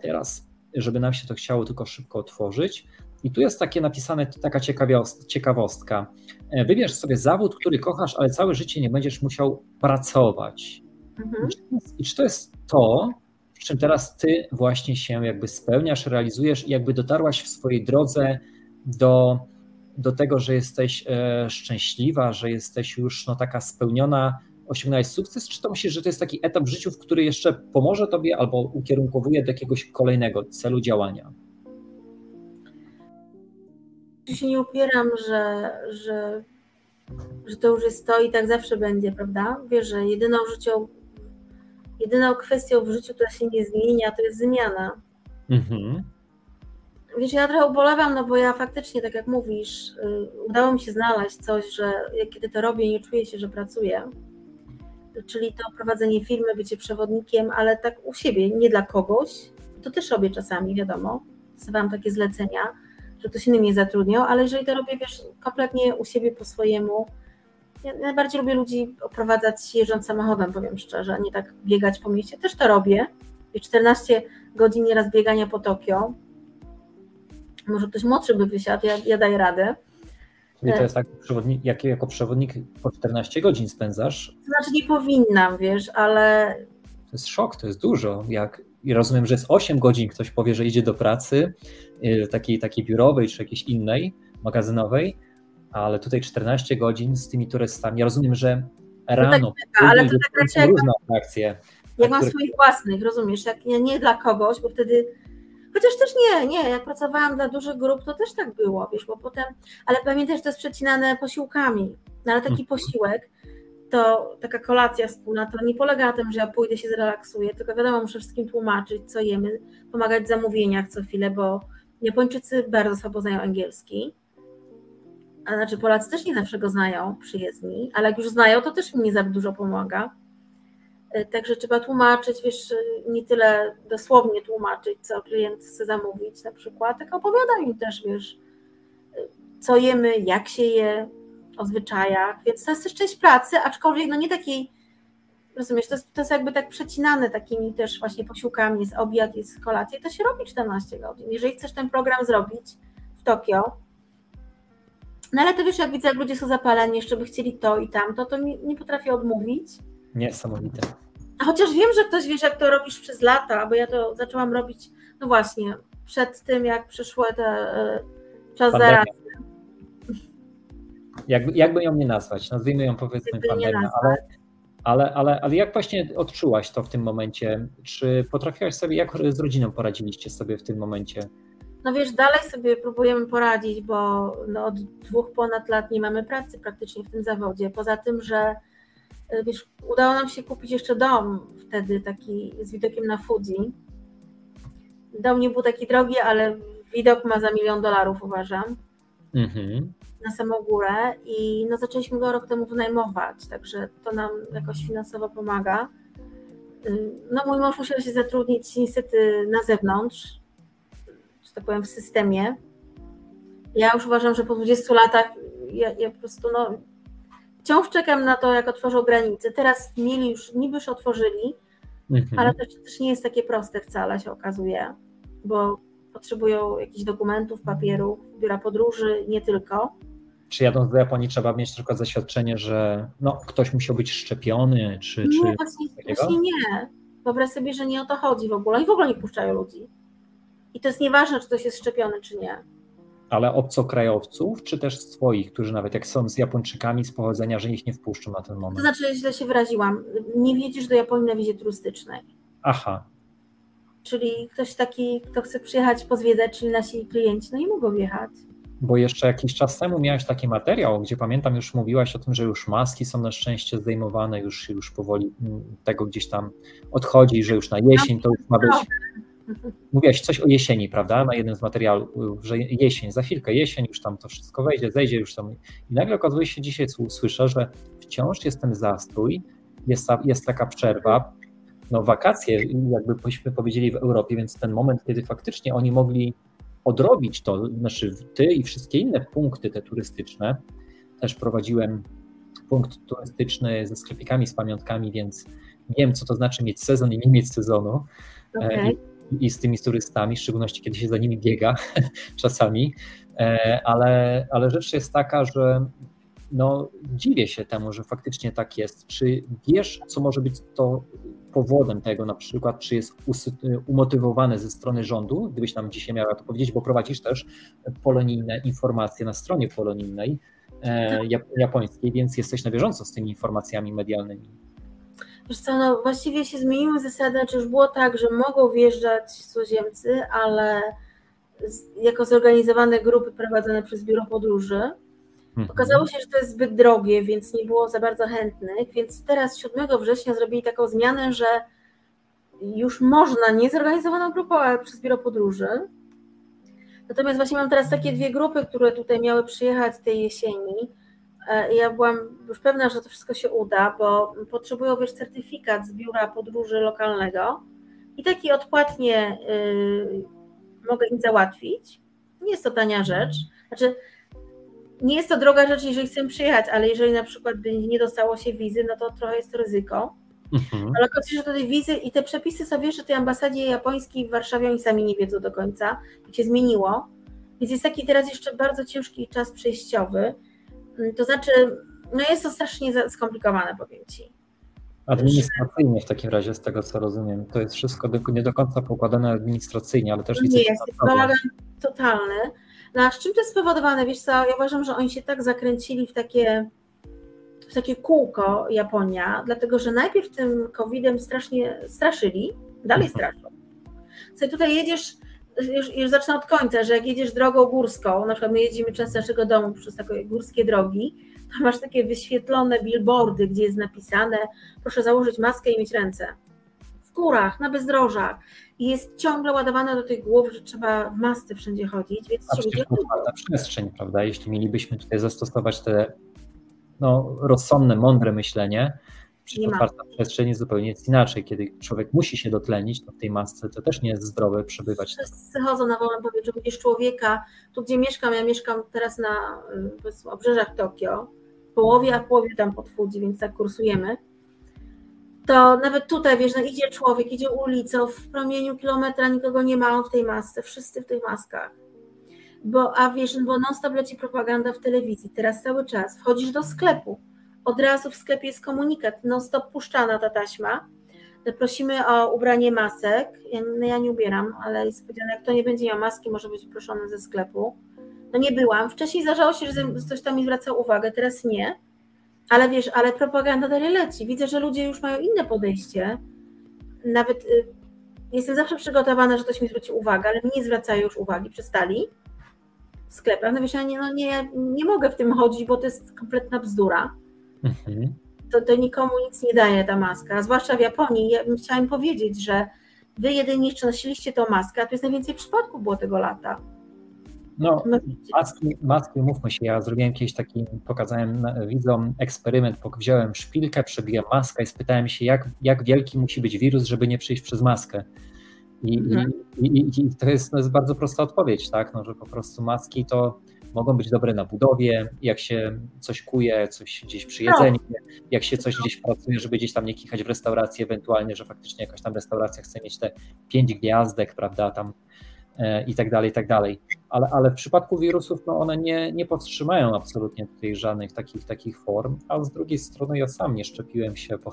Teraz, żeby nam się to chciało tylko szybko otworzyć. I tu jest takie napisane, taka ciekawostka. Wybierz sobie zawód, który kochasz, ale całe życie nie będziesz musiał pracować. Mhm. I czy to jest to, w czym teraz ty właśnie się jakby spełniasz, realizujesz i jakby dotarłaś w swojej drodze do, do tego, że jesteś e, szczęśliwa, że jesteś już no, taka spełniona, osiągnąłeś sukces, czy to myślisz, że to jest taki etap w życiu, w który jeszcze pomoże tobie albo ukierunkowuje do jakiegoś kolejnego celu działania? Ja się nie upieram, że, że, że to już jest to i tak zawsze będzie, prawda? Wiesz, że jedyną życią Jedyną kwestią w życiu, która się nie zmienia, to jest zmiana. Mhm. Wiesz, ja trochę ubolewam, no bo ja faktycznie, tak jak mówisz, y, udało mi się znaleźć coś, że kiedy to robię, nie czuję się, że pracuję. Czyli to prowadzenie firmy, bycie przewodnikiem, ale tak u siebie, nie dla kogoś. To też robię czasami, wiadomo. Dostawałam takie zlecenia, że ktoś inny mnie zatrudniał, ale jeżeli to robię, wiesz, kompletnie u siebie po swojemu, ja najbardziej lubię ludzi oprowadzać jeżdżąc samochodem, powiem szczerze, nie tak biegać po mieście. Też to robię. 14 godzin nieraz biegania po Tokio. Może ktoś młodszy by wysiadł, ja, ja daję radę. Czyli to jest tak, przewodnik, jak jako przewodnik po 14 godzin spędzasz? Znaczy nie powinnam, wiesz, ale... To jest szok, to jest dużo. Jak, I rozumiem, że jest 8 godzin, ktoś powie, że idzie do pracy, y, takiej, takiej biurowej czy jakiejś innej, magazynowej, ale tutaj 14 godzin z tymi turystami. Ja rozumiem, że rano. No tak, ale to tak raczej różne atrakcje. Jak mam swoich własnych, rozumiesz? Jak nie, nie dla kogoś, bo wtedy. Chociaż też nie, nie, jak pracowałam dla dużych grup, to też tak było, wiesz, bo potem, ale pamiętaj, że to jest przecinane posiłkami, no ale taki mhm. posiłek, to taka kolacja wspólna, to nie polega na tym, że ja pójdę się zrelaksuję, tylko wiadomo, muszę wszystkim tłumaczyć, co jemy, pomagać w zamówieniach co chwilę, bo Japończycy bardzo słabo znają angielski, a znaczy Polacy też nie zawsze go znają, przyjezdni, ale jak już znają, to też mi nie za dużo pomaga. E, także trzeba tłumaczyć, wiesz, nie tyle dosłownie tłumaczyć, co klient chce zamówić na przykład, tak opowiadam im też, wiesz, co jemy, jak się je, o zwyczajach, więc to jest też część pracy, aczkolwiek no nie takiej, rozumiesz, to jest, to jest jakby tak przecinane takimi też właśnie posiłkami, jest obiad, jest kolacja, to się robi 14 godzin. Jeżeli chcesz ten program zrobić w Tokio, no ale to wiesz, jak widzę, jak ludzie są zapaleni, jeszcze by chcieli to i tamto, to mi nie potrafię odmówić. Niesamowite. A chociaż wiem, że ktoś wiesz, jak to robisz przez lata, bo ja to zaczęłam robić, no właśnie, przed tym, jak przyszły te e, czas zaraz. jakby, jakby ją nie nazwać, nazwijmy ją powiedzmy pandemią, ale, ale, ale, ale jak właśnie odczułaś to w tym momencie? Czy potrafiłaś sobie, jak z rodziną poradziliście sobie w tym momencie? No wiesz, dalej sobie próbujemy poradzić, bo no od dwóch ponad lat nie mamy pracy praktycznie w tym zawodzie. Poza tym, że y, wiesz, udało nam się kupić jeszcze dom wtedy taki z widokiem na Fuji. Dom nie był taki drogi, ale widok ma za milion dolarów, uważam. Mhm. Na samą górę i no, zaczęliśmy go rok temu wynajmować, także to nam jakoś finansowo pomaga. Y, no mój mąż musiał się zatrudnić niestety na zewnątrz, tak powiem w systemie. Ja już uważam, że po 20 latach ja, ja po prostu no, wciąż czekam na to, jak otworzą granice. Teraz mieli już, niby już otworzyli, mhm. ale to też nie jest takie proste wcale, się okazuje, bo potrzebują jakichś dokumentów, papierów, biura podróży, nie tylko. Czy jadąc do Japonii trzeba mieć tylko zaświadczenie, że no, ktoś musiał być szczepiony, czy. Nie, czy właśnie, właśnie nie. Wyobraź sobie, że nie o to chodzi w ogóle. I w ogóle nie puszczają ludzi. I to jest nieważne, czy ktoś jest szczepiony, czy nie. Ale obcokrajowców, czy też swoich, którzy nawet jak są z Japończykami z pochodzenia, że ich nie wpuszczą na ten moment? To znaczy, źle się wyraziłam. Nie wiedzisz do Japonii na wizie turystycznej. Aha, czyli ktoś taki, kto chce przyjechać pozwiedzać, czyli nasi klienci, no nie mogą wjechać. Bo jeszcze jakiś czas temu miałeś taki materiał, gdzie pamiętam, już mówiłaś o tym, że już maski są na szczęście zdejmowane, już, już powoli mm, tego gdzieś tam odchodzi, że już na jesień to już ma być. Mówiłaś coś o jesieni, prawda? Na jednym z materiałów, że jesień, za chwilkę jesień, już tam to wszystko wejdzie, zejdzie już tam. I nagle okazuje się, dzisiaj słyszę, że wciąż jest ten zastrój, jest, jest taka przerwa, no, wakacje, jakby byśmy powiedzieli w Europie, więc ten moment, kiedy faktycznie oni mogli odrobić to, znaczy ty i wszystkie inne punkty te turystyczne, też prowadziłem punkt turystyczny ze sklepikami z pamiątkami, więc wiem, co to znaczy mieć sezon i nie mieć sezonu. E, okay. I, z tymi turystami, w szczególności kiedy się za nimi biega czasami, e, ale, ale rzecz jest taka, że no, dziwię się temu, że faktycznie tak jest. Czy wiesz, co może być to powodem tego, na przykład, czy jest umotywowane ze strony rządu, gdybyś nam dzisiaj miała to powiedzieć, bo prowadzisz też polonijne informacje na stronie polonijnej e, japońskiej, więc jesteś na bieżąco z tymi informacjami medialnymi. Wiesz co, no właściwie się zmieniły zasady, czy już było tak, że mogą wjeżdżać cudzoziemcy, ale jako zorganizowane grupy prowadzone przez biuro podróży, Mhm. Okazało się, że to jest zbyt drogie, więc nie było za bardzo chętnych, więc teraz 7 września zrobili taką zmianę, że już można niezorganizowaną grupą, ale przez biuro podróży. Natomiast właśnie mam teraz takie dwie grupy, które tutaj miały przyjechać tej jesieni. E, ja byłam już pewna, że to wszystko się uda, bo potrzebują wiesz certyfikat z biura podróży lokalnego i taki odpłatnie yy, mogę im załatwić. Nie jest to tania rzecz. Znaczy, nie jest to droga rzecz, jeżeli chcemy przyjechać, ale jeżeli na przykład by nie dostało się wizy, no to trochę jest to ryzyko. Mhm. Ale okazuje się, że tej wizy i te przepisy sobie, że tej ambasadzie japońskiej w Warszawie oni sami nie wiedzą do końca, i się zmieniło. Więc jest taki teraz jeszcze bardzo ciężki czas przejściowy. Mm, to znaczy, no jest to strasznie skomplikowane, powiem Ci. Administracyjnie w takim razie, z tego co rozumiem. To jest wszystko nie do końca pokładane administracyjnie, ale też nie jest. Jest bałagan totalny. No a z czym to jest spowodowane? Wiesz co, ja uważam, że oni się tak zakręcili w takie, w takie kółko Japonia, dlatego że najpierw tym COVID-em strasznie straszyli, dalej straszą. Sobie tutaj jedziesz, już, już zacznę od końca, że jak jedziesz drogą górską, na przykład my jedziemy często z naszego domu przez takie górskie drogi, to masz takie wyświetlone billboardy, gdzie jest napisane, proszę założyć maskę i mieć ręce. W górach, na bezdrożach i jest ciągle ładowana do tych głów, że trzeba w masce wszędzie chodzić, więc A się otwarta przestrzeń, prawda? Jeśli mielibyśmy tutaj zastosować te no, rozsądne, mądre myślenie, przecież otwarta przestrzeń jest zupełnie inaczej. Kiedy człowiek musi się dotlenić, to w tej masce to też nie jest zdrowe przebywać. Wszyscy chodzą na wolę powietrzu, widzisz człowieka, tu gdzie mieszkam, ja mieszkam teraz na y, obrzeżach Tokio, w połowie, a w połowie tam pod Fuji, więc tak kursujemy to nawet tutaj, wiesz, no idzie człowiek, idzie ulicą, w promieniu kilometra nikogo nie ma, on w tej masce, wszyscy w tych maskach. Bo, a wiesz, bo non-stop leci propaganda w telewizji, teraz cały czas. Wchodzisz do sklepu, od razu w sklepie jest komunikat, non-stop puszczana ta taśma. Prosimy o ubranie masek. Ja, no ja nie ubieram, ale jest powiedziane, jak to nie będzie miał maski, może być proszony ze sklepu. No nie byłam. Wcześniej zdarzało się, że ktoś tam mi zwracał uwagę, teraz nie. Ale wiesz, ale propaganda dalej leci. Widzę, że ludzie już mają inne podejście. Nawet y, jestem zawsze przygotowana, że ktoś mi zwróci uwagę, ale mi nie zwracają już uwagi, przestali w sklepach. No wiesz, ja nie, no nie, nie mogę w tym chodzić, bo to jest kompletna bzdura. Mhm. To, to nikomu nic nie daje ta maska, zwłaszcza w Japonii. Ja chciałam powiedzieć, że wy jedynie nosiliście tą maskę, a tu jest najwięcej przypadków było tego lata. No, maski, maski, mówmy się, ja zrobiłem kiedyś taki, pokazałem widzom eksperyment, wziąłem szpilkę, przebiłem maskę i spytałem się, jak, jak wielki musi być wirus, żeby nie przejść przez maskę. I, mhm. i, i, i to, jest, to jest bardzo prosta odpowiedź, tak, no, że po prostu maski to mogą być dobre na budowie, jak się coś kuje, coś gdzieś przy jedzeniu, jak się coś gdzieś pracuje, żeby gdzieś tam nie kichać w restauracji, ewentualnie, że faktycznie jakaś tam restauracja chce mieć te pięć gwiazdek, prawda, tam e, i tak dalej, i tak dalej. Ale, ale w przypadku wirusów, no one nie, nie powstrzymają absolutnie tutaj żadnych takich, takich form, a z drugiej strony ja sam nie szczepiłem się, bo,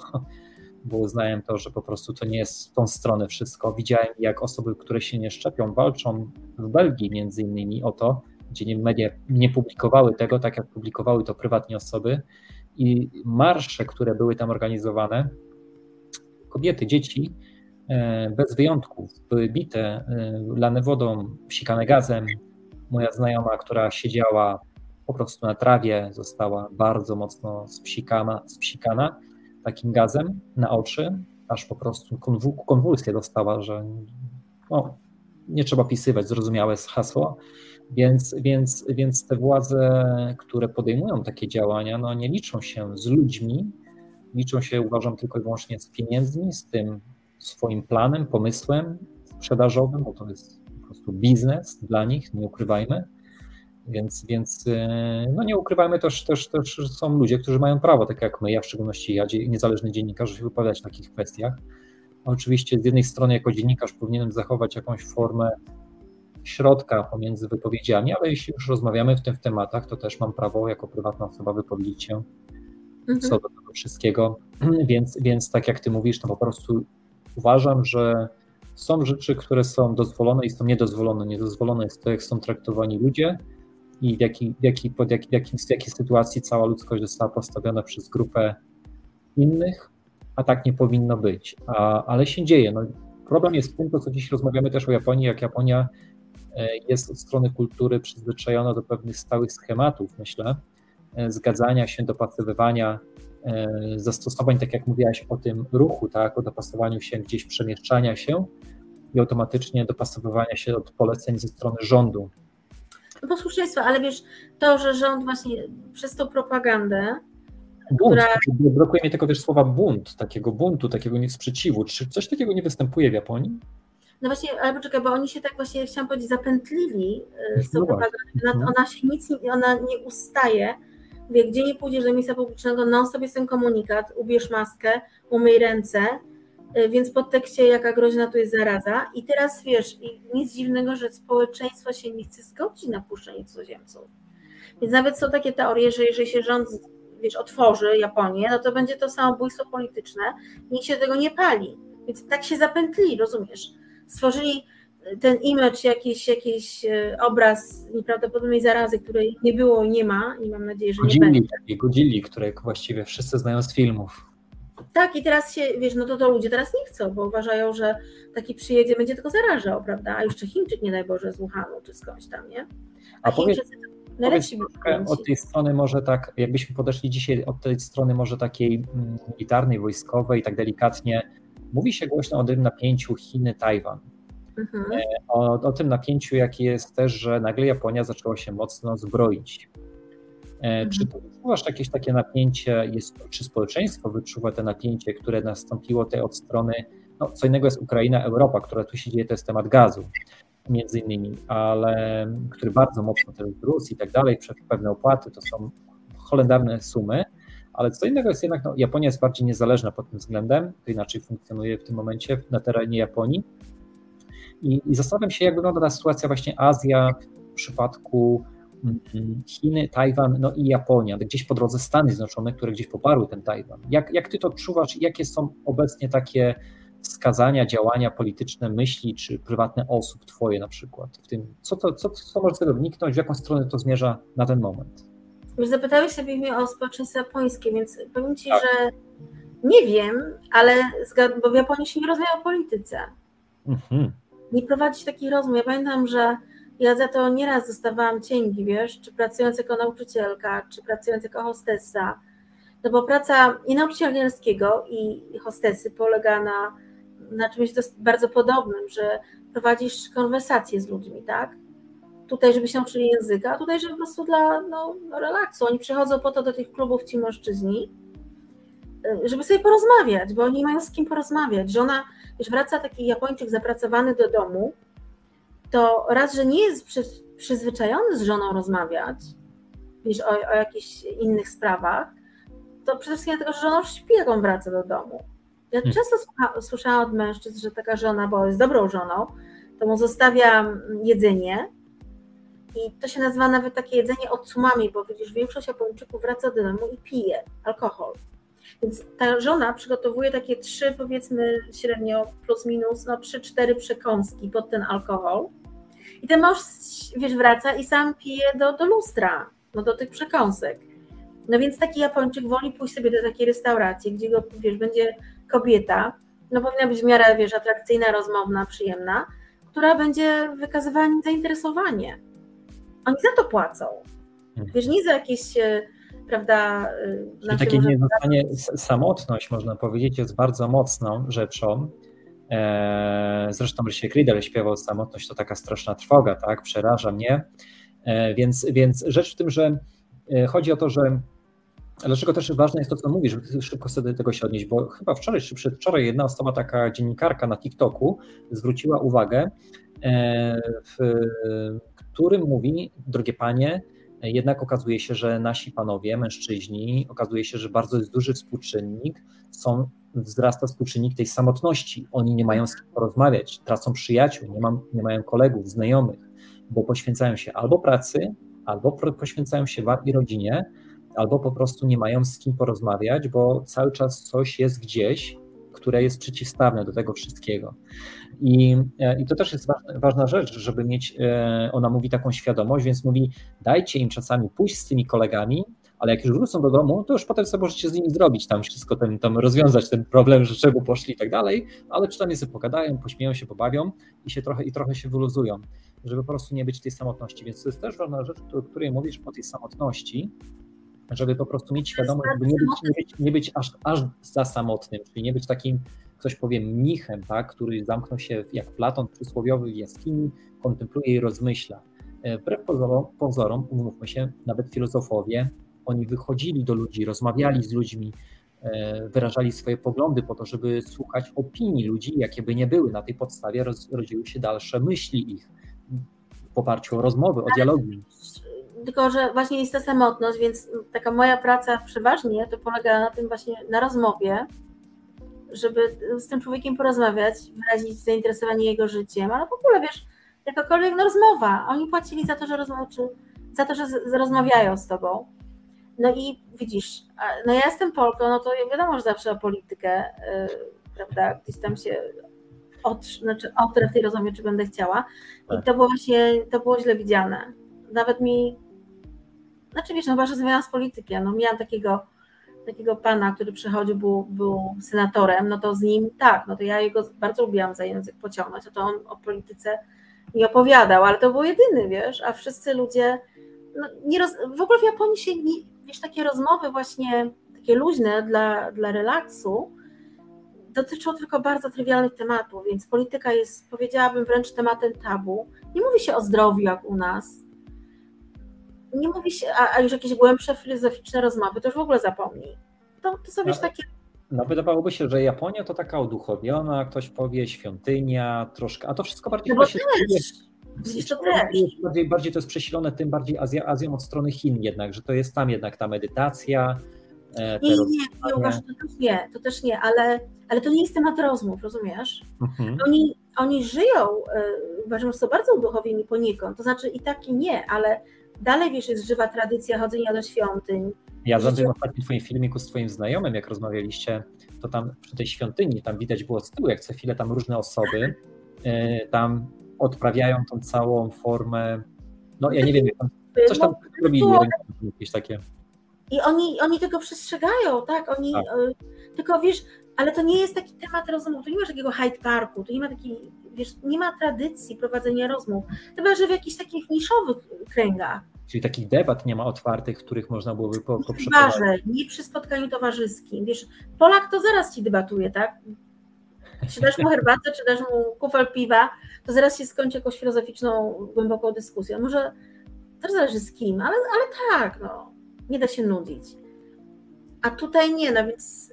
bo uznałem to, że po prostu to nie jest w tą stronę wszystko. Widziałem, jak osoby, które się nie szczepią, walczą w Belgii między innymi o to, gdzie media nie publikowały tego, tak jak publikowały to prywatnie osoby i marsze, które były tam organizowane, kobiety, dzieci, e, bez wyjątków, były bite, e, lane wodą, psikane gazem. Moja znajoma, która siedziała po prostu na trawie, została bardzo mocno spsikana, spsikana takim gazem na oczy, aż po prostu konwulsję dostała, że no, nie trzeba pisywać, zrozumiałe hasło. Więc, więc, więc te władze, które podejmują takie działania, no nie liczą się z ludźmi, liczą się, uważam, tylko i wyłącznie z pieniędzmi, z tym swoim planem, pomysłem sprzedażowym, bo to jest po prostu biznes dla nich, nie ukrywajmy. Więc, więc e, no nie ukrywajmy też, też, też, że są ludzie, którzy mają prawo, tak jak my, ja w szczególności ja, niezależny dziennikarz, się wypowiadać w takich kwestiach. Oczywiście z jednej strony jako dziennikarz powinienem zachować jakąś formę środka pomiędzy wypowiedziami, ale jeśli już rozmawiamy w tym w tematach, to też mam prawo jako prywatna osoba wypowiedzieć się mhm. co do tego wszystkiego. Więc, więc tak jak ty mówisz, to po prostu uważam, że są rzeczy, które są dozwolone i są niedozwolone. Niedozwolone jest to, jak są traktowani ludzie i w, jaki, w, jaki, pod jak, w, jakim, w jakiej sytuacji cała ludzkość została postawiona przez grupę innych, a tak nie powinno być. A, ale się dzieje. No, problem jest w tym, to co dziś rozmawiamy też o Japonii, jak Japonia jest od strony kultury przyzwyczajona do pewnych stałych schematów, myślę, e, zgadzania się, dopasowywania, e, zastosowań, tak jak mówiłaś o tym ruchu, tak, o dopasowaniu się gdzieś, przemieszczania się i automatycznie dopasowywania się od poleceń ze strony rządu. No posłuszeństwo, ale wiesz, to, że rząd właśnie przez tą propagandę Bunt, która... brakuje mi tego wiesz, słowa bunt, takiego buntu, takiego sprzeciwu. Czy coś takiego nie występuje w Japonii? No właśnie, ale poczekaj, bo oni się tak właśnie, chciałam powiedzieć, zapętlili e, z tą propagandą. Ona, się nic, ona nie ustaje. Wie, gdzie nie pójdziesz do miejsca publicznego, non sobie ten komunikat, ubierz maskę, umyj ręce, e, więc pod tekście jaka groźna tu jest zaraza. I teraz wiesz, nic dziwnego, że społeczeństwo się nie chce zgodzić na puszczenie cudzoziemców. Więc nawet są takie teorie, że jeżeli się rząd wiesz, otworzy Japonię, no to będzie to samobójstwo polityczne, nikt się tego nie pali. Więc tak się zapętli, rozumiesz? Stworzyli ten image, jakiś, jakiś e, obraz nieprawdopodobnej zarazy, której nie było i nie ma i mam nadzieję, że nie będzie. Takiej Godzilli, które właściwie wszyscy znają z filmów. Tak, i teraz się, wiesz, no to to ludzie teraz nie chcą, bo uważają, że taki przyjedzie, będzie tylko zarażał, prawda? A jeszcze Chińczyk, nie daj Boże, z Wuhanu czy skądś tam, nie? A, A powiedz, powiedz od tej strony może tak, jakbyśmy podeszli dzisiaj od tej strony może takiej mm, militarnej, wojskowej, tak delikatnie, Mówi się głośno o tym napięciu Chiny-Tajwan. Mhm. E, o, o, tym napięciu, jakie jest też, że nagle Japonia zaczęła się mocno zbroić. E, mhm. Czy to wyczuwasz jakieś takie napięcie, jest, czy społeczeństwo wyczuwa te napięcie, które nastąpiło te od strony, no co innego jest Ukraina, Europa, która tu się dzieje, to jest temat gazu między innymi, ale który bardzo mocno też wzrósł i tak dalej, przez pewne opłaty, to są holendarne sumy, ale co innego jest jednak, no, Japonia jest bardziej niezależna pod tym względem, to inaczej funkcjonuje w tym momencie na terenie Japonii. I, i zastanawiam się, jak wygląda ta sytuacja właśnie Azja w przypadku mm, Chiny, Tajwan, no i Japonia, gdzieś po drodze Stany Zjednoczone, które gdzieś poparły ten Tajwan. Jak, jak ty to odczuwasz? Jakie są obecnie takie wskazania, działania polityczne, myśli czy prywatne osób, twoje na przykład? W tym, co, to, co, co może z tego wyniknąć, w jaką stronę to zmierza na ten moment? Już zapytałeś sobie mnie o społeczeństwo japońskie, więc powiem Ci, tak. że nie wiem, ale bo w Japonii się nie rozmawia o polityce. Mhm. Nie prowadzi takich rozmów. Ja pamiętam, że ja za to nieraz dostawałam cięgi, wiesz, czy pracując jako nauczycielka, czy pracując jako hostessa. No bo praca i nauczyciela angielskiego, i hostesy polega na, na czymś bardzo podobnym, że prowadzisz konwersacje z ludźmi, tak? Tutaj, żeby się nauczyli języka, a tutaj, żeby po prostu dla no, relaksu. Oni przychodzą po to do tych klubów ci mężczyźni, żeby sobie porozmawiać, bo oni mają z kim porozmawiać. Żona, już wraca taki Japończyk zapracowany do domu, to raz, że nie jest przy, przyzwyczajony z żoną rozmawiać, wiesz, o, o jakichś innych sprawach, to przede wszystkim dlatego, że żona już śpi, jak on wraca do domu. Ja hmm. często słucha, słyszałam od mężczyzn, że taka żona, bo jest dobrą żoną, to mu zostawia jedzenie i to się nazywa nawet takie jedzenie odsumami, bo widzisz, większość Japończyków wraca do domu i pije alkohol. Więc ta żona przygotowuje takie trzy, powiedzmy średnio plus minus, no trzy, cztery przekąski pod ten alkohol. I ten mąż, wiesz, wraca i sam pije do, do lustra, no do tych przekąsek. No więc taki Japończyk woli pójść sobie do takiej restauracji, gdzie go, wiesz, będzie kobieta, no powinna być w miarę, wiesz, atrakcyjna, rozmowna, przyjemna, która będzie wykazywała nim zainteresowanie. Oni za to płacą. Mhm. Wiesz, nie za jakieś e, prawda? Czyli takie niezostanie, samotność, można powiedzieć, jest bardzo mocną rzeczą. E, zresztą Rysiek Riedel śpiewał samotność, to taka straszna trwoga, tak? Przeraża mnie. E, więc, więc rzecz w tym, że e, chodzi o to, że Dlaczego też ważne jest to, co mówisz, żeby szybko sobie do tego się odnieść, bo chyba wczoraj czy przedwczoraj jedna osoba, taka dziennikarka na TikToku zwróciła uwagę, w którym mówi, drogie panie, jednak okazuje się, że nasi panowie, mężczyźni, okazuje się, że bardzo jest duży współczynnik, są, wzrasta współczynnik tej samotności. Oni nie mają z kim porozmawiać, tracą przyjaciół, nie, mam, nie mają kolegów, znajomych, bo poświęcają się albo pracy, albo poświęcają się i rodzinie, albo po prostu nie mają z kim porozmawiać, bo cały czas coś jest gdzieś, które jest przeciwstawne do tego wszystkiego. I, e, I to też jest ważna, ważna rzecz, żeby mieć, e, ona mówi taką świadomość, więc mówi, dajcie im czasami pójść z tymi kolegami, ale jak już wrócą do domu, to już potem sobie możecie z nimi zrobić tam wszystko, ten, tam rozwiązać ten problem, że czego poszli i tak dalej, ale przynajmniej sobie pogadają, pośmieją się, pobawią i się trochę, i trochę się wyluzują, żeby po prostu nie być tej samotności. Więc to jest też ważna rzecz, o której mówisz o tej samotności, żeby po prostu mieć świadomość, żeby nie być, nie być, nie być aż, aż za samotnym, czyli nie być takim ktoś powie mnichem, tak, który zamknął się jak Platon przysłowiowy w jaskini, kontempluje i rozmyśla. E, wbrew pozorom, pozorom, umówmy się, nawet filozofowie, oni wychodzili do ludzi, rozmawiali z ludźmi, e, wyrażali swoje poglądy po to, żeby słuchać opinii ludzi, jakie by nie były. Na tej podstawie rodziły się dalsze myśli ich w oparciu o rozmowy, o dialogi. Tylko, że właśnie jest ta samotność, więc taka moja praca przeważnie to polega na tym właśnie, na rozmowie, żeby z tym człowiekiem porozmawiać, wyrazić zainteresowanie jego życiem, ale w ogóle wiesz, jakakolwiek no, rozmowa. Oni płacili za to, że rozmawiają, za to, że z, rozmawiają z tobą. No i widzisz, no ja jestem Polką, no to wiadomo, że zawsze o politykę, yy, prawda, gdzieś tam się od, znaczy otrę w tej rozmowie, czy będę chciała. I tak. to było właśnie, to było źle widziane. Nawet mi, znaczy wiesz, no że rozmawiałam z politykiem, no miałam takiego takiego pana, który przychodził, był, był senatorem, no to z nim tak, no to ja jego bardzo lubiłam za język pociągnąć, a to on o polityce mi opowiadał, ale to był jedyny, wiesz, a wszyscy ludzie, no nie roz, w ogóle w Japonii się, nie, wiesz, takie rozmowy właśnie, takie luźne dla, dla relaksu, dotyczą tylko bardzo trywialnych tematów, więc polityka jest, powiedziałabym, wręcz tematem tabu. Nie mówi się o zdrowiu jak u nas, nie mówi się, a, a, już jakieś głębsze filozoficzne rozmowy, to już w ogóle zapomnij. To, to są no, takie... No wydawałoby się, że Japonia to taka uduchowiona, ktoś powie świątynia, troszkę, a to wszystko bardziej... No się to Bardziej, bardziej to jest przesilone tym bardziej Azja, Azją od strony Chin jednak, że to jest tam jednak ta medytacja, e, nie, nie, nie, uważ, to też nie, to też nie, ale, ale to nie jest temat rozmów, rozumiesz? Mhm. Oni, oni żyją, e, uważam, że są bardzo uduchowieni poniekąd, to znaczy i tak i nie, ale dalej wiesz, jest żywa tradycja chodzenia do świątyń. Ja za tym ostatnim twoim filmiku z twoim znajomym, jak rozmawialiście, to tam przy tej świątyni, tam widać było z tyłu, jak co chwilę tam różne osoby yy, tam odprawiają tą całą formę, no ja nie wiem, tam, coś tam robili, jakieś takie. I oni, oni tego przestrzegają, tak? Oni, tak. Y, tylko wiesz, ale to nie jest taki temat rozmów, tu nie ma takiego Hyde Parku, tu nie ma takiej, wiesz, nie ma tradycji prowadzenia rozmów, chyba, że w jakichś takich niszowych kręgach. Czyli takich debat nie ma otwartych, których można byłoby po, po nie przy spotkaniu towarzyskim. Wiesz, Polak to zaraz ci debatuje, tak? Czy dasz mu herbatę, czy dasz mu kufel piwa, to zaraz się skończy jakąś filozoficzną, głęboką dyskusją. Może to zależy z kim, ale, ale tak, no, nie da się nudzić. A tutaj nie, no więc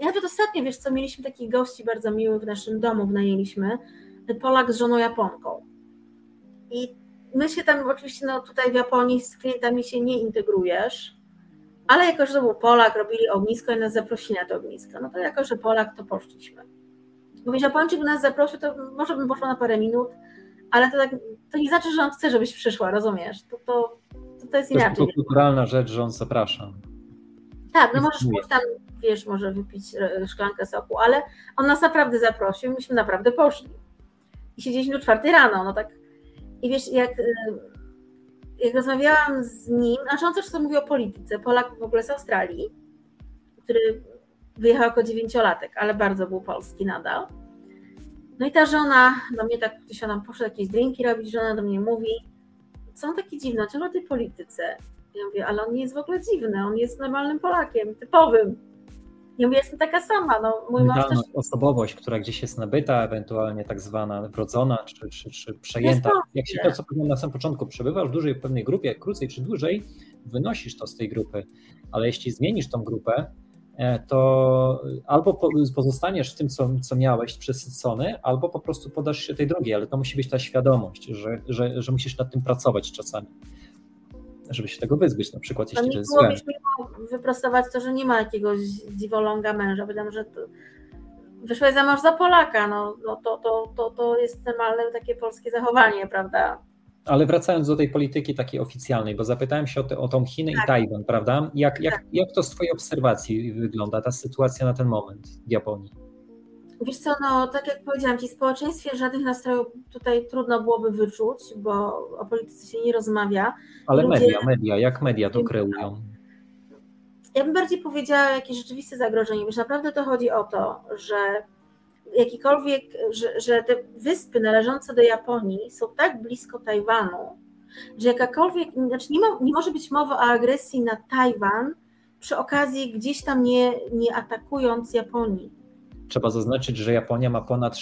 ja nawet ostatnio, wiesz co, mieliśmy takich gości bardzo miłych w naszym domu, wynajęliśmy, Polak z żoną Japonką. I my się tam oczywiście, no tutaj w Japonii z klientami się nie integrujesz, ale jako, że to był Polak, robili ognisko i nas zaprosili na to ognisko, no to jako, że Polak, to poszliśmy. Bo jeśli Japończyk by nas zaprosił, to może bym poszła na parę minut, ale to, tak, to nie znaczy, że on chce, żebyś przyszła, rozumiesz? To, to, to, to jest inaczej. To jest kulturalna rzecz, że on zaprasza. Tak, no możesz pójść tam, wiesz, może wypić e, szklankę soku, ale on nas naprawdę zaprosił, myśmy naprawdę poszli. I siedzieliśmy do czwartej rano, no tak. I wiesz, jak, e, jak rozmawiałam z nim, znaczy on też co mówi o polityce, Polak w ogóle z Australii, który wyjechał jako dziewięciolatek, ale bardzo był polski nadal. No i ta żona do mnie tak, gdzieś ona poszła jakieś drinki robić, żona do mnie mówi, co on taki dziwny, ciągle o tej polityce. Ja mówię, ale on nie jest w ogóle dziwny, on jest normalnym Polakiem, typowym. Ja mówię, jestem taka sama. No, mój mąż też... osobowość, która gdzieś jest nabyta, ewentualnie tak zwana wrodzona, czy, czy, czy przejęta. Jak się to, co powiedziałem na samym początku, przebywasz w dużej w pewnej grupie, krócej czy dłużej, wynosisz to z tej grupy. Ale jeśli zmienisz tą grupę, E, to albo pozostaniesz w tym, co, co miałeś przesycony, albo po prostu podasz się tej drogi, ale to musi być ta świadomość, że, że, że musisz nad tym pracować czasami, żeby się tego wyzbyć, na przykład jeśli to, jest złe. Wyprostować to, że nie ma jakiegoś dziwoląga męża, powiedziałam, że wyszłeś za mąż za Polaka, no, no to, to, to, to jest normalne takie polskie zachowanie, prawda? Ale wracając do tej polityki takiej oficjalnej, bo zapytałem się o, te, o tą Chinę tak. i Tajwan, prawda? Jak, jak, tak. jak to z Twojej obserwacji wygląda ta sytuacja na ten moment w Japonii? Wiesz co, no tak jak powiedziałam Ci, w społeczeństwie żadnych nastrojów tutaj trudno byłoby wyczuć, bo o polityce się nie rozmawia. Ale Ludzie... media, media, jak media to kreują? Ja bym bardziej powiedziała jakieś rzeczywiste zagrożenie. Wiesz, naprawdę to chodzi o to, że jakikolwiek, że, że te wyspy należące do Japonii są tak blisko Tajwanu, że jakakolwiek, znaczy nie, ma, nie może być mowy o agresji na Tajwan przy okazji gdzieś tam nie, nie atakując Japonii. Trzeba zaznaczyć, że Japonia ma ponad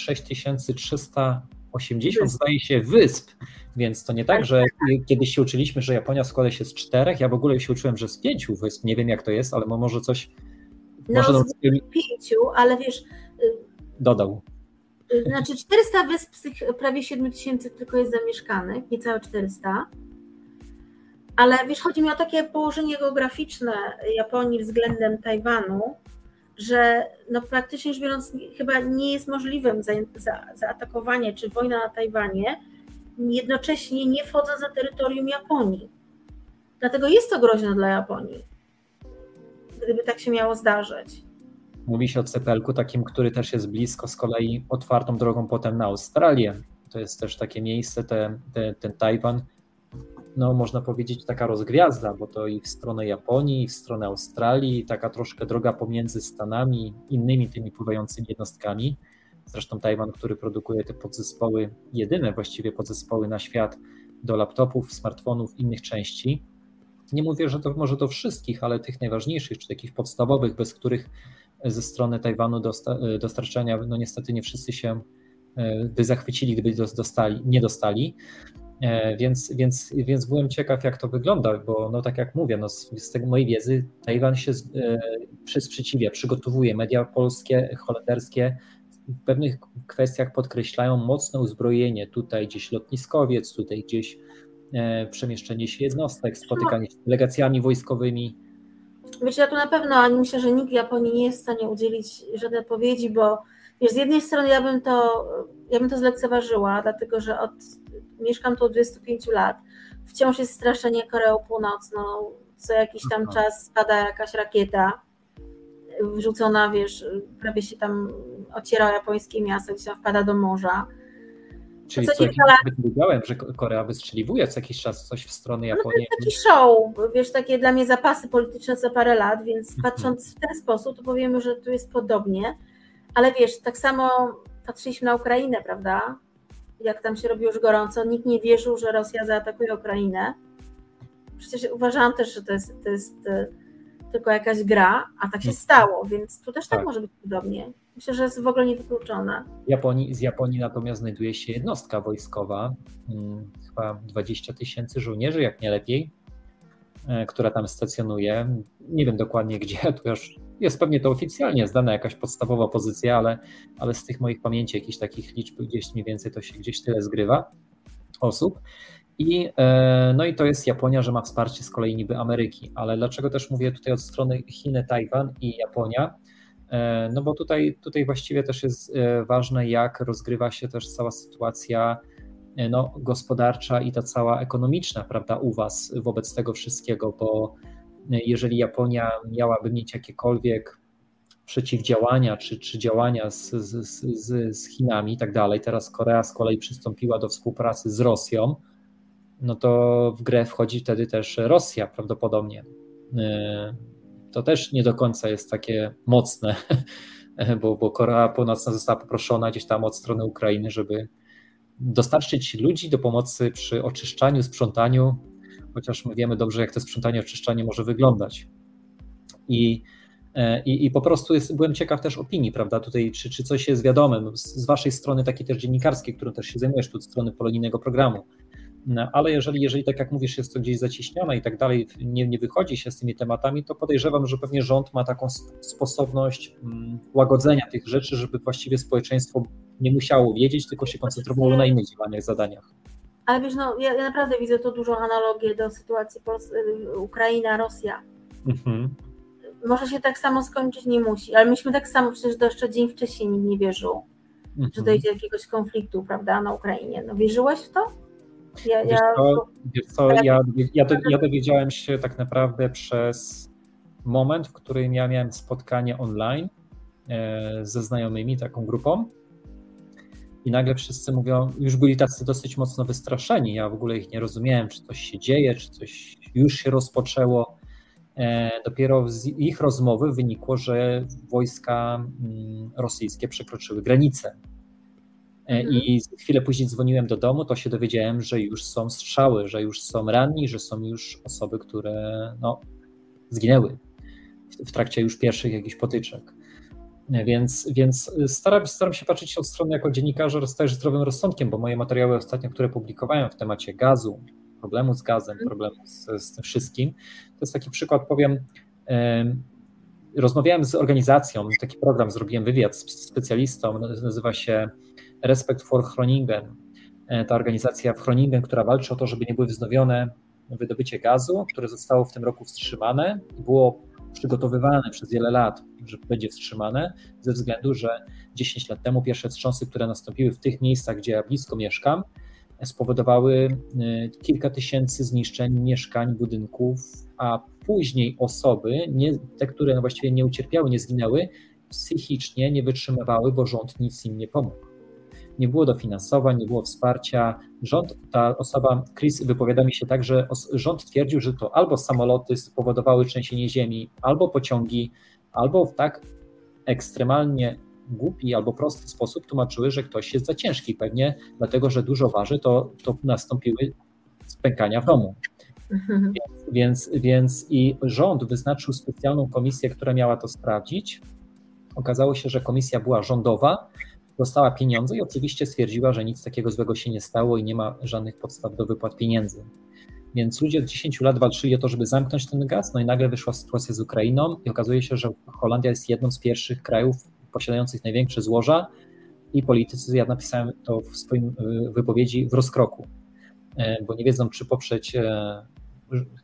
6380, zdaje się, wysp, więc to nie tak, że kiedyś się uczyliśmy, że Japonia składa się z czterech, ja w ogóle się uczyłem, że z pięciu wysp, nie wiem jak to jest, ale może coś... No, może z pięciu, ale wiesz, dodał. Znaczy 400 wysp z tych prawie 7 tysięcy tylko jest zamieszkanych, niecałe 400. Ale wiesz, chodzi mi o takie położenie geograficzne Japonii względem Tajwanu, że no praktycznie rzecz biorąc chyba nie jest możliwym za, za, zaatakowanie czy wojna na Tajwanie, jednocześnie nie wchodząc na terytorium Japonii. Dlatego jest to groźne dla Japonii, gdyby tak się miało zdarzyć. Mówi się o Cepelku, takim, który też jest blisko z kolei otwartą drogą potem na Australię. To jest też takie miejsce, te, te, ten Tajwan, no można powiedzieć taka rozgwiazda, bo to i w stronę Japonii, i w stronę Australii, taka troszkę droga pomiędzy Stanami, innymi tymi pływającymi jednostkami. Zresztą Tajwan, który produkuje te podzespoły, jedyne właściwie podzespoły na świat do laptopów, smartfonów, innych części. Nie mówię, że to może do wszystkich, ale tych najważniejszych, czy takich podstawowych, bez których ze strony Tajwanu dostarczania, no niestety nie wszyscy się e, by zachwycili, gdyby dostali, nie dostali. E, więc, więc, więc byłem ciekaw, jak to wygląda, bo no tak jak mówię, no z, z mojej wiedzy Tajwan się e, sprzeciwia, przygotowuje. Media polskie, holenderskie w pewnych kwestiach podkreślają mocne uzbrojenie. Tutaj gdzieś lotniskowiec, tutaj gdzieś e, przemieszczenie się jednostek, spotykanie się z delegacjami wojskowymi. Wiesz, ja tu na pewno, ani myślę, że nikt Japonii nie jest w stanie udzielić żadnej odpowiedzi, bo wiesz, z jednej strony ja bym to, ja bym to zlekceważyła, dlatego że od, mieszkam tu od 25 lat. wciąż jest straszenie Koreą Północną, co jakiś tam czas spada jakaś rakieta wrzucona, wiesz, prawie się tam ociera japońskie miasto, gdzieś tam wpada do morza. Czyli co, jakiś lat... wiedziałem, że Korea wystrzeliwuje co jakiś czas coś w stronę Japonii. No to taki show, wiesz, takie dla mnie zapasy polityczne co parę lat, więc mhm. patrząc w ten sposób, to powiemy, że tu jest podobnie, ale wiesz, tak samo patrzyliśmy na Ukrainę, prawda? Jak tam się robi już gorąco, nikt nie wierzył, że Rosja zaatakuje Ukrainę. Przecież uważałam też, że to jest, to jest e, tylko jakaś gra, a tak się mhm. stało, więc tu też tak, tak może być podobnie. Myślę, że jest w ogóle niewykluczone. Japonii, z Japonii natomiast znajduje się jednostka wojskowa, hmm, chyba 20 tysięcy żołnierzy, jak nie lepiej, e, która tam stacjonuje. Nie wiem dokładnie gdzie, to już jest pewnie to oficjalnie zdana jakaś podstawowa pozycja, ale, ale z tych moich pamięci, jakichś takich liczb gdzieś mniej więcej to się gdzieś tyle zgrywa osób. I, e, no i to jest Japonia, że ma wsparcie z kolei niby Ameryki. Ale dlaczego też mówię tutaj od strony Chiny, Tajwan i Japonia? E, no bo tutaj, tutaj właściwie też jest e, ważne, jak rozgrywa się też cała sytuacja no, gospodarcza i ta cała ekonomiczna, prawda, u Was wobec tego wszystkiego, bo jeżeli Japonia miałaby mieć jakiekolwiek przeciwdziałania czy, czy działania z, z, z, z Chinami i tak dalej, teraz Korea z kolei przystąpiła do współpracy z Rosją, no to w grę wchodzi wtedy też Rosja prawdopodobnie. E, to też nie do końca jest takie mocne, bo, bo Korea Północna została poproszona gdzieś tam od strony Ukrainy, żeby dostarczyć ludzi do pomocy przy oczyszczaniu, sprzątaniu, chociaż my wiemy dobrze, jak to sprzątanie, oczyszczanie może wyglądać. I, e, i, i po prostu jest, byłem ciekaw też opinii, prawda, tutaj, czy, czy coś jest wiadome, z, z waszej strony, takiej też dziennikarskiej, którą też się zajmujesz, tu od strony polonijnego programu, no, ale jeżeli, jeżeli tak jak mówisz, jest to gdzieś zacieśnione i tak dalej, nie, nie wychodzi się z tymi tematami, to podejrzewam, że pewnie rząd ma taką sposobność mm, łagodzenia tych rzeczy, żeby właściwie społeczeństwo nie musiało wiedzieć, tylko się koncentrowało na innych działaniach, zadaniach. Ale wiesz, no, ja, ja naprawdę widzę tu dużą analogię do sytuacji y, Ukraina-Rosja. Mhm. Może się tak samo skończyć, nie musi, ale myśmy tak samo przecież do jeszcze dzień wcześniej nikt nie wierzył, mhm. że dojdzie do jakiegoś konfliktu, prawda, na Ukrainie. No wierzyłeś w to? Ja, wiesz co, wiesz co, ja, ja, do, ja dowiedziałem się tak naprawdę przez moment, w którym ja miałem spotkanie online e, ze znajomymi, taką grupą. I nagle wszyscy mówią, już byli tacy dosyć mocno wystraszeni. Ja w ogóle ich nie rozumiałem, czy coś się dzieje, czy coś już się rozpoczęło. E, dopiero z ich rozmowy wynikło, że wojska mm, rosyjskie przekroczyły granicę E, mhm. I chwilę później dzwoniłem do domu, to się dowiedziałem, że już są strzały, że już są ranni, że są już osoby, które no, zginęły w, trakcie już pierwszych jakichś potyczek. Więc, więc staram, staram się patrzeć od strony jako dziennikarza też zdrowym rozsądkiem, bo moje materiały ostatnio, które publikowałem w temacie gazu, problemu z gazem, mhm. problemu z, z tym wszystkim, to jest taki przykład, powiem, rozmawiałem z organizacją, taki program, zrobiłem wywiad z specjalistą, nazywa się Respect for Groningen. E, ta organizacja w Groningen, która walczy o to, żeby nie były wznowione wydobycie gazu, które zostało w tym roku wstrzymane, było przygotowywane przez wiele lat, że będzie wstrzymane, ze względu, że 10 lat temu pierwsze wstrząsy, które nastąpiły w tych miejscach, gdzie ja blisko mieszkam, spowodowały e, kilka tysięcy zniszczeń mieszkań, budynków, a później osoby, nie, te, które właściwie nie ucierpiały, nie zginęły, psychicznie nie wytrzymywały, bo rząd nic im nie pomógł nie było dofinansowań, nie było wsparcia. Rząd, ta osoba, Chris wypowiada mi się tak, że rząd twierdził, że to albo samoloty spowodowały trzęsienie ziemi, albo pociągi, albo w tak ekstremalnie głupi albo prosty sposób tłumaczyły, że ktoś jest za ciężki. Pewnie dlatego, że dużo waży, to, to nastąpiły spękania w domu. Mhm. Więc, więc, więc i rząd wyznaczył specjalną komisję, która miała to sprawdzić. Okazało się, że komisja była rządowa, dostała pieniądze i oczywiście stwierdziła, że nic takiego złego się nie stało i nie ma żadnych podstaw do wypłat pieniędzy. Więc ludzie od 10 lat walczyli o to, żeby zamknąć ten gaz, no i nagle wyszła sytuacja z Ukrainą i okazuje się, że Holandia jest jedną z pierwszych krajów posiadających największe złoża i politycy, ja napisałem to w swoim y, wypowiedzi, w rozkroku, e, bo nie wiedzą, czy poprzeć, e,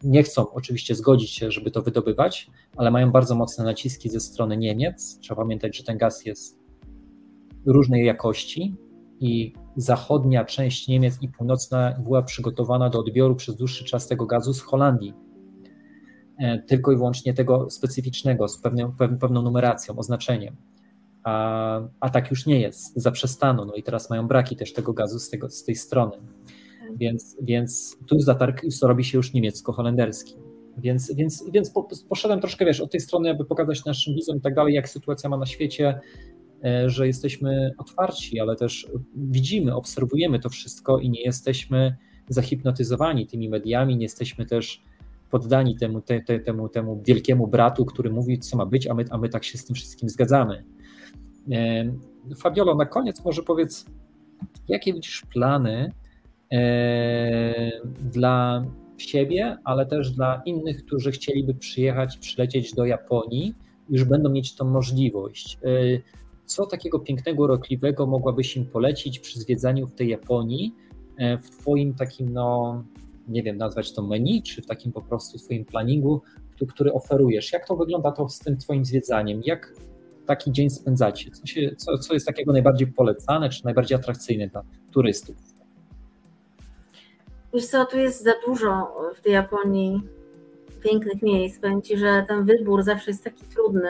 nie chcą oczywiście zgodzić się, żeby to wydobywać, ale mają bardzo mocne naciski ze strony Niemiec. Trzeba pamiętać, że ten gaz jest różnej jakości i zachodnia część Niemiec i północna była przygotowana do odbioru przez dłuższy czas tego gazu z Holandii. E, tylko i wyłącznie tego specyficznego, z pewną, pewną numeracją, oznaczeniem. A, a tak już nie jest, zaprzestano, no i teraz mają braki też tego gazu z, tego, z tej strony. Więc, więc tu zatarg robi się już niemiecko-holenderski. Więc, więc, więc poszedłem troszkę, wiesz, od tej strony, aby pokazać naszym widzom i tak dalej, jak sytuacja ma na świecie, że jesteśmy otwarci, ale też widzimy, obserwujemy to wszystko i nie jesteśmy zahipnotyzowani tymi mediami, nie jesteśmy też poddani temu, te, te, temu, temu wielkiemu bratu, który mówi, co ma być, a my, a my tak się z tym wszystkim zgadzamy. E, Fabiolo, na koniec może powiedz, jakie widzisz plany e, dla siebie, ale też dla innych, którzy chcieliby przyjechać, przylecieć do Japonii, już będą mieć tą możliwość. E, co takiego pięknego, urokliwego mogłabyś im polecić przy zwiedzaniu w tej Japonii, w Twoim takim, no, nie wiem, nazwać to menu, czy w takim po prostu Twoim planningu, który oferujesz? Jak to wygląda to z tym Twoim zwiedzaniem? Jak taki dzień spędzacie? Co, się, co, co jest takiego najbardziej polecane, czy najbardziej atrakcyjne dla turystów? Wiesz co, tu jest za dużo w tej Japonii pięknych miejsc. Powiem Ci, że ten wybór zawsze jest taki trudny.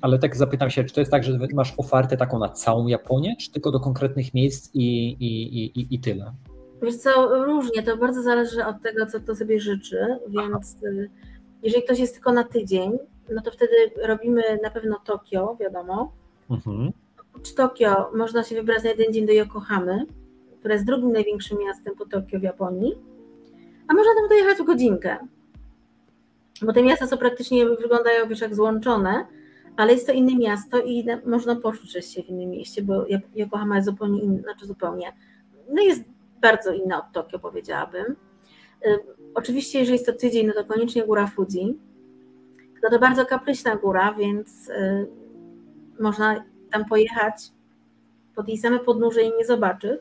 Ale tak zapytam się, czy to jest tak, że masz ofertę taką na całą Japonię, czy tylko do konkretnych miejsc i, i, i, i tyle? Wiesz co, różnie, to bardzo zależy od tego, co kto sobie życzy, więc Aha. Y, jeżeli ktoś jest tylko na tydzień, no to wtedy robimy na pewno Tokio, wiadomo. Mhm. Oprócz Tokio można się wybrać na jeden dzień do Yokohamy, które jest drugim największym miastem po Tokio w Japonii, a można tam dojechać w godzinkę. Bo te miasta są praktycznie, wyglądają wiesz, jak złączone, ale jest to inne miasto i można poczuć się w innym mieście, bo Yokohama jest zupełnie inna, znaczy zupełnie, no jest bardzo inna od Tokio, powiedziałabym. Oczywiście, jeżeli jest to tydzień, no to koniecznie góra Fuji, no to bardzo kapryśna góra, więc y, można tam pojechać pod jej same podnóże i nie zobaczyć,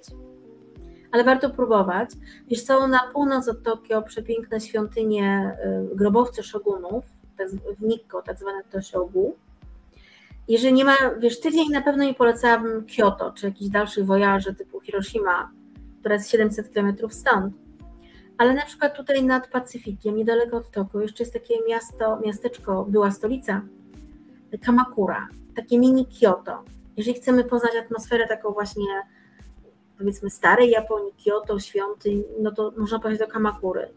ale warto próbować. Wiesz, są na północ od Tokio przepiękne świątynie y, grobowce szogunów, tak w Nikko, tak zwane Toshogu. Jeżeli nie ma, wiesz, tydzień na pewno nie polecałabym Kyoto, czy jakichś dalszych wojaży typu Hiroshima, która jest 700 km stąd ale na przykład tutaj nad Pacyfikiem, niedaleko od Tokio, jeszcze jest takie miasto, miasteczko, była stolica, Kamakura, takie mini Kyoto. Jeżeli chcemy poznać atmosferę taką właśnie, powiedzmy, starej Japonii, Kyoto, świątyń, no to można pojechać do Kamakury.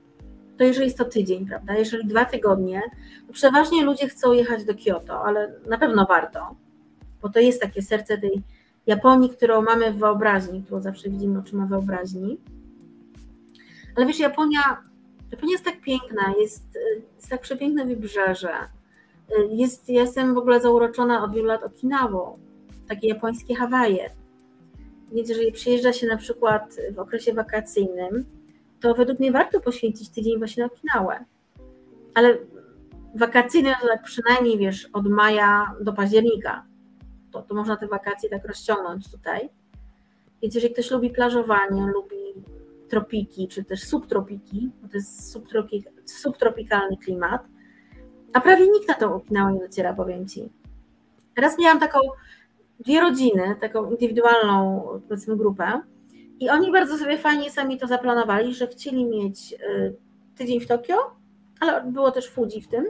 To jeżeli jest to tydzień, prawda? Jeżeli dwa tygodnie, to przeważnie ludzie chcą jechać do Kyoto, ale na pewno warto, bo to jest takie serce tej Japonii, którą mamy w wyobraźni, którą zawsze widzimy oczyma wyobraźni. Ale wiesz, Japonia, Japonia jest tak piękna, jest, jest tak przepiękne wybrzeże. Jest, ja jestem w ogóle zauroczona od wielu lat Okinawą, takie japońskie Hawaje. Więc jeżeli przyjeżdża się na przykład w okresie wakacyjnym, to według mnie warto poświęcić tydzień właśnie na Okinawę. Ale wakacyjne to tak przynajmniej, wiesz, od maja do października. To, to można te wakacje tak rozciągnąć tutaj. Więc jeżeli ktoś lubi plażowanie, lubi tropiki, czy też subtropiki, bo to jest subtropik, subtropikalny klimat, a prawie nikt na tą Okinawę nie dociera, powiem Ci. Raz miałam taką, dwie rodziny, taką indywidualną, powiedzmy, grupę i oni bardzo sobie fajnie sami to zaplanowali, że chcieli mieć y, tydzień w Tokio, ale było też Fuji w tym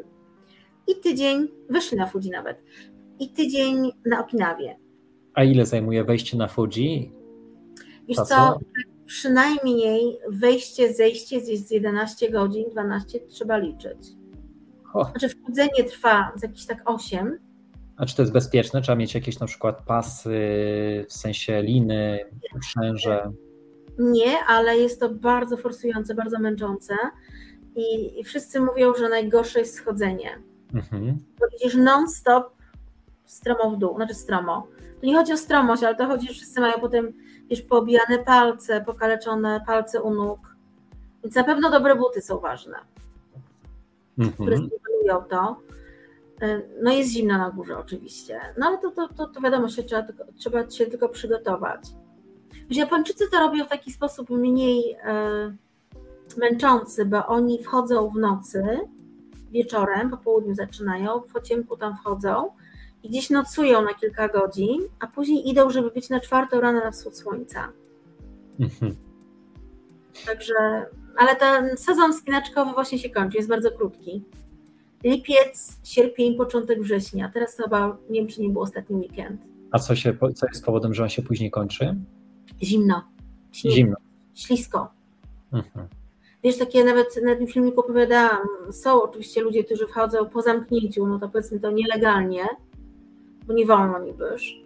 i tydzień, wyszli na Fuji nawet, i tydzień na Okinawie. A ile zajmuje wejście na Fuji? Wiesz co, przynajmniej wejście, zejście jest 11 godzin, 12 trzeba liczyć. O. Znaczy wchodzenie trwa z jakichś tak 8. A czy to jest bezpieczne? Trzeba mieć jakieś na przykład pasy, w sensie liny, przęże? Nie, ale jest to bardzo forsujące, bardzo męczące i, i wszyscy mówią, że najgorsze jest schodzenie. Mhm. Bo idziesz non-stop stromo w dół, znaczy stromo. To nie chodzi o stromość, ale to chodzi, że wszyscy mają potem wiesz, poobijane palce, pokaleczone palce u nóg. Więc na pewno dobre buty są ważne, mhm. które stymulują to. Y, no jest zimno na górze oczywiście, no ale to, to, to, to wiadomo, że trzeba, trzeba się tylko przygotować. Japończycy to robią w taki sposób mniej y, męczący, bo oni wchodzą w nocy, wieczorem, po południu zaczynają, po ciemku tam wchodzą, i gdzieś nocują na kilka godzin, a później idą, żeby być na czwartą rano na wschód słońca. Mhm. Także, ale ten sezon spinaczkowy właśnie się kończy, jest bardzo krótki. Lipiec, sierpień, początek września. Teraz chyba, nie wiem, czy nie był ostatni weekend. A co, się, co jest powodem, że on się później kończy? Zimno. Zimno. Ślisko. Mhm. Wiesz, takie nawet na tym filmiku opowiadałam, są oczywiście ludzie, którzy wchodzą po zamknięciu, no to powiedzmy to nielegalnie, bo nie wolno nibyż.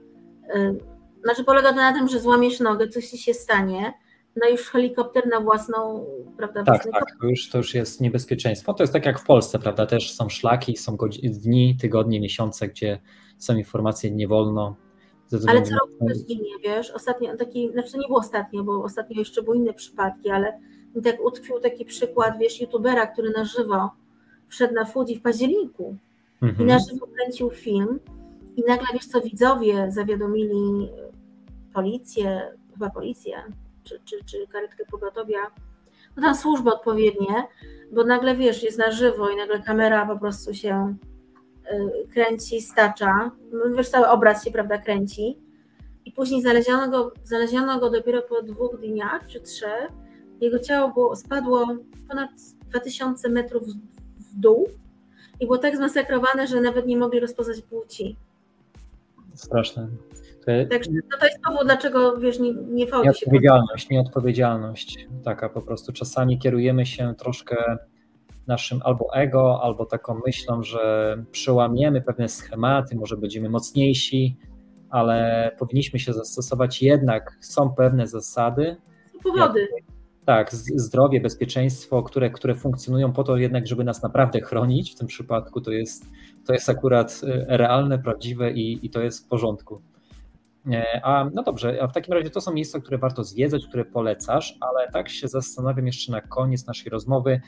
Znaczy polega to na tym, że złamiesz nogę, coś ci się stanie, no już helikopter na własną, prawda? Tak, tak, to już, to już jest niebezpieczeństwo. To jest tak jak w Polsce, prawda? Też są szlaki, są dni, tygodnie, miesiące, gdzie są informacje nie wolno. Ale co roku też ginie, wiesz? Ostatnio taki, znaczy nie było ostatnio, bo ostatnio jeszcze były inne przypadki, ale mi tak utkwił taki przykład, wiesz, youtubera, który na żywo wszedł na Fuji w październiku mhm. i na żywo kręcił film i nagle, wiesz co, widzowie zawiadomili policję, chyba policję, czy, czy, czy karetkę pogotowia, no tam służby odpowiednie, bo nagle, wiesz, jest na żywo i nagle kamera po prostu się y, kręci, stacza, no, wiesz, cały obraz się, prawda, kręci i później znaleziono go, znaleziono go dopiero po dwóch dniach, czy trzech, jego ciało było, spadło ponad 2000 metrów w dół i było tak zmasakrowane, że nawet nie mogli rozpoznać płci. Straszne. To, Także no to jest powód, dlaczego wiesz, nie, nie Nieodpowiedzialność, nieodpowiedzialność. Taka po prostu. Czasami kierujemy się troszkę naszym albo ego, albo taką myślą, że przełamiemy pewne schematy, może będziemy mocniejsi, ale powinniśmy się zastosować jednak, są pewne zasady. Powody. Jak, tak, zdrowie, bezpieczeństwo, które, które funkcjonują po to jednak, żeby nas naprawdę chronić. W tym przypadku to jest, to jest akurat e, realne, prawdziwe i, i to jest w porządku. E, a no dobrze, a w takim razie to są miejsca, które warto zwiedzać, które polecasz, ale tak się zastanawiam jeszcze na koniec naszej rozmowy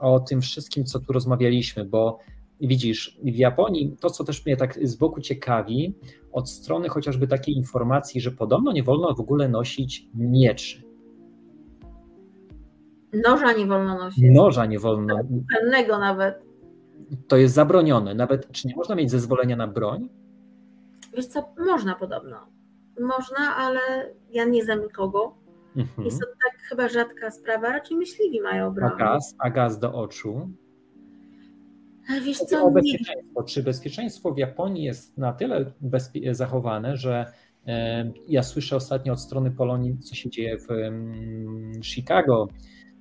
o tym wszystkim, co tu rozmawialiśmy, bo widzisz, w Japonii to, co też mnie tak z boku ciekawi, od strony chociażby takiej informacji, że podobno nie wolno w ogóle nosić mieczy. Noża nie wolno nosić. Noża nie wolno. Pennego nawet. To jest zabronione. Nawet, czy nie można mieć zezwolenia na broń? Wiesz co, można podobno. Można, ale ja nie znam nikogo. Mhm. Jest to tak chyba rzadka sprawa, raczej myśliwi mają broń. A gaz, a gaz do oczu? Wiesz co, o bezpieczeństwo. Czy bezpieczeństwo w Japonii jest na tyle zachowane, że e, ja słyszę ostatnio od strony Polonii, co się dzieje w Chicago.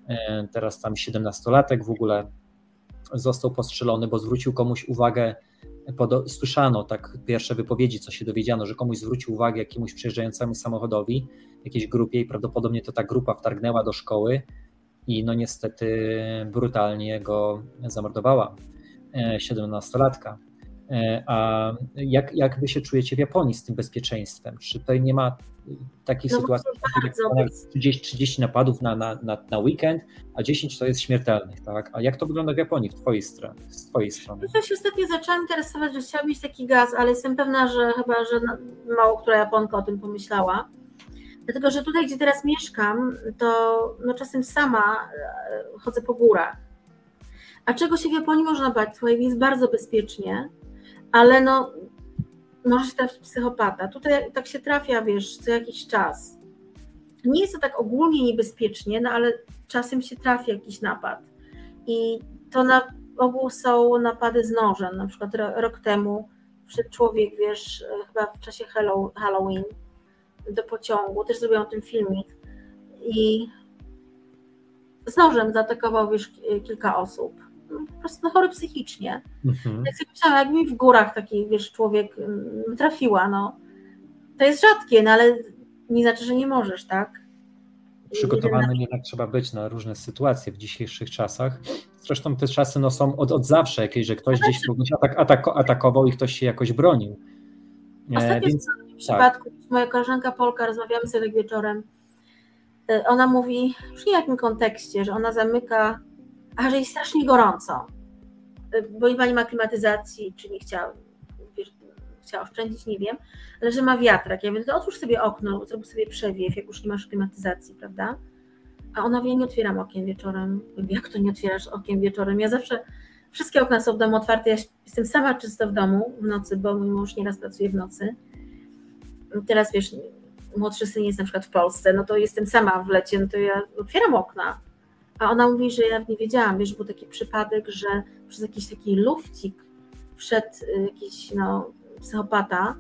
E, teraz tam 17-latek w ogóle został postrzelony, bo zwrócił komuś uwagę słyszano tak pierwsze wypowiedzi, co się dowiedziano, że komuś zwrócił uwagę jakiemuś przejeżdżającemu samochodowi, jakiejś grupie i prawdopodobnie to ta grupa wtargnęła do szkoły i no niestety brutalnie go zamordowała, 17-latka. E, e, a jak, jak wy się czujecie w Japonii z tym bezpieczeństwem? Czy tutaj nie ma takiej no sytuacji, że 30, 30 napadów na, na, na, na weekend, a 10 to jest śmiertelnych, tak? A jak to wygląda w Japonii w twojej strony, z twojej strony? Ja się ostatnio zaczęłam interesować, że chciałam mieć taki gaz, ale jestem pewna, że chyba, że mało która Japonka o tym pomyślała. Dlatego, że tutaj, gdzie teraz mieszkam, to no, czasem sama e, chodzę po górach. A czego się w Japonii można bać? Słuchaj, jest bardzo bezpiecznie, ale no może się trafić psychopata. Tutaj tak się trafia, wiesz, co jakiś czas. Nie jest to tak ogólnie niebezpiecznie, no ale czasem się trafi jakiś napad. I to na ogół są napady z nożem. Na przykład rok temu wszedł człowiek, wiesz, chyba w czasie Halloween do pociągu, też zrobiłam ten filmik i z nożem zaatakował, wiesz, kilka osób po prostu chory psychicznie. Mhm. Jak sobie myślałam, jak mi w górach taki, wiesz, człowiek mm, trafiła, no, to jest rzadkie, no ale nie znaczy, że nie możesz, tak? Przygotowanym jednak trzeba być na różne sytuacje w dzisiejszych czasach. Zresztą te czasy no, są od, od zawsze jakieś, że ktoś gdzieś kogoś atak, atak, atakował i ktoś się jakoś bronił. Ostatnio Więc, w tak. przypadku, moja koleżanka Polka, rozmawiamy sobie tak wieczorem, y, ona mówi, w jakim kontekście, że ona zamyka a że jest strasznie gorąco, bo chyba nie ma klimatyzacji, czy nie chciała, wiesz, chciała oszczędzić, nie wiem, ale że ma wiatrak. Ja mówię, to otwórz sobie okno, zrób sobie przewiew, jak już nie masz klimatyzacji, prawda? A ona wie, nie otwieram okien wieczorem. Jak to nie otwierasz okien wieczorem? Ja zawsze, wszystkie okna są w domu otwarte, ja jestem sama czysto w domu w nocy, bo mój mąż nieraz pracuje w nocy. Teraz wiesz, młodszy syn jest na przykład w Polsce, no to jestem sama w lecie, no to ja otwieram okna. A ona mówi, że ja nie wiedziałam, wiesz, był taki przypadek, że przez jakiś taki lufcik wszedł y, jakiś no, psychopata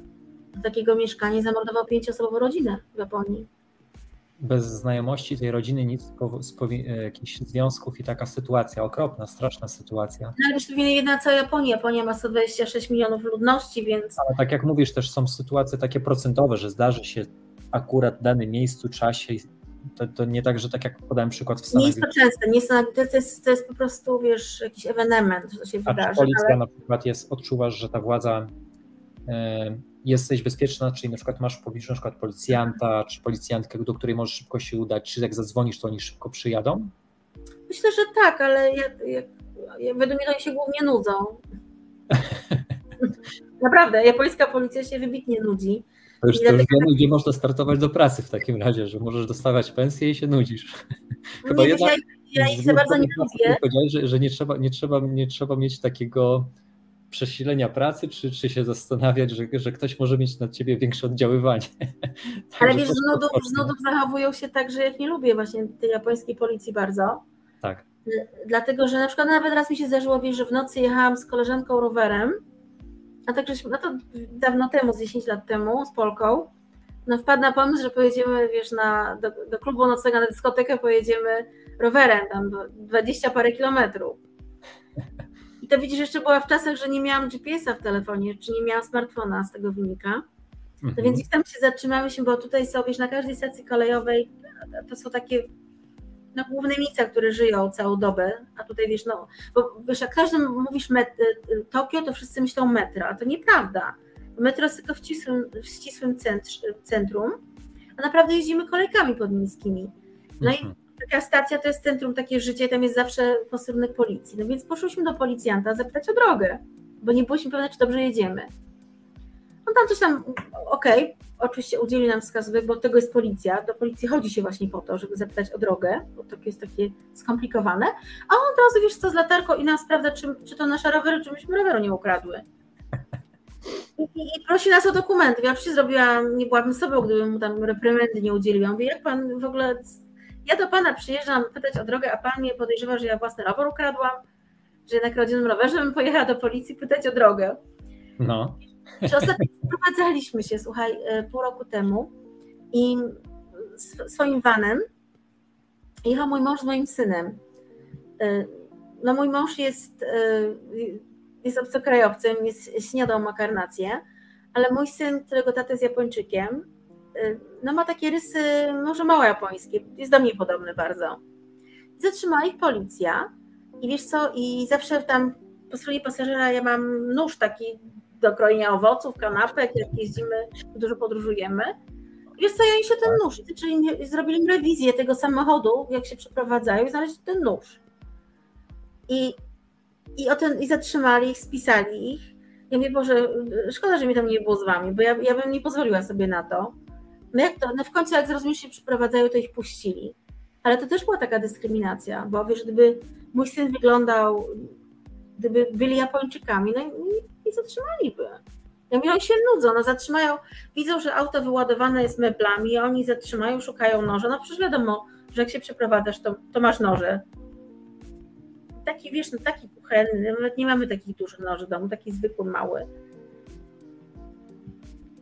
do takiego mieszkania i zamordował pięcioosobową rodzinę w Japonii. Bez znajomości tej rodziny nic, e, jakichś związków i taka sytuacja, okropna, straszna sytuacja. No ale już to nie jedna cała Japonia. Japonia ma 126 milionów ludności, więc... Ale tak jak mówisz, też są sytuacje takie procentowe, że zdarzy się akurat w danym miejscu, czasie to, to nie tak, że tak jak podałem przykład w Stanach. Nie jest to częste, nie jest to, to, jest, to jest po prostu, wiesz, jakiś ewenement, że to się A wydarzy. Czy policja ale... na przykład jest, odczuwasz, że ta władza e, jesteś bezpieczna, czyli na przykład masz w pobliżu na przykład policjanta, czy policjantkę, do której możesz szybko się udać, czy jak zadzwonisz, to oni szybko przyjadą? Myślę, że tak, ale ja, ja, ja, według mnie to oni się głównie nudzą. Naprawdę, japońska policja się wybitnie nudzi. To już, to już wiemy, gdzie można startować do pracy w takim razie, że możesz dostawać pensję i się nudzisz. Chyba nie, jednak, ja, ja ich za bardzo nie lubię. Powiedziałeś, że, że nie, trzeba, nie, trzeba, nie trzeba mieć takiego przesilenia pracy, czy, czy się zastanawiać, że, że ktoś może mieć na ciebie większe oddziaływanie. Ale wiesz, z nudów, z nudów zachowują się tak, że jak nie lubię właśnie tej japońskiej policji bardzo. Tak. Dlatego, że na przykład nawet raz mi się zdarzyło, wiesz, że w nocy jechałam z koleżanką rowerem a tak no to dawno temu, z 10 lat temu, z Polką, no wpadł na pomysł, że pojedziemy, wiesz, na, do, do klubu nocnego, na dyskotekę pojedziemy rowerem, tam 20 parę kilometrów. I to widzisz, jeszcze była w czasach, że nie miałam GPS-a w telefonie, czy nie miałam smartfona, z tego wynika. No mhm. więc ich tam się zatrzymałyśmy, bo tutaj są, wiesz, na każdej stacji kolejowej to są takie no, główne miejsca, które żyją całą dobę, a tutaj wiesz, no, bo wiesz, jak każdy mówisz met, y, y, Tokio, to wszyscy myślą metro, a to nieprawda. Metro jest tylko w ścisłym, w ścisłym centrum, a naprawdę jeździmy kolejkami podmiejskimi. No mhm. i taka stacja to jest centrum, takie życie, tam jest zawsze posterunek policji. No więc poszłyśmy do policjanta zapytać o drogę, bo nie byliśmy pewne, czy dobrze jedziemy. On tam coś tam, okej, okay, oczywiście udzieli nam wskazówek, bo tego jest policja. Do policji chodzi się właśnie po to, żeby zapytać o drogę, bo to jest takie skomplikowane. A on od razu wiesz co z latarką i nam sprawdza, czy, czy to nasze rowery, czy myśmy roweru nie ukradły. I, i, I, prosi nas o dokumenty. Ja oczywiście zrobiłam, nie byłabym sobą, gdybym mu tam reprymendy nie udzieliłam. Mówię, jak pan w ogóle. Ja do pana przyjeżdżam pytać o drogę, a pan mnie podejrzewa, że ja własny rower ukradłam, że jednak rodzinnym rowerze bym pojechała do policji pytać o drogę. No. Czy ostatnio sprowadzaliśmy się, słuchaj, e, pół roku temu i swoim vanem jechał mój mąż z moim synem. E, no mój mąż jest, e, jest obcokrajowcem, jest śniadał makarnację, ale mój syn, którego tata jest Japończykiem, no ma takie rysy może mało japońskie, jest do mnie podobny bardzo. Zatrzymała ich policja i wiesz co, i zawsze tam po stronie pasażera ja mam nóż taki do krojenia owoców, kanapek, jak jeździmy, dużo podróżujemy. Wiesz co, ja im się ten nóż, czyli zrobili rewizję tego samochodu, jak się przeprowadzają i znaleźli ten nóż. I, i, o ten, i zatrzymali ich, spisali ich. Ja mówię, Boże, szkoda, że mi tam nie było z wami, bo ja, ja bym nie pozwoliła sobie na to. No jak to, no w końcu jak zrozumieli, się przeprowadzają, to ich puścili. Ale to też była taka dyskryminacja, bo wiesz, gdyby mój syn wyglądał, gdyby byli Japończykami, no zatrzymaliby. Ja mówię, oni się nudzą, no zatrzymają, widzą, że auto wyładowane jest meblami, a oni zatrzymają, szukają noża. No przecież wiadomo, że jak się przeprowadzasz, to, to masz noże. Taki, wiesz, no taki kuchenny, nawet nie mamy takich dużych noży w domu, taki zwykły, mały.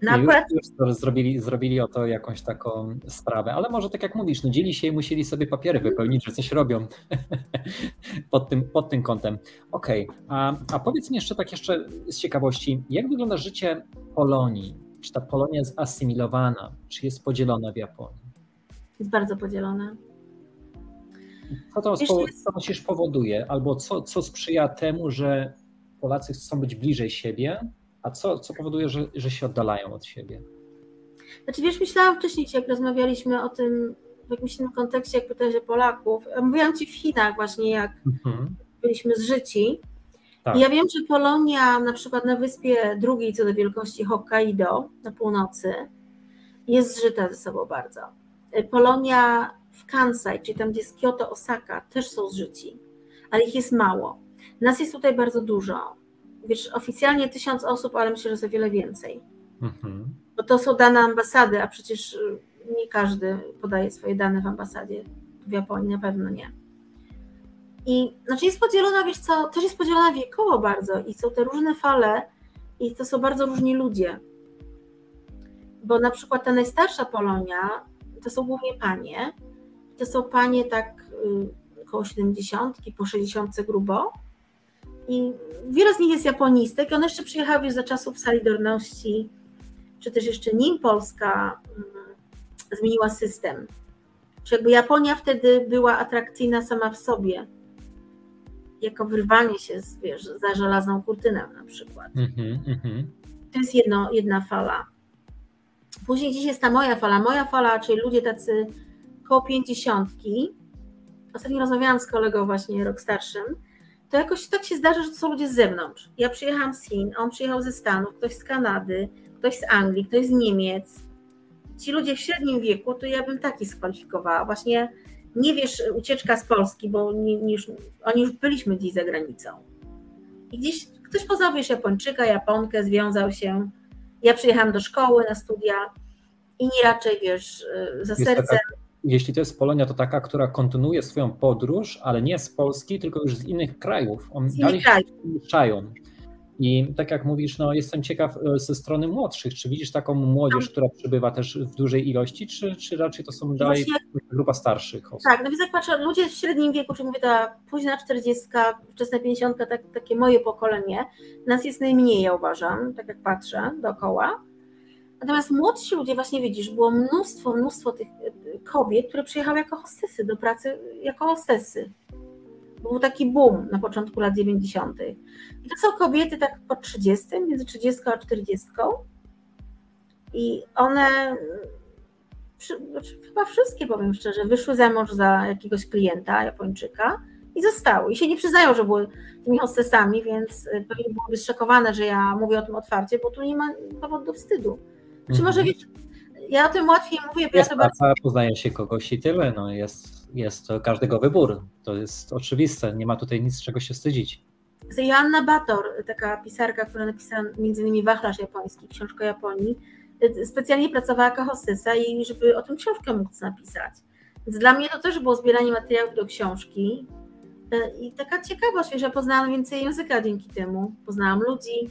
No akurat... już, zrobili, zrobili o to jakąś taką sprawę, ale może tak jak mówisz, nudzili się i musieli sobie papiery wypełnić, że coś robią pod, tym, pod tym kątem. Okej, okay. a, a powiedz mi jeszcze tak jeszcze z ciekawości, jak wygląda życie Polonii? Czy ta Polonia jest asymilowana? Czy jest podzielona w Japonii? Jest bardzo podzielona. Co to, Wiesz, co myślisz powoduje, albo co, co sprzyja temu, że Polacy chcą być bliżej siebie, a co, co powoduje, że, że się oddalają od siebie? Znaczy wiesz, myślałam wcześniej, jak rozmawialiśmy o tym w jakimś innym kontekście, jak pytałeś o Polaków. Mówiłam Ci w Chinach właśnie, jak mhm. byliśmy zżyci. Tak. I ja wiem, że Polonia na przykład na wyspie drugiej co do wielkości Hokkaido na północy jest zżyta ze sobą bardzo. Polonia w Kansai, czyli tam gdzie jest Kyoto, Osaka, też są zżyci, ale ich jest mało. Nas jest tutaj bardzo dużo wiesz, oficjalnie tysiąc osób, ale myślę, że o wiele więcej. Mhm. bo to są dane ambasady, a przecież y, nie każdy podaje swoje dane w ambasadzie. W Japonii na pewno nie. I znaczy jest podzielona, wiesz co, też jest podzielona wiekowo bardzo i są te różne fale i to są bardzo różni ludzie. Bo na przykład ta najstarsza Polonia to są głównie panie. To są panie tak y, około 70, po 60 grubo. I wiele z nich jest japonistek. One jeszcze przyjechały za czasów Solidarności, czy też jeszcze nim Polska y, zmieniła system. Czy jakby Japonia wtedy była atrakcyjna sama w sobie jako wyrwanie się z, wiesz, za żelazną kurtyną na przykład. Mm-hmm, mm-hmm. To jest jedno, jedna fala. Później dziś jest ta moja fala. Moja fala, czyli ludzie tacy koło pięćdziesiątki. Ostatnio rozmawiałam z kolegą właśnie rok starszym. To jakoś tak się zdarza, że to są ludzie z zewnątrz. Ja przyjechałam z Chin, on przyjechał ze Stanów, ktoś z Kanady, ktoś z Anglii, ktoś z Niemiec. Ci ludzie w średnim wieku, to ja bym taki skwalifikowała. Właśnie nie wiesz, ucieczka z Polski, bo nie, nie już, oni już byliśmy dziś za granicą. I gdzieś ktoś poznał, wiesz, Japończyka, Japonkę, związał się. Ja przyjechałam do szkoły na studia i nie raczej, wiesz, za sercem. Taka, jeśli to jest Polonia, to taka, która kontynuuje swoją podróż, ale nie z Polski, tylko już z innych krajów. On z innych krajów. I tak jak mówisz, no jestem ciekaw e, ze strony młodszych, czy widzisz taką młodzież, tak. która przybywa też w dużej ilości, czy, czy raczej to są dalej Właśnie, grupa starszych osób? Tak, no więc jak patrzę, ludzie w średnim wieku, czy mówię ta późna 40, wczesna 50, tak, takie moje pokolenie, nas jest najmniej, ja uważam, tak jak patrzę dookoła. Natomiast młodsi ludzie, właśnie widzisz, było mnóstwo, mnóstwo tych e, kobiet, które przyjechały jako hostesy do pracy, jako hostesy. Był taki boom na początku lat 90. I to są kobiety tak po 30, między 30 a 40. I one, znaczy chyba wszystkie powiem szczerze, wyszły za mąż za jakiegoś klienta, Japończyka i zostały. I się nie przyznają, że były tymi hostesami, więc y, pewnie byłyby zszokowane, że ja mówię o tym otwarcie, bo tu nie ma powodu do wstydu. Czy mhm. może wiesz, ja o tym łatwiej mówię, bo jest ja to praca, bardzo... poznaje się kogoś i tyle, no jest, jest to każdego wybór, to jest oczywiste, nie ma tutaj nic czego się wstydzić. Joanna Bator, taka pisarka, która napisała między innymi Wachlarz japoński, książkę Japonii, specjalnie pracowała jako hostesa i żeby o tym książkę móc napisać. Więc dla mnie to też było zbieranie materiałów do książki i taka ciekawość, że poznałam więcej języka dzięki temu, poznałam ludzi,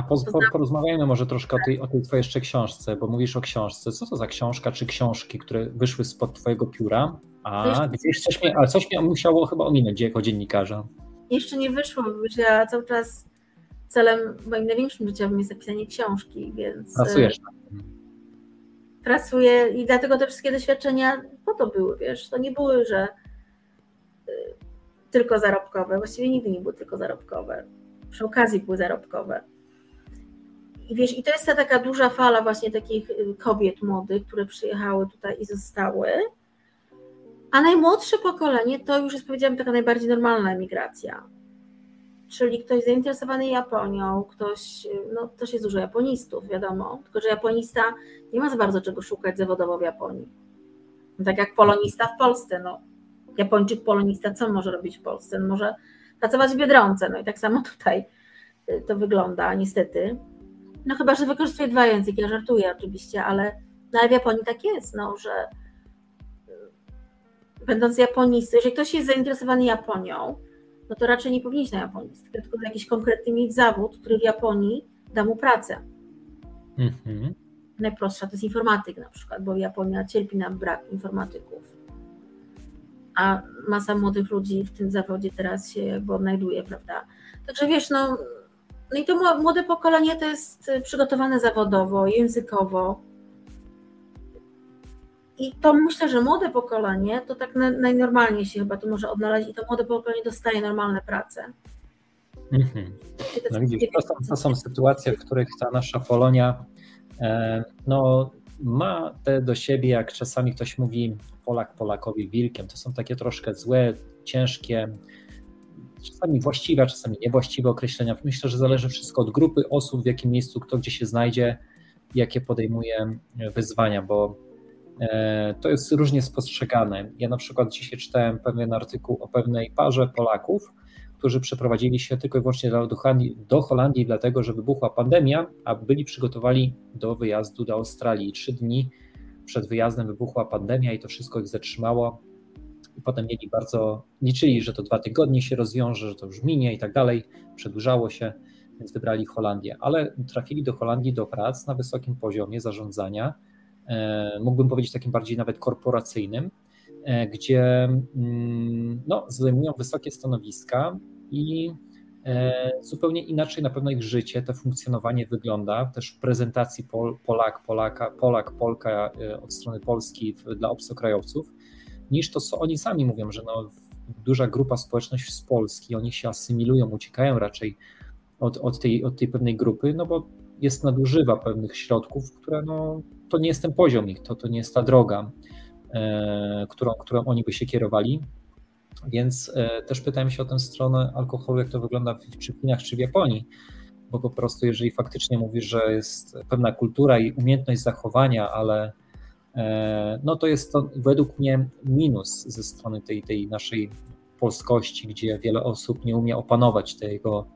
a po, po, porozmawiajmy może troszkę o tej, o tej twojej jeszcze książce, bo mówisz o książce. Co to za książka czy książki, które wyszły spod twojego pióra? A gdzieś coś mnie, ale coś mnie musiało chyba ominąć jako dziennikarza. Jeszcze nie wyszło, bo ja cały czas celem moim największym życiowym jest napisanie książki, więc... Pracujesz Pracuję i dlatego te wszystkie doświadczenia po to były, wiesz, to nie były, że y, tylko zarobkowe, właściwie nigdy nie były tylko zarobkowe. Przy okazji były zarobkowe. I wiesz, i to jest ta taka duża fala właśnie takich y, kobiet młodych, które przyjechały tutaj i zostały. A najmłodsze pokolenie to już jest, powiedziałam, taka najbardziej normalna emigracja. Czyli ktoś zainteresowany Japonią, ktoś, y, no też jest dużo japonistów, wiadomo, tylko że japonista nie ma za bardzo czego szukać zawodowo w Japonii. Tak jak polonista w Polsce, no. Japończyk polonista co może robić w Polsce? No może pracować w Biedronce, no i tak samo tutaj y, to wygląda, niestety. No chyba, że wykorzystuję dwa języki, ja żartuję oczywiście, ale, no, ale w Japonii tak jest, no, że y, będąc japonistą, jeżeli ktoś jest zainteresowany Japonią, no to raczej nie powinien iść na japonistkę, tylko na jakiś konkretny mieć zawód, który w Japonii da mu pracę. Mhm. Najprostsza to jest informatyk na przykład, bo Japonia cierpi na brak informatyków. A masa młodych ludzi w tym zawodzie teraz się jakby odnajduje, prawda? Także wiesz, no no i to młode pokolenie to jest y, przygotowane zawodowo, językowo. I to myślę, że młode pokolenie to tak najnormalniej się chyba to może odnaleźć i to młode pokolenie dostaje normalne prace. Mhm. No widzisz, to są, to są sytuacje, w których ta nasza Polonia e, no, ma te do siebie, jak czasami ktoś mówi Polak Polakowi wilkiem. To są takie troszkę złe, ciężkie czasami właściwe, czasami niewłaściwe określenia. Myślę, że zależy wszystko od grupy osób, w jakim miejscu kto gdzie się znajdzie, jakie podejmuje wyzwania, bo e, to jest różnie spostrzegane. Ja na przykład dzisiaj czytałem pewien artykuł o pewnej parze Polaków, którzy przeprowadzili się tylko i wyłącznie do Holandii, do Holandii dlatego, że wybuchła pandemia, a byli przygotowani do wyjazdu do Australii. Trzy dni przed wyjazdem wybuchła pandemia i to wszystko ich zatrzymało. I potem mieli bardzo, liczyli, że to dwa tygodnie się rozwiąże, że to już minie i tak dalej. Przedłużało się, więc wybrali Holandię. Ale trafili do Holandii do prac na wysokim poziomie zarządzania, e, mógłbym powiedzieć takim bardziej nawet korporacyjnym, e, gdzie mm, no, zajmują wysokie stanowiska i E, zupełnie inaczej na pewno ich życie, to funkcjonowanie wygląda, też w prezentacji Pol, Polak, Polaka, Polak, Polka od strony Polski dla obcokrajowców, niż to, co oni sami mówią, że no, duża grupa społeczność z Polski, oni się asymilują, uciekają raczej od, od, tej, od tej pewnej grupy, no bo jest nadużywa pewnych środków, które no, to nie jest ten poziom ich, to, to nie jest ta droga, e, którą, którą oni by się kierowali. Więc e, też pytałem się o tę stronę alkoholu, jak to wygląda w, w Chinach, czy w Japonii, bo po prostu jeżeli faktycznie mówisz, że jest pewna kultura i umiejętność zachowania, ale no to jest to według mnie minus ze strony tej, tej naszej polskości, gdzie wiele osób nie umie opanować tego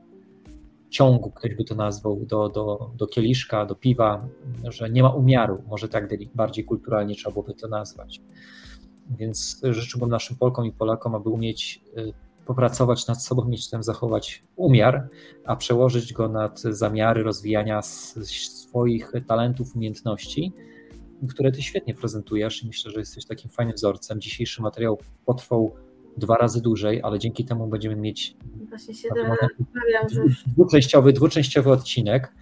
ciągu, ktoś by to nazwał, do, do, do kieliszka, do piwa, że nie ma umiaru, może tak bardziej kulturalnie trzeba byłoby to nazwać. Więc życzyłbym naszym Polkom i Polakom, aby umieć y, popracować nad sobą, mieć ten zachować umiar, a przełożyć go nad zamiary rozwijania swoich talentów, umiejętności, które ty świetnie prezentujesz i myślę, że jesteś takim fajnym wzorcem. Dzisiejszy materiał potrwał dwa razy dłużej, ale dzięki temu będziemy mieć Właśnie się dwuczęściowy, dwuczęściowy odcinek.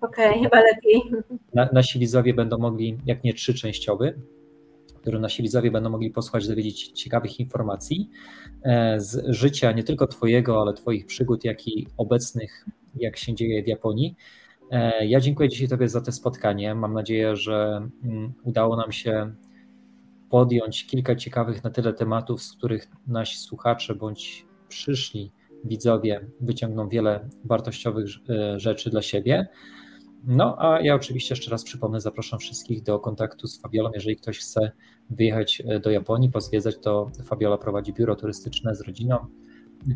Okej, okay, chyba lepiej. Na, nasi widzowie będą mogli, jak nie trzyczęściowy, który nasi widzowie będą mogli posłuchać, dowiedzieć ciekawych informacji e, z życia nie tylko Twojego, ale Twoich przygód, jak i obecnych, jak się dzieje w Japonii. E, ja dziękuję dzisiaj Tobie za to spotkanie. Mam nadzieję, że mm, udało nam się podjąć kilka ciekawych na tyle tematów, z których nasi słuchacze bądź przyszli widzowie wyciągną wiele wartościowych e, rzeczy dla siebie. No a ja oczywiście jeszcze raz przypomnę, zapraszam wszystkich do kontaktu z Fabiolą. Jeżeli ktoś chce wyjechać e, do Japonii, pozwiedzać, to Fabiola prowadzi biuro turystyczne z rodziną,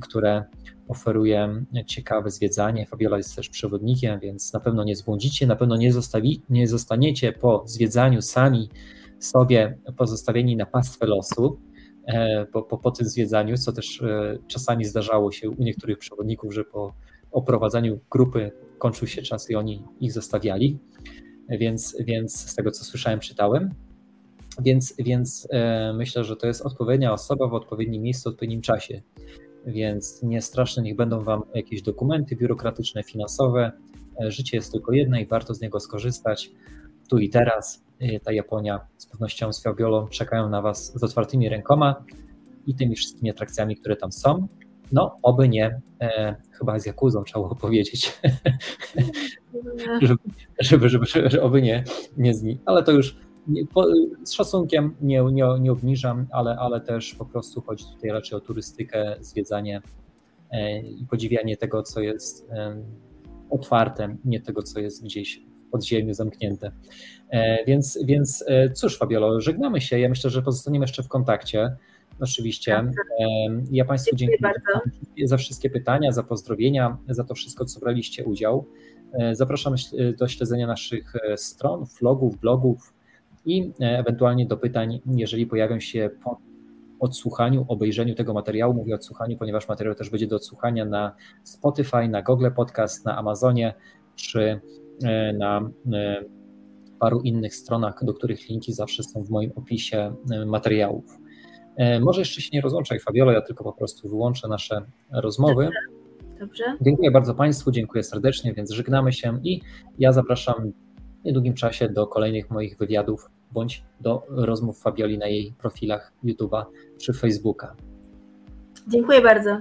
które oferuje ciekawe zwiedzanie. Fabiola jest też przewodnikiem, więc na pewno nie zbłądzicie, na pewno nie, zostawi, nie zostaniecie po zwiedzaniu sami sobie pozostawieni na pastwę losu, e, po, po, po tym zwiedzaniu, co też e, czasami zdarzało się u niektórych przewodników, że po oprowadzaniu grupy kończył się czas i oni ich zostawiali, więc, więc z tego co słyszałem, czytałem. Więc, więc e, myślę, że to jest odpowiednia osoba w odpowiednim miejscu, w odpowiednim czasie. Więc nie straszne, niech będą Wam jakieś dokumenty biurokratyczne, finansowe. E, życie jest tylko jedno i warto z niego skorzystać tu i teraz. E, ta Japonia z pewnością z Fabiolą czekają na Was z otwartymi rękoma i tymi wszystkimi atrakcjami, które tam są. No, oby nie, e, chyba z Jakuzą trzeba było powiedzieć, żeby, żeby, żeby, żeby, oby nie, nie z nich, ale to już z szacunkiem nie, nie, nie obniżam, ale, ale też po prostu chodzi tutaj raczej o turystykę, zwiedzanie e, i podziwianie tego, co jest e, otwarte, nie tego, co jest gdzieś w podziemiu zamknięte. E, więc, więc cóż, Fabiolo, żegnamy się. Ja myślę, że pozostaniemy jeszcze w kontakcie. Oczywiście. Tak, tak. Ja Państwu dziękuję, dziękuję za wszystkie pytania, za pozdrowienia, za to wszystko, co braliście udział. Zapraszam do śledzenia naszych stron, vlogów, blogów i e, ewentualnie do pytań, jeżeli pojawią się po odsłuchaniu, obejrzeniu tego materiału. Mówię odsłuchaniu, ponieważ materiał też będzie do odsłuchania na Spotify, na Google Podcast, na Amazonie czy na paru innych stronach, do których linki zawsze są w moim opisie materiałów. E, może jeszcze się nie rozłączaj, Fabiola, ja tylko po prostu wyłączę nasze rozmowy. Dobrze. Dziękuję bardzo Państwu, dziękuję serdecznie, więc żegnamy się i ja zapraszam w niedługim czasie do kolejnych moich wywiadów bądź do rozmów Fabioli na jej profilach YouTube'a czy Facebooka. Dziękuję bardzo.